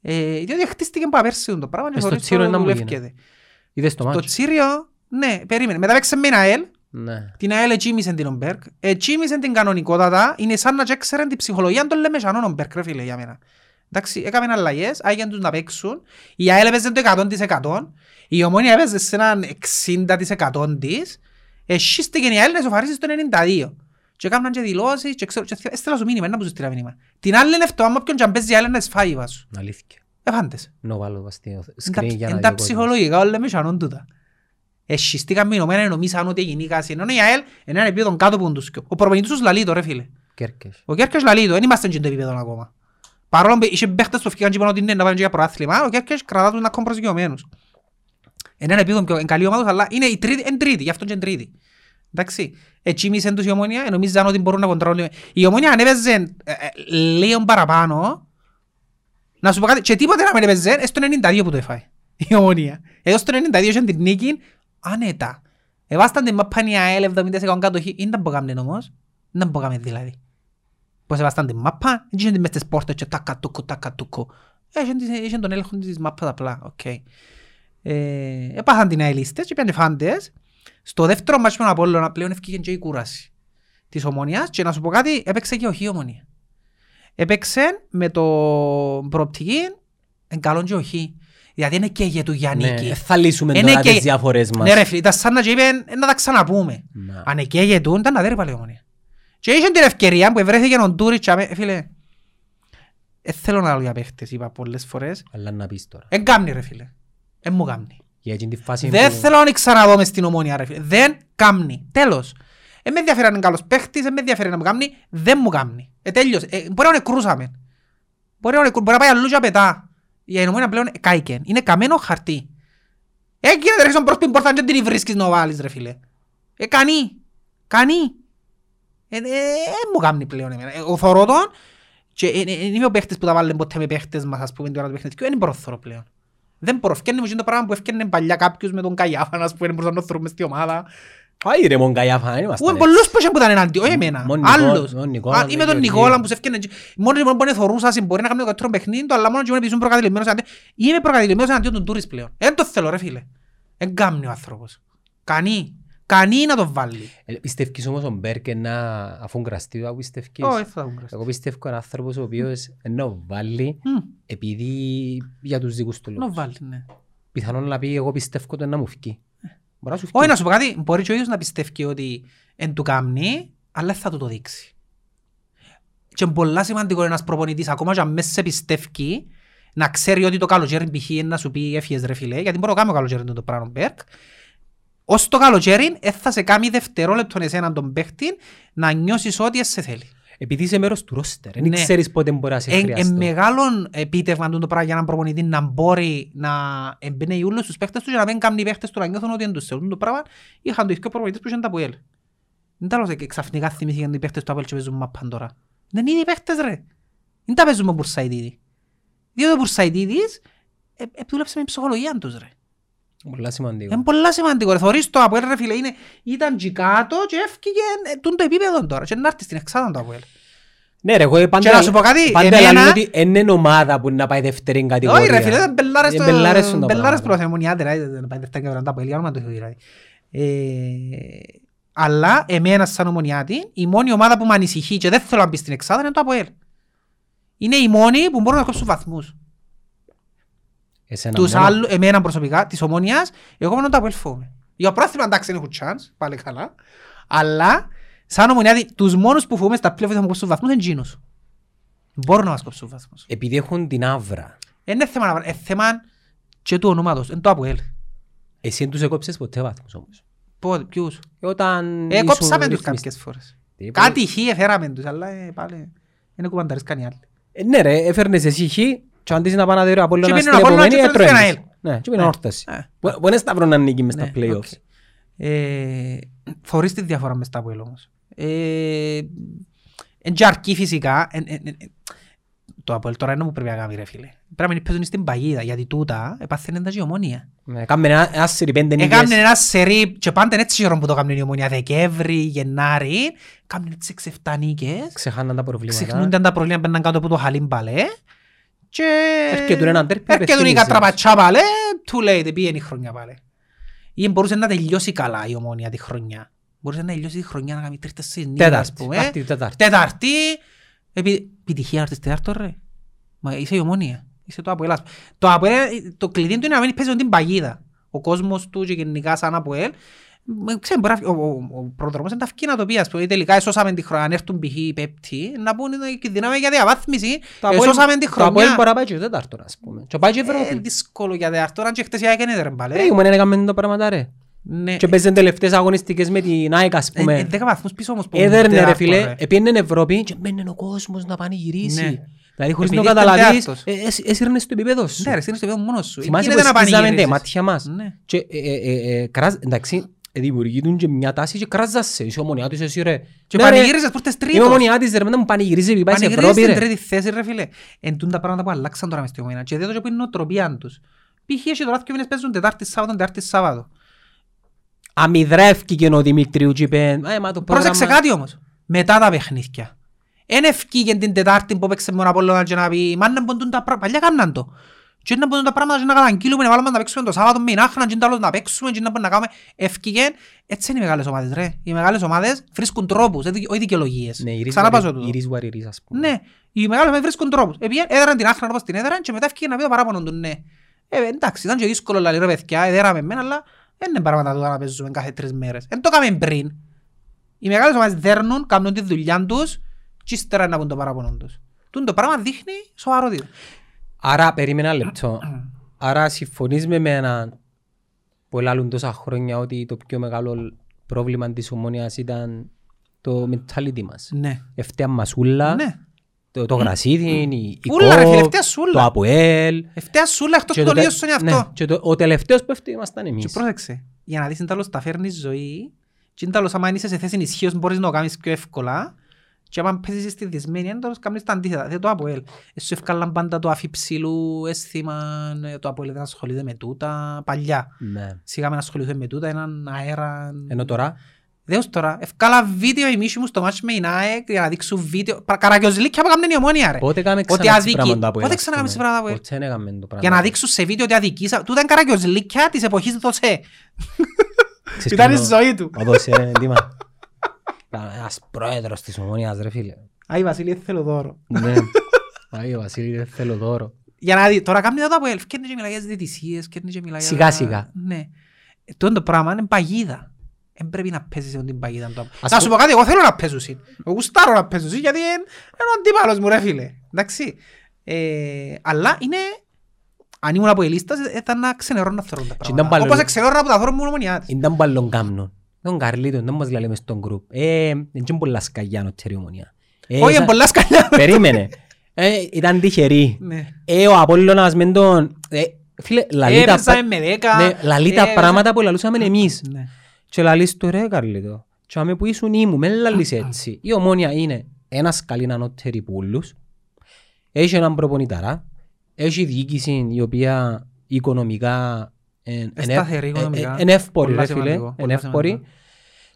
Ε, διότι χτίστηκε από πέρσι το πράγμα και Ε, στο χωρίς Τσίρο το να μου δουλεύκεται. Είδες το Το μάτσο. Τσίριο, ναι, περίμενε. Μετά παίξε με την ΑΕΛ. Ναι. Την ΑΕΛ ετσίμησε την Ομπέρκ. Ετσίμησε την κανονικότατα. Είναι σαν να ξέρουν την ψυχολογία των Λεμεσανών Ομπέρκ, ρε φίλε, για μένα. Εντάξει, έκαμε αλλαγές, άγιαν τους να παίξουν. Η ΑΕΛ έπαιζε το 100%. Η Ομόνια έπαιζε σε έναν 60% της. Εσύστηκε η ΑΕΛ να ισοφαρίσει στο 92%. Και έκαναν και δηλώσεις και ξέρω, και έστειλα σου μήνυμα, να μου σου στείλα μήνυμα. Την άλλη είναι αυτό, άμα ποιον και αν παίζει η ΑΕΛ να σφάει η βάσου. Αλήθεια. Εφάντες. Να βάλω βας στο Είναι τα- screen για να Είναι δει τα ο κόσμος. ψυχολογικά όλα με σανόν τούτα. Εσυστήκαν μηνωμένα νομίζαν ότι έγινε η κάση. Ενώ η ΑΕΛ είναι ένα επίπεδο κάτω από τους δυο. Ο προπονητής τους λαλεί το ρε φίλε. Κέρκες. Ο Κέρκες λαλεί το, δεν είμαστε σε το επίπεδο ακόμα. Παρόλο που είχε παίχτες που φύγαν και είπαν ότι ναι, να πάνε και για προάθλημα, ο Κέρκες κρατά τους να έχουν προσγειωμένους. Είναι ένα επίπεδο πιο είναι καλή ομάδα, αλλά είναι η τρίτη, είναι τρίτη, γι' αυτό και είναι τρίτη. Εντάξει. Έτσι μίσεν τους η ομόνια, νομίζαν ότι μπορούν να κοντρόλουν. Η ομόνια αν έπαιζε ε, ε, λίγο παραπάνω, να σου πω κάτι, και τίποτε να μην έπαιζε, ε, στο 92 που το έφαγε. Η ομόνια. Εδώ στο 92 είχε την νίκη, άνετα. Εβάσταν την μάπα η ΑΕΛ 70% κατοχή, δεν τα μπορούμε όμως. Δεν τα μπορούμε δηλαδή. Πώς εβάσταν την μάπα, δεν είχε μες τις πόρτες και τάκα τούκο, τάκα τούκο. Είχε τις- Είχε τον έλεγχο της μάπας απλά, οκ. Ε, Έπαθαν την αελίστες και πήγαν και φάντες. Στο δεύτερο μάτσο με τον Απόλλωνα πλέον ευκήγε και η κούραση της ομονίας και να σου πω κάτι, έπαιξε και όχι η ομονία. Έπαιξε με το προοπτική εν καλόν και όχι. Δηλαδή είναι και για του Ναι, Γιάννικη. ε, θα λύσουμε Είναι τώρα και- τις διαφορές μας. Ναι ρε φίλε, ήταν σαν να και είπε «Ε, να τα ξαναπούμε. Να. Αν εκαίγετουν, ήταν να δέρει πάλι η ομονία. Και είχε την ευκαιρία που βρέθηκε ο Ντούριτς, αμέ- ε, φίλε, ε, θέλω να λέω για παίχτες, είπα πολλές φορές. Αλλά να πεις τώρα. Εν κάμνει ρε φίλε. Εν μου κάμνει. Για εκείνη τη φάση Δεν που- θέλω να ξαναδώ μες στην ομόνια ρε φίλε. Δεν κάμνει. Τέλος. Ε, με ενδιαφέρει αν είναι καλός παίχτης, ε, με ενδιαφέρει να μου κάμνει. Δεν μου κάμνει. Ε, τέλειωσε. Ε, μπορεί να κρούσαμε. Μπορεί να, νεκρού- μπορεί να πάει αλλού και πετά. Η ομόνια πλέον κάηκεν. Είναι καμένο χαρτί. Ε, κύριε τρέχεις προς την πόρτα και την βρίσκεις να βάλεις ρε φίλε. Ε, κανεί. Κανεί. Ε, ε, ε, μου κάμνει πλέον εμένα. Ε, ο θωρώ τον και ε, ε, ε, είμαι ο παίχτης που τα βάλουν ποτέ με παίχτες μας, ας πούμε, την ώρα του παιχνιδιού. Δεν μπορώ να θωρώ πλέον. Δεν μπορώ. Φκένει μου το πράγμα που έφκαινε παλιά κάποιος με τον Καγιάφα, ας πούμε, μπορούσαν να το θωρούμε στη ομάδα. Πάει ρε μον Καϊάφα, δεν Ού, ήμασταν έτσι. πολλούς που είχαν που ήταν εναντί, όχι εμένα. Μόνο Νικόλα- Άλλους. μόνο Νικόλα, Α, δεν Είμαι τον Γεωργίου. Νικόλα που σε έφκαινε. και- Μόνος και μόνος που είναι θωρούσας, μπορεί να κάνει το καλύτερο παιχνίδι του, αλλά μόνος και μόνος επειδή ήσουν προκατηλημένος εναντίον. Είμαι προκατηλημένος εναντίον του Τούρις πλέον. Δεν το θέλω ρε φίλε. Δεν κάμνει ο άνθρωπος. Κανεί. Κανεί να το βάλει. Ε, Πιστεύεις όμως ο Μπέρκε να αφού γκραστεί το πιστεύεις. Όχι, θα το γκραστεί. Εγώ πιστεύω ένα άνθρωπος ο οποίος να βάλει Μμ, επειδή για τους δικούς του Να λόγους. βάλει, ναι. Πιθανόν να πει εγώ πιστεύω το να μου φκεί. Μπορεί να σου Όχι φκεί. να σου πω κάτι, μπορεί και ο ίδιος να πιστεύει ότι εν του κάμνει, αλλά δεν θα του το δείξει. Και είναι πολλά σημαντικό ένας προπονητής, ακόμα και αν μέσα σε πιστεύει, να ξέρει ότι το καλοκαίρι π.χ. είναι να σου πει έφυγες ρε φίλε, γιατί μπορεί να κάνει το καλοκαίρι το πράγμα Μπέρκ. Ως το καλοκαίρι, ε, θα σε κάνει δευτερόλεπτον εσέναν τον παίχτη να νιώσεις ότι σε θέλεις. Επειδή είσαι μέρος του ρόστερ. Δεν Ναι. ξέρεις πότε μπορεί να σε Εν χρειαστώ. μεγάλο επίτευγμα το πράγμα για έναν προπονητή να μπορεί να εμπνέει όλους τους παίχτες τους και να μην κάνει οι παίχτες του να νιώθουν ότι δεν τους θέλουν το πράγμα. Είχαν το ίδιο προπονητές που είχαν τα Αποέλ. Δεν τα λέω σε- ξαφνικά θυμήθηκαν οι παίχτες του Αποέλ και παίζουν μαπάν τώρα. Δεν είναι οι παίχτες ρε. Δεν τα παίζουν με Μπουρσαϊτίδη. Διότι ο Μπουρσαϊτίδης ε, ε, δούλεψε με την ψυχολογία τους ρε. Πολλά σημαντικό. Είναι πολλά σημαντικό. ρε. Θωρείς το Αποέλ ρε φίλε. Είναι, ήταν και κάτω και έφυγε ε, τούτο το επίπεδο τώρα. Και να έρθεις στην εξάδα το Αποέλ. Ναι ρε, εγώ πάντα, Και να σου πω κάτι, πάντα εμένα- λέω ότι δεν είναι ομάδα που να πάει δεύτερη κατηγορία. Όχι ρε φίλε, ήταν μπελάρες Ε, το... μπελάρες στον το Μπελάρες πράγμα. προς εμονιάτε, ρε, δεν πάει δεύτερα και βραντά από ηλιάνομα το έχω δηλαδή. Ε, Αλλά εμένα σαν ομονιάτη, η μόνη ομάδα που με ανησυχεί και δεν θέλω να μπει στην εξάδα είναι το ΑΠΟΕΛ. Είναι οι μόνοι που μπορούν να κόψουν βαθμούς. Εσένα Τους μόνο. άλλους, εμένα προσωπικά, της ομόνιας, εγώ μόνο το ΑΠΟΕΛ φοβούμαι. Για πρόθυμα εντάξει δεν έχουν chance, πάλι καλά. Αλλά, σαν ομονιάτη, τους μόνους που φοβούμαι στα πλέον θα μου κόψουν βαθμούς είναι εκείνους. Μπορούν να μας κόψουν βαθμούς. Επειδή έχουν την άβρα. Είναι θέμα, να- είναι θέμα και του ονόματος, είναι το ΑΠΟΕΛ. Εσύ δεν τους έκοψες ποτέ βαθμούς όμως; Πότε, ποιους; Και Όταν Ε, ήσουν κόψαμε τους ρυθμιστής. κάποιες φορές. Τι, Κάτι χ έφεραμε τους, αλλά ε, πάλι είναι κουβανταρές κάνει άλλη. Ε, Ναι ρε, έφερνες εσύ χ και αντί να πάνε να δει ο Απόλλωνας Και στην πήγαινε ο Απόλλωνας επομένη και τρώει έτρωες. ένα Ναι, και πήγαινε Ναι. όρθωση. Ε, Που που είναι σταυρό να νίκει μες στα Ναι, play-offs. οκ. Ε, Θωρείς τη διαφορά μες τα Αποέλ όμως. Ε, Εν και αρκεί φυσικά. εν- εν- εν- Το Αποέλ τώρα είναι που πρέπει να κάνει ρε φίλε. Πρέπει να μην παίζουν στην παγίδα, γιατί τούτα επάθαινε τα και η ομόνια. Ναι, Κάμε ένα ένα σερί πέντε Έκαμε νίκες. ένα σερί και πάντα έτσι χειρόν που το έκαμε η ομόνια Δεκέμβρη, Γενάρη. Κάμε έτσι 6-7 νίκες. Ξεχάναν τα προβλήματα. Ξεχνούνταν τα προβλήματα μπαίναν κάτω από το χαλίν παλέ. Και... Έρχεται ένα ντέρπι, Έρχεται η απευθύνεις. κατραπατσά παλέ, too late, πήγαινε η χρονιά παλέ. Ή μπορούσε να τελειώσει καλά η ομόνια τη χρονιά. Μπορούσε να τελειώσει τη χρονιά να κάνει τρεις νίκες, ας Τέταρτη. πούμε. Αυτή η τέταρτη. Τέταρτη. Επι... Επιτυχία να έρθεις τέταρτο ρε. Μα είσαι η ομόνια. Είσαι το Αποέλ. ας πούμε. Το Αποέλ, το κλειδί του είναι να μην παίζει την παγίδα. Ο κόσμος του και γενικά σαν Αποέλ. Με- Ξέρει, μπορεί να φυ- ο, ο, ο προδρομός είναι τα ευκεί να το πει, ας πούμε. Τελικά εσώσαμε τη χρονιά, αν έρθουν π.χ. οι πέπτοι, να πούνε ότι κινδυνάμε για διαβάθμιση. Το Αποέλ- Εσώσαμε τη Το Αποέλ χρονιά. μπορεί να πάει και τέταρτο, ας πούμε. Και πάει και Ε, Ευρώπη. δύσκολο για δεύτερο, αν και χτες η ΑΕΚ είναι ρε μπαλέ. Ε, ήμουν έκαμε τα πράγματα ρε. Ναι. Και παίζαν τελευταίες αγωνιστικές με την ΑΕΚ ας Ε, ε, πούμε. δέκα βαθμούς πίσω όμως. που Έδερνε ρε τέταρτο, φίλε, επίενε Ευρώπη και μπαίνε ο κόσμος να πανηγυρίσει. Ναι. Δηλαδή χωρίς να το Επειδή ήταν καταλαβείς, τέταρτος. ε, έσ- έσυρνες στο επίπεδο σου. Ναι ρε, στείνεις το επίπεδο μόνος σου. Θυμάσαι Γίνεται πως να σκίζαμε τα πανηγυρίσεις. μάτια μας. Ναι. Και ε, ε, ε, κράζ- εντάξει, ε, δημιουργείτουν και μια τάση και κράζασαι. Είσαι ομονιά τους εσύ ρε. Και Ναι, ρε, πανηγύριζες που ήρθες Είμαι τρίτος. ομονιά της ρε, μετά μου πανηγυρίζει επειδή πάει σε Πανηγυρίζεις Ευρώπη στην ρε. τρίτη θέση ρε φίλε. Εν τούν τα πράγματα που αλλάξαν τώρα μες στη ομονία. Και δείτε το που είναι η νοοτροπία τους. Π.χ. έχει τώρα δύο μήνες παίζουν Τετάρτη Σάββατο, Τετάρτη Σάββατο. Αμυδρεύκηκε ο Δημητρίου και είπε, «Ε, μα το Πρόσεξε πρόγραμμα- κάτι όμως. Μετά τα παιχνίδια. Εν ευκήγεν την Τετάρτη που παίξε μόνο Απόλλωνα και να πει «Μα να μπουν τα πράγματα». Παλιά κάναν το. Και να μπουν τα πράγματα και να καταγγείλουμε, να βάλουμε να παίξουμε το Σάββατο με Ινάχνα και να να παίξουμε και να μπορούμε να κάνουμε. Ευκήγεν. Έτσι είναι οι μεγάλες ομάδες ρε. Οι μεγάλες ομάδες βρίσκουν τρόπους, δεν- όχι δικαιολογίες. Ναι, it is Ξανά what πάζω it- τούτο. it is what it is, ας πούμε. Ναι, οι μεγάλες ομάδες βρίσκουν τρόπους. Επήγαινε, έδεραν την άχνα όπως την έδεραν και μετά έφυγε να πει το παράπονο του ναι. Ε, εντάξει, ήταν και δύσκολο λαλή ρε παιδιά, έδεραμε εμένα, αλλά δεν είναι πράγματα τώρα να παίζουμε κάθε τρεις μέρες. Δεν το έκαμε πριν. Οι μεγάλες ομάδες δέρνουν, κάνουν τη δουλειά τους και ύστερα να πούν το παράπονο τους. Τούν το πράγμα δείχνει σοβαρότητα. Άρα, περίμενα ένα λεπτό. Άρα συμφωνείς με εμένα που λάλλουν τόσα χρόνια ότι το πιο μεγάλο πρόβλημα της ομόνιας ήταν το mentality μας. Ναι. Ευταία μασούλα, Ναι. το, το γρασίδι, η, η Ούλα, ρε φίλε, κόπ, ευταία σούλα. το αποέλ. Ευταία σούλα εκτός Και το τε- λίγο στον ναι, εαυτό. και το- ο τελευταίος που έφτει ήμασταν Και εμείς. πρόσεξε, για να δεις εν τέλος τα φέρνει ζωή και εν τέλος άμα είσαι σε θέση ισχύως μπορείς να το κάνεις πιο εύκολα και άμα παίζεις στη δυσμένη εν τέλος κάνεις τα αντίθετα. Δεν το ΑΠΟΕΛ. Εσύ ευκάλαν πάντα το αφιψηλού αίσθημα, ε, το ΑΠΟΕΛ δεν ασχολείται με τούτα, παλιά. Ναι. Σιγά με να ασχοληθούν με τούτα, έναν αέρα... Ενώ τώρα, Δέος τώρα, ευκάλα βίντεο η μίση μου στο μάτσο με η ΝΑΕΚ για να δείξουν βίντεο. Πα- Καρακιόζηλίκια που έκαναν η ομόνια ρε. πότε κάναμε Ότι ξανά έτσι αδίκη- πράγματα που Πότε έλα, ξανά ας κάναμε πούμε. πράγματα που έλα. Ποτέ δεν έκαμε το πράγμα. Για να δείξουν σε βίντεο ότι αδικήσα. Τούτα είναι καρακιόζηλίκια της εποχής του ΣΕ. Ξέρεις Ήταν η ποιο- ζωή του. Ο δώσε ρε, εντύμα. Ήταν Ένας πρόεδρος της ομόνιας ρε φίλε. Άι Βασίλη θέλω δώρο. Ναι. Άγιο Βασίλη, δεν θέλω δώρο. Για να δει, τώρα κάνει το από ελφ, κέρνει και μιλάει για τις διαιτησίες, κέρνει και μιλάει για... Σιγά, σιγά. Ναι. Ε, Τούτο το πράγμα είναι παγίδα. Δεν πρέπει να παίζεις σε την παγίδα. του. Ας Θα σου πω- πω κάτι, εγώ θέλω να παίζω συν. Εγώ γουστάρω να παίζω συν, γιατί είναι είναι ο αντίπαλος μου ρε φίλε. Εντάξει. Ε, αλλά είναι... Αν ήμουν από ελίστας, ε, ήταν να ξενερώνω να θεωρούν τα ήταν πράγματα. πάλι- Όπως εξενερώνω από τα θόρυβα μου ομονιάτης. Ήταν πάλι κάμνο. Τον Καρλίτο, δεν μας λέει μες στον γκρουπ. Ε, δεν είναι πολλά σκαγιά νοτέρη ομονία. Ε, Όχι, είναι σαν- πολλά σκαλιά. Περίμενε. Ε, ήταν τυχερή. Ναι. Ε, ο Απόλλωνας μεν τον... Ε, φίλε, λαλεί τα, Έπαιζαμε πα- με δέκα. ναι, λαλεί τα έπαιζα- πράγματα που λαλούσαμε εμείς. Ναι. Και λαλείς του ρε Καρλίτο. Και άμε που ήσουν ήμου, με λαλείς έτσι. Η ομόνια είναι ένας καλή ανώτερη πουλούς. Έχει έναν προπονηταρά. Έχει διοίκηση η οποία οικονομικά εν- εν- Σταθερή ε- οικονομικά. ε- εν εύπορη Πολλά ρε φίλε. σημαντικό, Εν πολλά εύπορη. σημαντικό.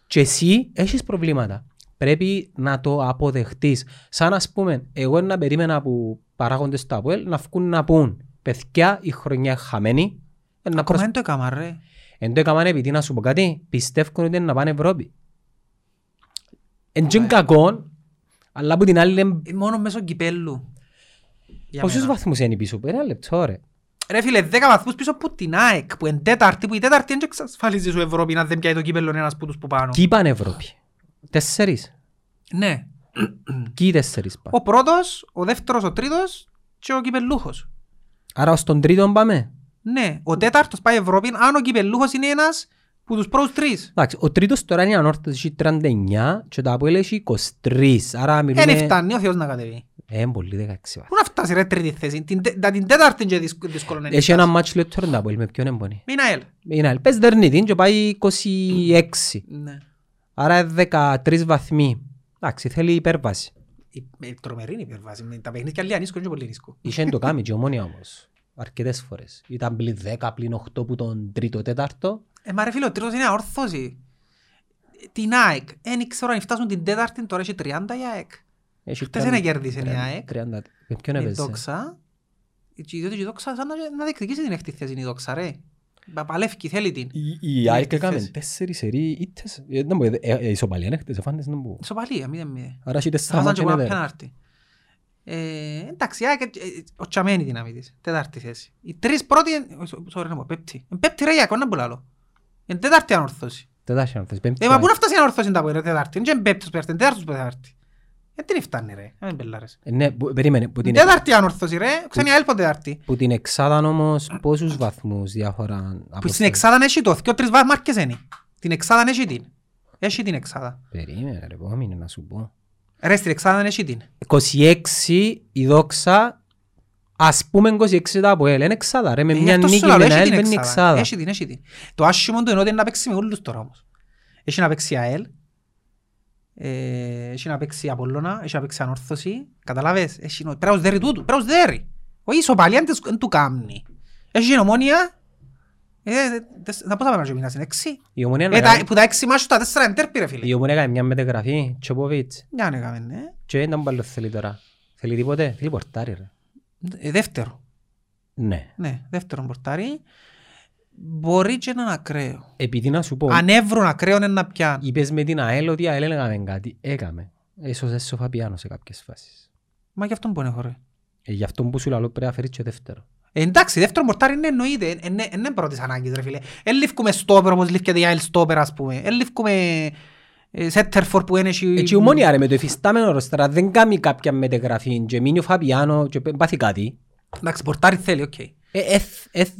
Και εσύ έχεις προβλήματα. Πρέπει να το αποδεχτείς. Σαν ας πούμε, εγώ να περίμενα από παράγοντες του ΑΠΟΕΛ να βγουν να πούν παιδιά η χρονιά χαμένη. ε, να Ακόμα προσ- δεν το έκαμα ρε. Εν το έκαναν επειδή να σου πω κάτι, πιστεύουν ότι είναι να πάνε Ευρώπη. Εν και κακό, αλλά από την άλλη είναι... Ε, Μόνο μέσω κυπέλου. Για Πόσους μένα. βαθμούς είναι πίσω, ένα λεπτό ρε. Ρε φίλε, 10 βαθμούς πίσω από την ΑΕΚ που είναι τέταρτη, που η τέταρτη δεν εξασφαλίζει σου Ευρώπη να δεν πιάει το κύπελλο ένας που τους που πάνω. Κι είπαν Ευρώπη. Τέσσερις. Ναι. Κι οι τέσσερις πάνε. Ο πρώτος, ο δεύτερος, ο τρίτος και ο κυπελλούχος. Άρα ως τον τρίτον πάμε. Ναι, ο τέταρτος πάει Ευρώπη, αν ο κυπελλούχος είναι ένας που τους πρώτους τρεις. Εντάξει, ο τρίτος τώρα είναι ανόρθωτος, έχει 39 και το Αποέλ έχει 23. Άρα Δεν μιλούμε... φτάνει ο Θεός να κατεβεί. Ε, πολύ 16 βαθμούς. Πού να φτάσεις ρε τρίτη θέση; Την, τε- τα- την τέταρτη είναι και δύσκολο δύσκολο να είναι. Έχει ένα μάτσο λεπτό το Αποέλ, με ποιον έμπονε. Μην αέλ. Είναι άλλη. Πες δερνίτη και πάει 26. Ναι. Άρα 13 βαθμοί. Εντάξει, θέλει υπέρβαση. η- με τρομερή είναι η υπερβάση. Με Τα παιχνίδια λίγα νίσκο είναι και πολύ νίσκο. Είχε το κάνει και η ομόνια όμως. Αρκετές φορές. Ήταν πλην 10, πλην 8 που τον τρίτο, τέταρτο. Ε, μα ρε φίλε, ο τρίτος είναι αόρθωση. Την ΑΕΚ, δεν ξέρω αν φτάσουν την τέταρτη, τώρα έχει 30 η ΑΕΚ. Έχει Χτες κάνει είναι κέρδισε η 30, ΑΕΚ. 30. Με ποιον Η έπαιζε; δόξα, η- διότι η δόξα σαν να, να διεκδικήσει την έκτη θέση είναι η δόξα ρε. Πα- Παλεύκει, θέλει την. Η- Η ΑΕΚ Έκτη έκαμε θέση. τέσσερις σερί ήττες. Ε, δεν μπορεί, ε, ε, ισοπαλία είναι χτες, εφάντες να μπω. Ισοπαλία, μηδέν μηδέν. Άρα έχει τέσσερα Χάσαν και μάτια πολλά είναι δέκα. πέναρτη. Ε, εντάξει, η ΑΕΚ, ε, ε, ο Τσαμένη δύναμη της, τέταρτη θέση. Οι τρεις πρώτοι, ε, sorry να πω, πέπτη. Ε, Πέπτη ρε η ΑΕΚ, να πουλάλω. Είναι τέταρτη ανορθώση. Τετάρτη ανόρθωση, πέμπτη Ε, μα ΑΕΚ. πού να φτάσει η ανορθώση τα πω, ρε, τέταρτη. Είναι και πέπτος πέρτη, είναι τέταρτος που τέταρτη. Ε, τι φτάνει ρε, ε, μην πελάρες. Ε, Ναι, που- περίμενε. Που την, Τέταρτη ανορθώση ρε, ξέρει η ΑΕΛ ποτέ τέταρτη. που την εξάδαν όμως πόσους βαθμούς διάφορα Που στην εξάδα έχει το, και τρεις μάρκες είναι. Την εξάδα έχει την. Έχει την εξάδα. Περίμενε ρε, επόμενη να σου πω. Ρε, στην εξάδα έχει την. 26 η δόξα, ας πούμε 26 τα από ελ, είναι εξάδα ρε, με Ε, μια αυτό σου νίκη λέω, με έχει ένα ελ την μπαίνει εξάδα. εξάδα. Έχει την, έχει την. Το άσχημο του είναι ότι είναι να παίξει με όλους τώρα όμως. Έχει να παίξει ΑΕΛ, ε, έχει να παίξει Απόλλωνα, έχει να παίξει Ανόρθωση, καταλάβες, έχει νο- πρέπει να τους δέρει τούτου, πρέπει να τους δέρει. Όχι ισοπαλία δεν τους- δεν του κάμνει. Έχει την ομόνια, ε, δε- δε- θα πόσα πρέπει να μείνας, είναι έξι. Η ομονία Ε, να τα- κάνει- Που τα έξι μάχους τα τέσσερα είναι τέρπι ρε φίλε. η ομονία κάνει μια μεταγραφή, Τσοποβίτς. Για να έκαμε, ναι. Και δεν μπαλό θέλει τώρα. Θέλει τίποτε, θέλει πορτάρι ρε. Ε, Δεύτερο. Ναι. Ναι, δεύτερο πορτάρι. Μπορεί και να είναι ακραίο. Επειδή να σου πω, Αν έβρουν ακραίο είναι να πιάνουν. είπες με την ΑΕΛ ότι η ΑΕΛ έκαμε κάτι. Έκαμε. Έσωσε σοφαπιάνο σε κάποιες φάσεις. Μα γι' αυτό μπορεί να χωρεί. Ε, γι' αυτό που σου λέω πρέπει να φέρεις και δεύτερο. Ε, εντάξει, δεύτερο πορτάρι είναι εννοείται. Ε, Είναι είναι πρώτης ανάγκης ρε φίλε. Εν λήφκουμε στόπερ όπως λήφκεται η ΑΕΛ στόπερ ας πούμε. Εν λήφκουμε σέτερφορ που είναι... εσύ- Έτσι η ομόνια ρε με το εφιστάμενο ρόστερα δεν κάνει κάποια μεταγραφή και μείνει ο Φαπιάνο και πάθει κάτι. Εντάξει, πορτάρι θέλει, οκ. Ε, ε, ε,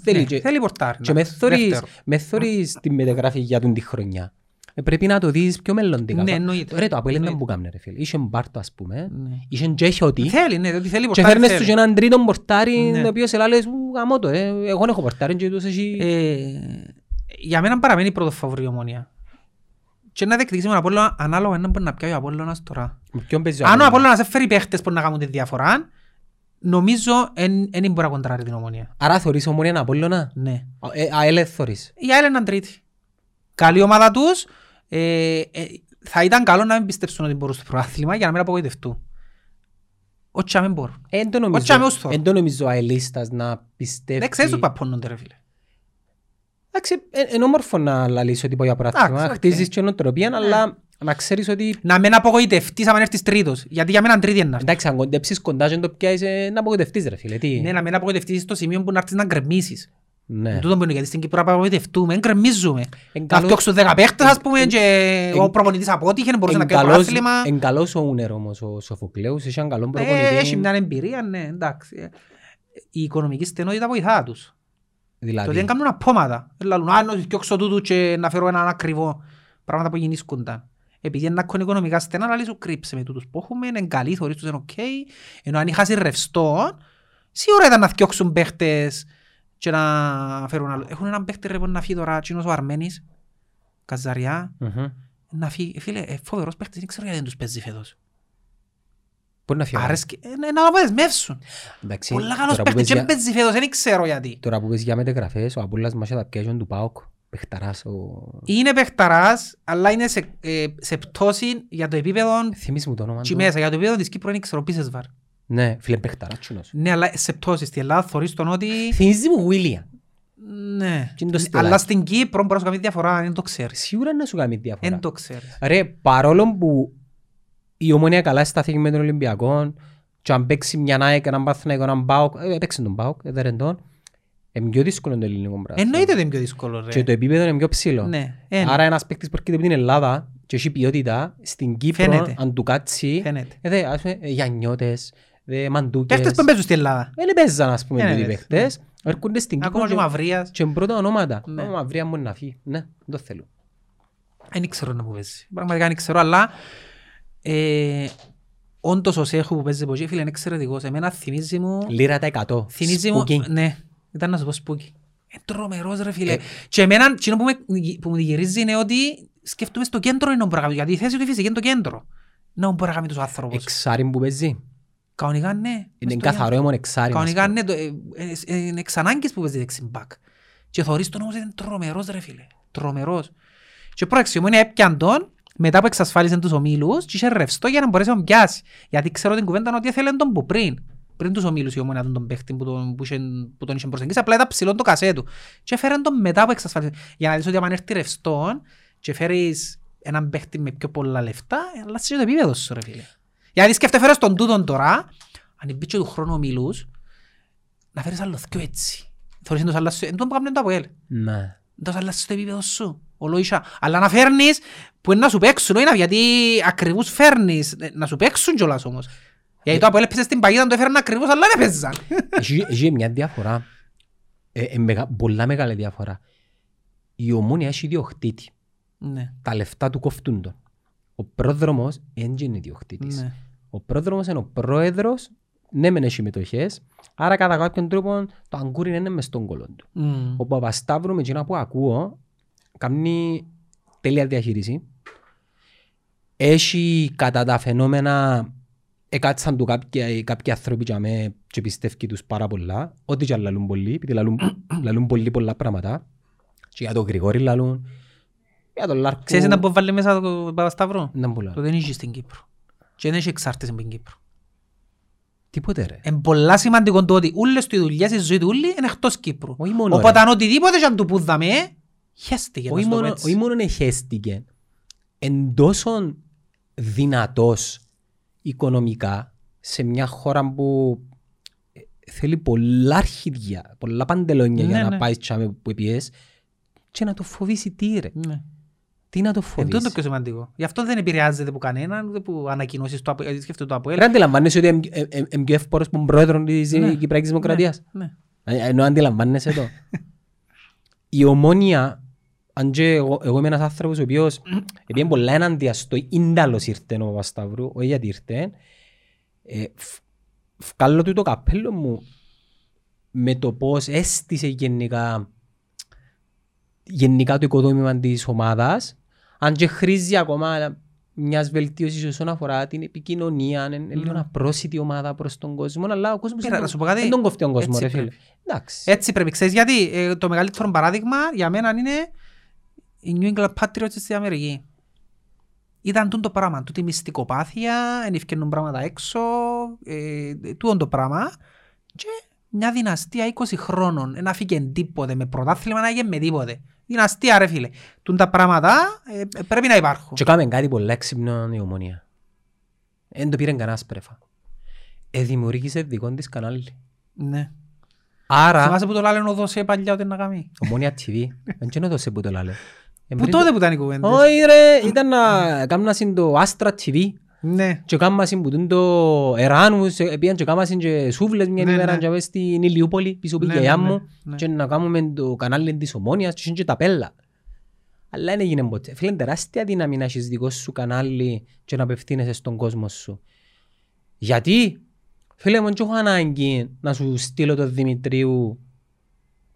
θέλει Ναι, και- Θέλει πορτάρι. Και με εντάξει, θωρείς, δεύτερο. με θωρείς τη μεταγραφή για τον τη χρονιά. Ε, πρέπει να το δεις πιο μελλοντικά. Ναι, εννοείται. Ρε το Αποέλ δεν Εννοείται. που κάμνε ρε φίλε. Είχε μπάρτο ας πούμε. Ναι. Είχε και χιώτη. Θέλει, ναι, ότι θέλει Και πορτάρι φέρνες τους θέλει. και έναν τρίτον πορτάρι Ναι. το οποίος σε λάλες «Ου, γαμώ το, ε, εγώ δεν έχω πορτάρι και τους έχει... Ε, Για μένα παραμένει πρώτο φαβορή η ομόνια. Και να διεκδικήσουμε τον Απόλλωνα ανάλογα έναν μπορεί να πιάει ο Απόλλωνας τώρα. Με ποιον παίζει ο Αν ο Απόλλωνας; Απόλλωνας έφερει παίχτες που να κάνουν τη διαφορά, νομίζω δεν μπορεί να κοντράρει την ομόνια. Άρα θωρείς ομόνια ένα Απόλλωνα; Ναι. Ε, ΑΕΛ δεν θωρείς. Η ΑΕΛ είναι τρίτη. Καλή ομάδα τους. Ε, ε, θα ήταν καλό να μην πιστέψουν ότι μπορούν στο προάθλημα για να μην απογοητευτούν. Όχι να μην μπορούν. Ε, Εν το Όχι, νομίζω, αμέσως θωρώ. εν το νομίζω ο αελίστας να πιστεύει... Δεν ξέρεις τους παπώνονται ρε φίλε. Εντάξει, ε, είναι όμορφο να λαλείς ότι πάει για Εντάξει, πράθυμα, οκ. χτίζεις και νοοτροπία, αλλά να ξέρεις ότι Να μην απογοητευτείς άμα έρθεις τρίτος. Γιατί για μένα τρίτη είναι να έρθεις. εντάξει, αν κοντέψεις κοντά και να το πιάσεις, ε, να απογοητευτείς ρε φίλε. Τι. Ναι, να μην απογοητευτείς στο σημείο που να έρθεις να γκρεμίσεις. Ναι. Τούτο που είναι, γιατί στην Κύπρο απογοητευτούμε, δεν γκρεμίζουμε. Εν Να καλός- φτιάξουν δέκα παίχτες ας πούμε εν- και εν- ο προπονητής απότυχε, δεν μπορούσε να Εν κάνει καλός- πρωτάθλημα. εν καλός ο owner όμως ο Σοφοκλέους, έχει έναν καλό Ε, προπονητή. Έχει μια εμπειρία, ναι, εντάξει. Ε, Η οικονομική στενότητα βοηθά τους. Το ότι Δηλαδή, δεν κάνουν ανοίγματα. Λαλούν, αν όχι διώξω τούτου και να φέρω έναν ακριβό. Πράγματα που γεννήσκονταν. Επειδή είναι ακόμα οικονομικά στενά, αλλά σου κρύψε με τούτους που έχουμε, είναι καλοί, θωρείς τους είναι οκ. Ενώ αν είχασιν ρευστό, σίγουρα ήταν να διώξουν παίχτες και να φέρουν άλλο. Έχουν έναν παίχτη ρε που να φύγει τώρα, κοινός ο Αρμένης, Καζαριά, μμμ. να φύγει. Ε, Φίλε, ε, φοβερός παίχτης, δεν ξέρω γιατί δεν τους παίζει φέτος. Μπορεί να φύγει; Άρεσκε, ε, ναι, να το δεσμεύσουν. Εντάξει, Πολλά καλός τώρα που παίχτης πες και για- δεν παίζει φέτος, δεν ξέρω γιατί. Τώρα που πες για μεταγραφές, ο Απόλλας μας τα πιάζει του ΠΑΟΚ. Παιχταράς ο... Είναι παιχταράς, αλλά είναι σε, ε, σε πτώση για το επίπεδο Θυμείς μου το όνομα και του. μέσα. Για το επίπεδο της Κύπρου είναι ξέρω πίσες βαρ. Ναι, φίλε παιχταράς τσουνός. Ναι, αλλά σε πτώση. Στην Ελλάδα θωρείς τον ότι... Θυμίζει μου Βίλιαν. Ναι. Τι είναι το στυλάκι. Αλλά στην Κύπρο μπορείς να σου κάνεις διαφορά, δεν το ξέρεις. Σίγουρα να σου κάνει διαφορά. Δεν το ξέρεις. Ρε, παρόλο που η ομονία καλά στάθηκε με τον Ολυμπιακό και αν παίξει μια ΑΕΚ, έναν Παθηναϊκό, έναν ΠΑΟΚ, ε, παίξει τον ΠΑΟΚ, ε, δεν τον, είναι πιο δύσκολο το ελληνικό πράγμα. Εννοείται ότι είναι πιο δύσκολο, ρε. Και το επίπεδο είναι πιο ψηλό. Ναι, είναι. Άρα ένας παίκτης που έρχεται από την Ελλάδα και έχει ποιότητα, στην Κύπρο, Φαίνεται. αν του κάτσει, Φαίνεται. ε, δε, ας πούμε, ε, γιαννιώτες, δε, μαντούκες, Παίχτες που παίζουν στην Ελλάδα. δεν παίζαν ας πούμε Ε, τούτοι ναι, παίχτες, έρχονται στην Κύπρο Ακόμα και ο και- Μαυρίας. και πρώτα ονόματα. Ναι. Ο Μαυρίας μου να φύγει. Ναι, δεν το θέλω. Δεν ξέρω να μου παίζει. Πραγματικά δεν ξέρω, αλλά ε, όντως ο Σέχου που παίζει από εκεί, φίλε, είναι εξαιρετικός. Εμένα θυμίζει μου... Λίρα τα 100. Θυμίζει μου... Σπούκι. Ναι, ήταν να σου πω σπούκι. Είναι τρομερός ρε φίλε. Ε. Και εμένα, εκείνο που, με, που μου γυρίζει είναι ότι σκέφτομαι στο κέντρο είναι ο πράγμα. Γιατί η θέση του φυσική είναι το κέντρο. να μπορεί να κάνει τους άνθρωπος. Εξάρι που παίζει. Κανονικά ναι. Είναι Μες στο καθαρό γήπεδο. έμον εξάρι. μας Κανονικά πω. ναι, το- ε, ε, ε, είναι εξ ανάγκης που παίζει δεξιμπάκ. Και θωρείς τον όμως είναι τρομερός ρε φίλε. Τρομερός. Και πρόεξε, η Ομόνια έπιαν τον μετά που εξασφάλισε τους ομίλους και είχε ρευστό για να μπορέσει να τον πιάσει. Γιατί ξέρω την κουβέντα ότι ήθελε τον που πριν. Πριν τους ομίλους η Ομόνια τον, τον παίχτη που τον, που, είχε, που τον είχε προσεγγίσει. Απλά ήταν ψηλό το κασέ του. Και έφεραν τον μετά που εξασφάλισε. Για να δεις ότι αν έρθει ρευστό και φέρεις έναν παίχτη με πιο πολλά λεφτά, αλλάσεις και το επίπεδο σου ρε φίλε. Γιατί σκέφτε φέρες τον τούτον τώρα, αν μπήκε του χρόνου ομίλους, να φέρεις άλλο δυο έτσι. Θεωρείς να τους αλλάσεις, εν τω που κάνουν το ΑΠΟΕΛ. Ναι. Να τους αλλάσεις το επίπεδο σου. Ολόισα. Αλλά να φέρνεις που είναι να σου παίξουν, όχι να- γιατί ακριβούς φέρνεις ε, να σου παίξουν κιόλας όμως. Γιατί το ΑΠΟΕΛ έπαιζε στην παγίδα, το έφεραν ακριβώς, αλλά δεν έπαιζαν. Έχει έχει μια διαφορά. Ε, ε, μεγα- πολλά μεγάλη διαφορά. Η ομόνια έχει ιδιοκτήτη. Ναι, Τα λεφτά του κοφτούν τον. Ο πρόδρομος δεν είναι ιδιοκτήτης. ναι. Ο πρόδρομος είναι ο πρόεδρος, ναι μεν έχει μετοχές, άρα κατά κάποιον τρόπο το αγκούρι είναι μες στον κόλλον του. Μμ. Ο Παπασταύρου με εκείνα που ακούω κάνει τέλεια διαχείριση. Έχει κατά τα φαινόμενα εκάτσαν του κάποιοι, κάποιοι άνθρωποι για με και πιστεύει τους πάρα πολλά. Ό,τι και αν λαλούν πολλοί, επειδή λαλούν, λαλούν πολύ πολλά πράγματα. Και για τον Γρηγόρη λαλούν, για τον Λάρκο. Ξέρεις να που βάλει μέσα το Παπασταύρο; Να μου Το λαλούν. δεν είχε στην Κύπρο. Και δεν έχει εξάρτηση με την Κύπρο. Τίποτε ρε. Είναι πολλά σημαντικό το ότι όλες οι δουλειές, η ζωή του όλη είναι εκτός Κύπρου. Όχι μόνο, Οπότε ρε. αν οτιδήποτε και αν του πούδαμε, χέστηκε. να όχι σου το πω μόνο, έτσι. όχι μόνο εχέστηκε, εν τόσο δυνατός οικονομικά σε μια χώρα που ε, θέλει πολλά αρχίδια, πολλά παντελόνια Ναι, για να ναι. πάει τσάμε που πιες και να το φοβήσει τι ρε; Ναι. Τι να το Εν τούτο το φοβήσει. πιο σημαντικό. Γι' αυτό δεν επηρεάζεται από κανέναν, ούτε που ανακοινώσεις του ΑΠΟΕΛ, σκέφτεται το ΑΠΟΕΛ. Ρε αντιλαμβάνεσαι ότι είναι- ε, ε, είναι πιο εύπορος που είναι πρόεδρος της Ναι. Κυπριακής Δημοκρατίας; Ναι. Ε, Ενώ αντιλαμβάνεσαι το. Η ομόνια, αν και εγώ, εγώ είμαι ένας άνθρωπος ο οποίος επειδή είναι πολλά ενάντια στο ίνταλος ήρθε ο Παπασταύρου, όχι γιατί ήρθε, ε, φ- βγάλω του το καπέλο μου με το πώς έστησε γενικά γενικά το οικοδόμημα της ομάδας αν και χρήζει ακόμα μιας βελτίωσης όσον αφορά την επικοινωνία, είναι είναι λίγο Ναι. απρόσιτη ομάδα προς τον κόσμο, αλλά ο κόσμος Πήρα, δεν να τον- σου πω κάτι, δεν τον κοφτεί τον κόσμος έτσι ρε φίλε. πρέπει. Εντάξει. Έτσι πρέπει. Ξέρεις γιατί ε, το μεγαλύτερο παράδειγμα για μένα είναι οι New England Patriots στην Αμερική. Ήταν τούτο το πράγμα, τούτη η μυστικοπάθεια, ενευκαινούν πράγματα έξω, ε, τούτο το πράγμα και μια δυναστεία 20 χρόνων, να φύγει τίποτε με πρωτάθλημα, να γίνει με τίποτε. Δυναστεία ρε φίλε. Τούν τα πράγματα ε, ε, πρέπει να υπάρχουν. Και κάμε κάτι πολύ έξυπνο η ομονία. Δεν το πήρε κανένας πρέφα. Ε, δημιουργήσε δικό της κανάλι. Ναι. Άρα, Θυμάσαι που το λένε ο Δωσέ παλιά ότι να κάνει; ομόνια TV, δεν ξέρω δώσε που το λάλε. Που τότε που ήταν οι κουβέντες. Όχι ρε, ήταν να κάμνα συν το Astra TV Ναι. και κάμμα συν που τούν το Εράνους, ε, πήγαν και κάμμα συν και σούβλες μια Ναι, ημέρα ναι. και μέσα στην Ηλιούπολη πίσω από η Ναι, γιαγιά ναι, μου ναι. και να κάνουμε το κανάλι της ομόνιας και και τα πέλα. Αλλά δεν έγινε ποτέ. Φίλε, είναι τεράστια δύναμη να έχεις δικό σου κανάλι και να απευθύνεσαι στον κόσμο σου. Γιατί, φίλε μου, δεν έχω ανάγκη να σου στείλω το Δημητρίου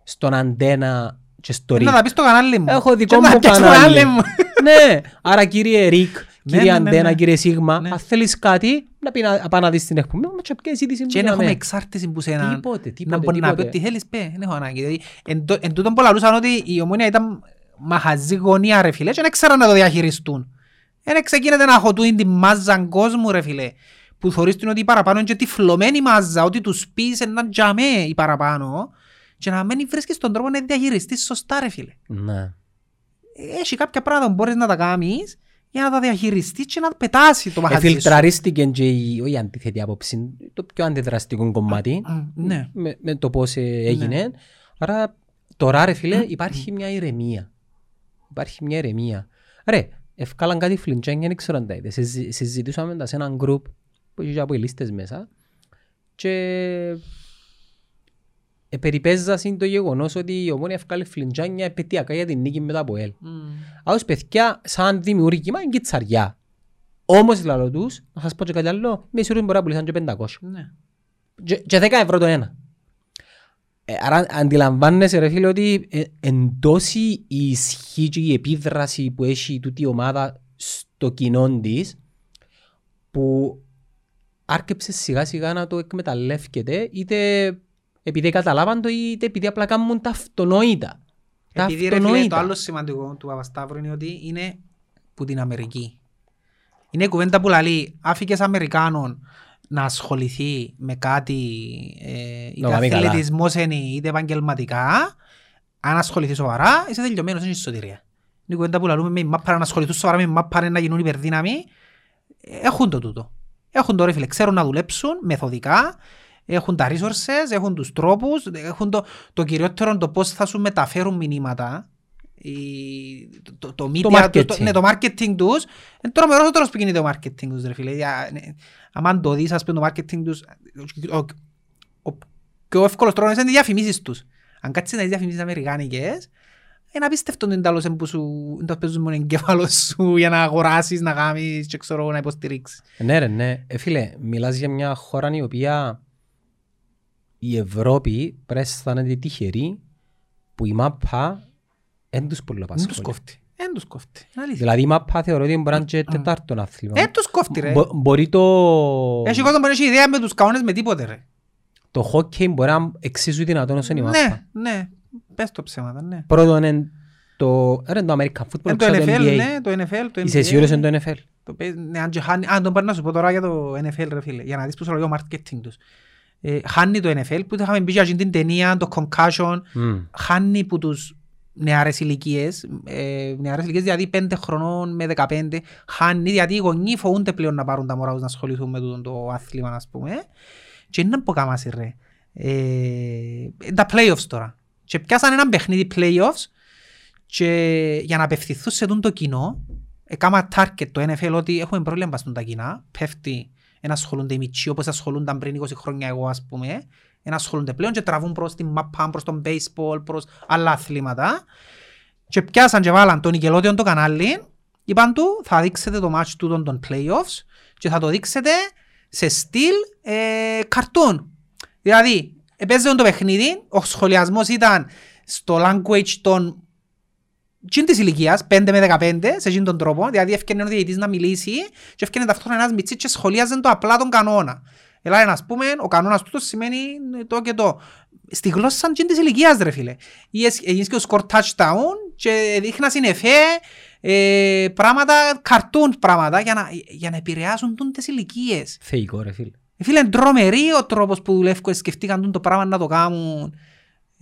στον αντένα και στο Να ρίκ. τα πεις στο κανάλι μου. Έχω δικό Και να μου πεις στο κανάλι. μου. ναι, άρα κύριε Ρικ, Ναι, κύριε ναι, ναι, Αντένα, ναι. κύριε Σίγμα, Ναι. αν θέλεις κάτι, να πει να πάει να δεις την εκπομπή, μα και ποιες είδηση Και δεν που έχουμε είχαμε. εξάρτηση που σε έναν... Τίποτε, Να τίποτε, μπορεί να πει τίποτε. ότι θέλεις πέ, δεν έχω ανάγκη. Δηλαδή, εν, τω- εν τούτον που λαλούσαν ότι η ομόνια ήταν μαχαζή γωνία ρε φίλε και δεν ξέραν να το διαχειριστούν. Δεν ξεκίνεται να χωτούν την μάζαν κόσμου ρε φίλε. Που θωρείς την ότι η παραπάνω είναι και τυφλωμένη μάζα, ότι τους πεις έναν τζαμέ η παραπάνω και να μην βρίσκεις τον τρόπο να διαχειριστείς σωστά ρε φίλε. Ναι. Έχει κάποια πράγματα που μπορείς να τα κάνεις για να τα διαχειριστείς και να πετάσει το μαχαζί σου. Εφιλτραρίστηκε και η, όχι η αντίθετη άποψη, το πιο αντιδραστικό κομμάτι, Μ, Ναι. με, με το πώς ε, έγινε. Άρα τώρα ρε φίλε υπάρχει μια ηρεμία. Υπάρχει μια ηρεμία. Ρε, ευκάλαν κάτι φλιντζάνια, δεν ξέρω αν τα είδες. Συζη- Συζητούσαμε τα σε έναν γκρουπ που είχε και από οι λίστες μέσα και επεριπέζασαν το γεγονός ότι η ομόνια ευκάλε φλιντζάνια επαιτειακά για την νίκη μετά από ελ. Μ. Άως παιδιά, σαν δημιουργήμα είναι κιτσαριά. Όμως λαλό τους, να σας πω και κάτι άλλο, με σίγουροι μπορεί να πουλήσαν και 500. Ναι. Και, και 10 ευρώ το ένα. Ε, άρα αντιλαμβάνεσαι ρε φίλε ότι ε, εν τόση η ισχύ και η επίδραση που έχει τούτη η ομάδα στο κοινό της που άρκεψε σιγά σιγά να το εκμεταλλεύκεται είτε επειδή καταλάβαν το είτε επειδή απλά κάνουν τα αυτονόητα. Τα Επειδή ρε φίλε, το αυτονόητα. άλλο σημαντικό του Παπασταύρου είναι ότι είναι που την Αμερική. Είναι η κουβέντα που λέει άφηκες Αμερικάνων να ασχοληθεί με κάτι ε, είτε Να κάνει καλά. αθλητισμός είναι είτε επαγγελματικά αν ασχοληθεί σοβαρά είσαι τελειωμένος, είναι σωτηρία. Είναι η κουβέντα που λαλούμε με η μάπα να ασχοληθούν σοβαρά με η μάπα να γίνουν υπερδύναμοι. Έχουν το τούτο. Έχουν το ρε φίλε, ξέρουν να δουλέψουν μεθοδικά, έχουν τα resources, έχουν τους τρόπους, έχουν το, το κυριότερο το πώς θα σου μεταφέρουν μηνύματα. Η, το, το, το, media, το, το, marketing. ναι, το marketing τους είναι τρομερός ο τρόπος που γίνεται το marketing τους ρε φίλε Για- ναι, άμα το δεις ας πούμε το marketing τους ο, ο, ο πιο εύκολος τρόπος είναι οι διαφημίσεις τους αν κάτσεις να δεις διαφημίσεις αμερικάνικες είναι απίστευτο το εντάλλος που σου το παίζουν μόνο εγκέφαλο σου για να αγοράσεις, να κάνεις και ξέρω να υποστηρίξεις. Ναι ρε ναι. Ε, φίλε, μιλάς για μια χώρα η οποία η Ευρώπη πρέπει να αισθάνεται τυχερή που η μάπα δεν τους πολύ Δεν τους απασχολεί. κόφτει. Δεν τους κόφτει. Είναι αλήθεια. Δηλαδή η μάπα θεωρώ ότι μπορεί να είναι και τετάρτον άθλημα. Δεν τους κόφτει ρε. Μπο- Μπορεί το... Έχει κόσμο που δεν έχει ιδέα με τους κανόνες με τίποτε ρε. Το hockey μπορεί να είναι εξίσου δυνατόν όσο είναι η Ναι, μάπα. ναι. Πες το ψέματα, ναι. Πρώτον είναι το... Ρε, το American football, Είναι το ξέρω NFL, NBA. ναι, το NFL, το NBA. Είσαι σίγουρος είναι το NFL. Το παίζει- ναι, αν και χάνει, αν τον πάρει να σου πω τώρα για το NFL ρε φίλε, για να δεις πώς το marketing τους. Ε, χάνει το NFL που είχαμε μπει για την ταινία, το concussion, Μμ. χάνει που τους νεαρές ηλικίες, ε, νεαρές ηλικίες δηλαδή 5 χρονών με 15, χάνει γιατί οι γονείς φοβούνται πλέον να πάρουν τα μωρά τους να ασχοληθούν με τούτο το άθλημα, ας πούμε. Και είναι από κάμαση ρε. Ε, τα playoffs τώρα. Και πιάσαν έναν παιχνίδι playoffs και για να απευθυνθούν σε τούτο το κοινό, έκανα target το NFL ότι έχουμε πρόβλημα στον τα κοινά, πέφτει, ένα ασχολούνται οι μητσοί όπως ασχολούνταν πριν 20 χρόνια εγώ ας πούμε, ένα ασχολούνται πλέον και τραβούν προς την μαπά, προς τον baseball, προς άλλα αθλήματα και πιάσαν και βάλαν τον Nickelodeon το κανάλι, είπαν του θα δείξετε το match τούτων των playoffs και θα το δείξετε σε στυλ ε, καρτούν. Δηλαδή, παίζεται το παιχνίδι, ο σχολιασμός ήταν στο language των Τι της ηλικίας, 5 με 15, σε εκείνον τον τρόπο, δηλαδή έφτιανε ο διαιτητής να μιλήσει και έφτιανε ταυτόχρονα ένας μητσής και σχολίαζε το απλά τον κανόνα. Δηλαδή, να πούμε, ο κανόνας τούτος σημαίνει το και το. Στη γλώσσα εκείνη της ηλικίας, ρε φίλε. Ή εσ- Έγινες και ο σκορ touchdown και δείχνα συνεφέ, ε, πράγματα, καρτούν πράγματα για να, για να επηρεάσουν τούν τις ηλικίες. Θεϊκό ρε φίλε. Ε, Φίλε, είναι τρομερή ο τρόπος που δουλεύουν, σκεφτήκαν τούν το πράγμα να το κάνουν.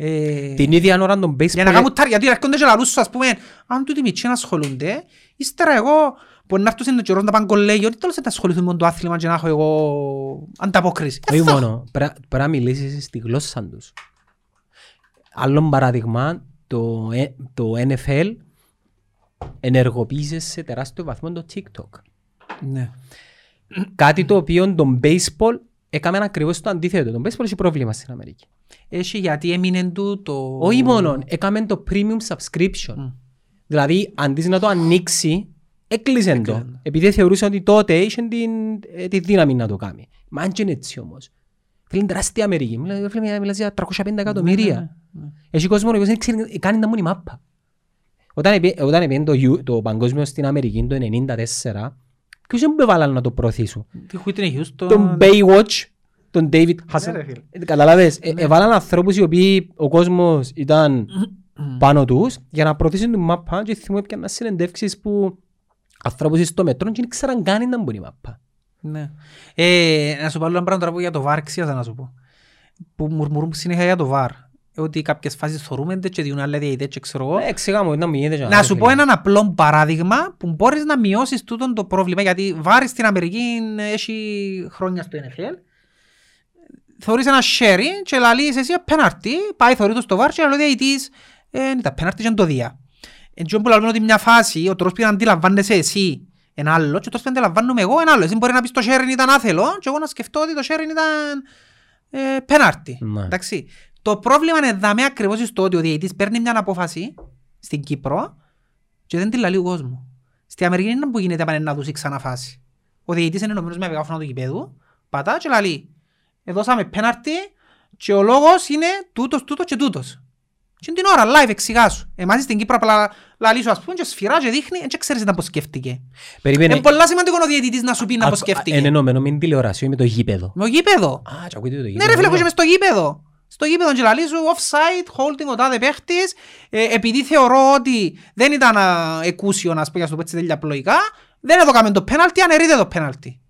Ε, Την ίδια ώρα τον για να baseball... κάνουν τάρ, γιατί έρχονται και λαλούς σου, ας πούμε, αν τούτοι μητσοί να ασχολούνται, ύστερα εγώ που να έρθω σε καιρό να πάνε κολλέγιο, ότι τέλος θα ασχοληθούν με το άθλημα και να έχω εγώ ανταπόκριση. Ε, Όχι θα- μόνο, πρέ- πρέπει να μιλήσεις στη γλώσσα τους. Άλλο παράδειγμα, το, ε- το NFL ενεργοποίησε σε τεράστιο βαθμό το TikTok. Ναι. Κάτι το οποίο τον baseball έκαμε ακριβώς το αντίθετο. Τον baseball έχει πρόβλημα στην Αμερική. Έχει γιατί έμεινε του το... Όχι μόνο, έκαμε το premium subscription. Μμ. Δηλαδή, αντί να το ανοίξει, έκλεισε το. Έκλεισε. Επειδή θεωρούσε ότι τότε είχε την, ε, τη δύναμη να το κάνει. Μα αν και είναι έτσι όμως. Φίλε, είναι τεράστια Αμερική. Μιλά- φίλε, Μιλάς για 350 εκατομμύρια. ναι, ναι. Έχει κόσμο ο οποίος δεν ξέρει, κάνει τα μόνη μάπα. Όταν επί- Όταν πήγαινε το, You- το παγκόσμιο στην Αμερική το 1994, ποιος δεν έβαλαν να το προωθήσουν; Τι Whitney Houston... Τον Baywatch, τον David Ναι, Hasselhoff. ρε φίλε. Ε, Καταλάβες, ε, έβαλαν ανθρώπους οι οποίοι ο κόσμος ήταν πάνω τους για να προωθήσουν την μάπα και θυμώ έπιανα συνεντεύξεις που ανθρώπους στο μετρό και δεν ξέραν καν να μπουν η μάπα. Ναι. Ε, να σου πω άλλο ένα πράγμα τώρα που για το VAR ξίασα να σου πω. Που μουρμουρούν συνέχεια για το VAR. Ε, Ότι κάποιες φάσεις θωρούμε και διούν άλλα διαιτητές και ξέρω εγώ. Ε, Εξηγά μου, να μην γίνεται. Να σου πω έναν απλό παράδειγμα που μπορείς να μειώσεις τούτο το πρόβλημα γιατί βάρη στην Αμερική έχει χρόνια στο NFL. Θεωρείς ένα sharing και λαλείς εσύ πέναρτη, πάει θεωρεί το στο βάρ και λέει ο διαιτητής ε, είναι τα πέναρτη και είναι το δία. Εν τω που λέμε ότι μια φάση ο τρόπος που να αντιλαμβάνεσαι εσύ ένα άλλο και ο τρόπος που αντιλαμβάνομαι εγώ ένα άλλο. Εσύ μπορεί να πεις το sharing ήταν άθελο και εγώ να σκεφτώ ότι το sharing ήταν ε, πέναρτη. Ναι. Εντάξει. Το πρόβλημα είναι δαμέ ακριβώς στο ότι ο διαιτητής παίρνει μια απόφαση στην Κύπρο και δεν τη λαλεί ο κόσμος. Στη Αμερική είναι που γίνεται πάνε να δούσει ξανά φάση. Ο διαιτητής είναι ενωμένος με μεγάφωνα του γηπέδου, πατά και λαλεί. Εδώσαμε πέναρτη και ο λόγος είναι τούτος, τούτος και τούτος. Και την ώρα, live, εξηγά σου. Εμάς στην Κύπρο απλά λαλεί σου, ας πούμε, και σφυρά και δείχνει, δεν ξέρεις να πώς σκέφτηκε. Περίμενε. Είναι πολλά σημαντικό ο διαιτητής να σου πει να πώς Είναι σκέφτηκε. εννομένο με την τηλεόραση, με το γήπεδο. Με το γήπεδο. Α, και ακούτε το Ναι γήπεδο. ρε φίλε, που είσαι μες στο γήπεδο. Στο γήπεδο και λαλείς σου offside, holding ο τάδε παίχτης, ε, επειδή θεωρώ ότι δεν ήταν α, εκούσιο να σπέγια στο πέτσι τέλεια απλοϊκά, δεν έδωκαμε το πέναλτι, αναιρείται το πέναλτι.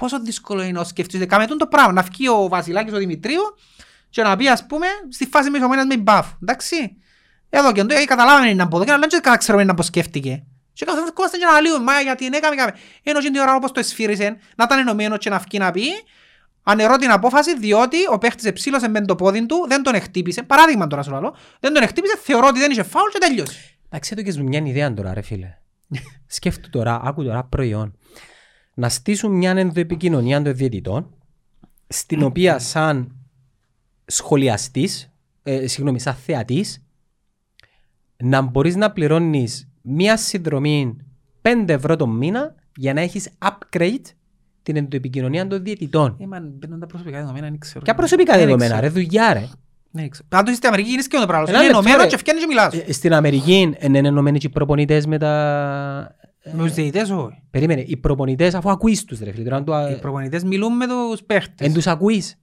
Πόσο δύσκολο είναι να σκεφτείς, κάμε τον το πράγμα, να βγει ο Βασιλάκης ο Δημητρίου και να πει ας πούμε στη φάση μες ο ένας με μπαφ, εντάξει. Εδώ και το, ε, καταλάβαμε είναι από εδώ και αλλά δεν ξέρουμε να πως σκέφτηκε. Και καθόμαστε και να λέω, μα γιατί είναι, έκαμε, έκαμε. Ενώ και την ώρα όπως το εσφύρισε, να ήταν ενωμένο και να βγει να πει, ανερώ την απόφαση διότι ο παίχτης εψήλωσε με το πόδι του, δεν τον εκτύπησε, παράδειγμα τώρα σου λέω, δεν τον εκτύπησε, θεωρώ ότι δεν είχε φάουλ και τελειώσει. Εντάξει, το και σου μια ιδέα τώρα, ρε φίλε. Σκέφτου τώρα, άκου τώρα προϊόν. Να στήσουν μια ενδοεπικοινωνία των διαιτητών, στην οποία σαν σχολιαστής, ε, συγγνώμη, σαν θεατής, να μπορείς να πληρώνεις μια συνδρομή 5 ευρώ το μήνα για να έχεις upgrade την ενδοεπικοινωνία των διαιτητών. Ε, man, μπαίνουν τα προσωπικά δεδομένα, δεν ξέρω. Ποια προσωπικά Δεν δεδομένα, ξέρω. ρε δουλειά ρε. Δεν ξέρω. Πάντως στην Αμερική είναι και το πράγμα. Ένα Είναι λεπτό, ενωμένο ρε. και φτιάχνεις και μιλάς. Ε, Στην Αμερική είναι ενωμένοι και οι προπονητές με τα... Με τους διαιτητές όχι. Περίμενε, οι προπονητές αφού ακούεις τους ρε φίλε, τώρα αν το... Οι προπονητές μιλούν με τους παίχτες. Εν τους ακούεις.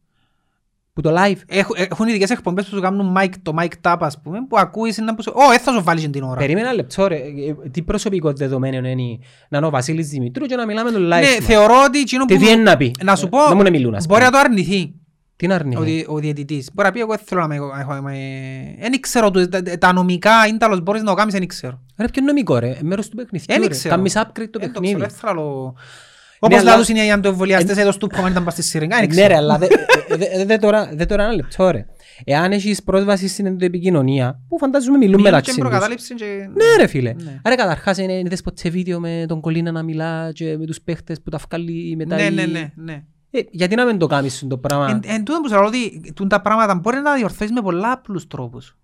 Που το live. Έχουν- Έχουν ειδικές εκπομπές που σου κάνουν mic, το mic tap ας πούμε, που ακούεις να που σου... Ω, ε, θα σου βάλεις και την ώρα. Περίμενε ένα λεπτό ρε. Ε, Τι προσωπικό δεδομένο είναι να είναι ο Βασίλης Δημητρού και να μιλάμε τον live. Ναι, μας. θεωρώ ότι εκείνο Τι που... τι είναι να πει; Να σου Ε, πω, Να μου να μιλούν ας μπορεί να πούμε. το αρνηθεί Τι είναι ο, αρνηθεί; δι- ο διαιτητής. Μπορεί να πει εγώ δεν θέλω να με... έχω- είμαι- Δεν ξέρω, το- τα- τα νομικά ίνταλος μπορείς να το κάνεις, δεν ξέρω. Ρε ποιο νομικό ρε; Μέρος του Δεν παιχνιδιού ρε. ξέρω. Κάμεις upgrade το Δεν το ξέρω, παιχνίδι. δεν θέλω... Ναι, Όπως αλλά- λάδους είναι οι αντιεμβολιαστές εδώ στο Πόμαν ήταν πας στη Σιρήγκα, δεν Ναι ξέρω. ρε, αλλά δε- ε, δε- δε τώρα- δε τώρα ένα λεπτό ρε. Εάν έχεις πρόσβαση στην ενδοεπικοινωνία, που φαντάζομαι μιλούν Μιλούν μεταξύ και τους. προκατάληψη και... Ναι ρε φίλε. Ναι. Άρα καταρχάς είναι είδες ποτέ βίντεο με τον Κολίνα να μιλά και με τους παίχτες που τα βγάλει μετά. Ναι, η- ναι, ναι, ναι. Ε, γιατί να μην το κάνεις το πράγμα; Εν, εν τούτο που σου λέω ότι τούν τα πράγματα μπορεί να τα διορθώσεις με πολλά απλούς τρόπους.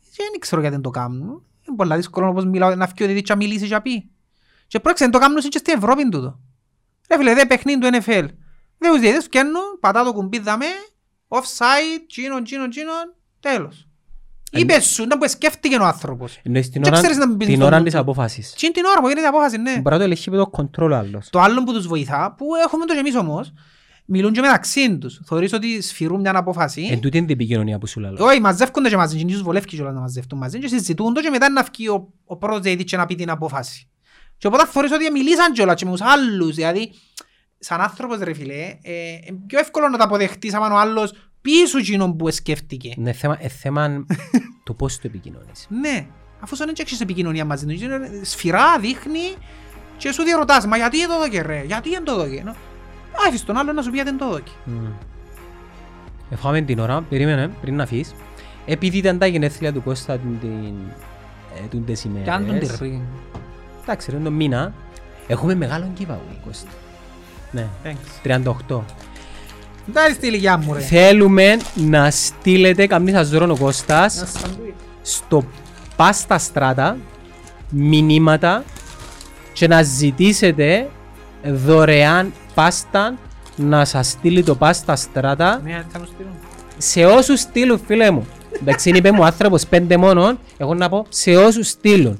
Και δεν ξέρω γιατί δεν το κάνουν. Είναι πολλά δύσκολο όπως μιλάω, να φύγει ο δίδυς και να μιλήσει και να πει. Και πρόκειται να το κάνουν και στην Ευρώπη τούτο. Ρε φίλε, δε παιχνίδι του NFL. Δε τους διαιτητές φτιάχνουν, πατά το κουμπί δαμέ, offside, τσίνον, τσίνον, τσίνον, τέλος. Είπε σου, ήταν που σκέφτηκε ο άνθρωπος. Εννοείς την Και ώρα, ξέρεις να μην πεις την στον ώρα τούτο. της απόφασης. Τι είναι την ώρα που γίνεται η απόφαση, ναι. Μπορεί να το ελεγχεί με το control άλλος. Το άλλο που τους βοηθά, που έχουμε το και εμείς όμως, μιλούν και μεταξύ τους. Θεωρείς ότι σφυρούν μια απόφαση. Εν τούτη είναι την επικοινωνία που σου λέω. Όχι, μαζεύκονται και μαζί, και τους βολεύει κιόλας να μαζευτούν μαζί και συζητούν το και μετά να βγει ο, ο πρώτος διαιτητής και να πει την απόφαση. Και οπότε θεωρείς ότι μιλήσαν κιόλας και με τους άλλους, δηλαδή, σαν άνθρωπος ρε φίλε, ε, είναι πιο εύκολο να τα αποδεχτείς άμα ο άλλος πίσω εκείνον που σκέφτηκε. Είναι θέμα, ε, θέμα του πώς το επικοινωνείς. Ναι, αφού σαν δεν έχεις επικοινωνία μαζί του, είναι σφυρά, δείχνει και σου διαρωτάς, μα γιατί δεν το δώκε ρε, γιατί δεν το δώκε; Ενώ, Άφησε τον άλλο να σου πει γιατί δεν το δώκε. Μμ. Εφάμε την ώρα, περίμενε πριν να φύγεις. Επειδή ήταν τα γενέθλια του Κώστα την, την, ε, τούν τις Και αν τον ημέρες. τυρρεί. Εντάξει ρε, τον μήνα. Έχουμε μεγάλο giveaway Κώστα. Ναι, Thanks. 38. Δεν στη ηλικιά μου ρε. Θέλουμε να στείλετε, καμνή σας δωρών ο Κώστας, Ένα σαντουίτ. στο Πάστα Στράτα μηνύματα και να ζητήσετε δωρεάν πάστα να σας στείλει το Πάστα Στράτα Ναι, θα μου στείλουν. σε όσους στείλουν φίλε μου. Εντάξει, είπε μου άνθρωπος πέντε μόνον, εγώ να πω σε όσους στείλουν.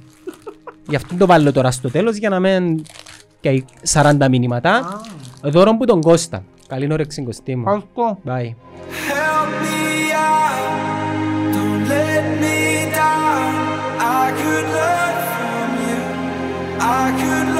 Γι' αυτό το βάλω τώρα στο τέλος για να μην και 40 μηνύματα. Δώρο που τον Κώστα. Calinórex 5 sistema. Asco. Bye. Help me out. Don't let me down. I could learn from you.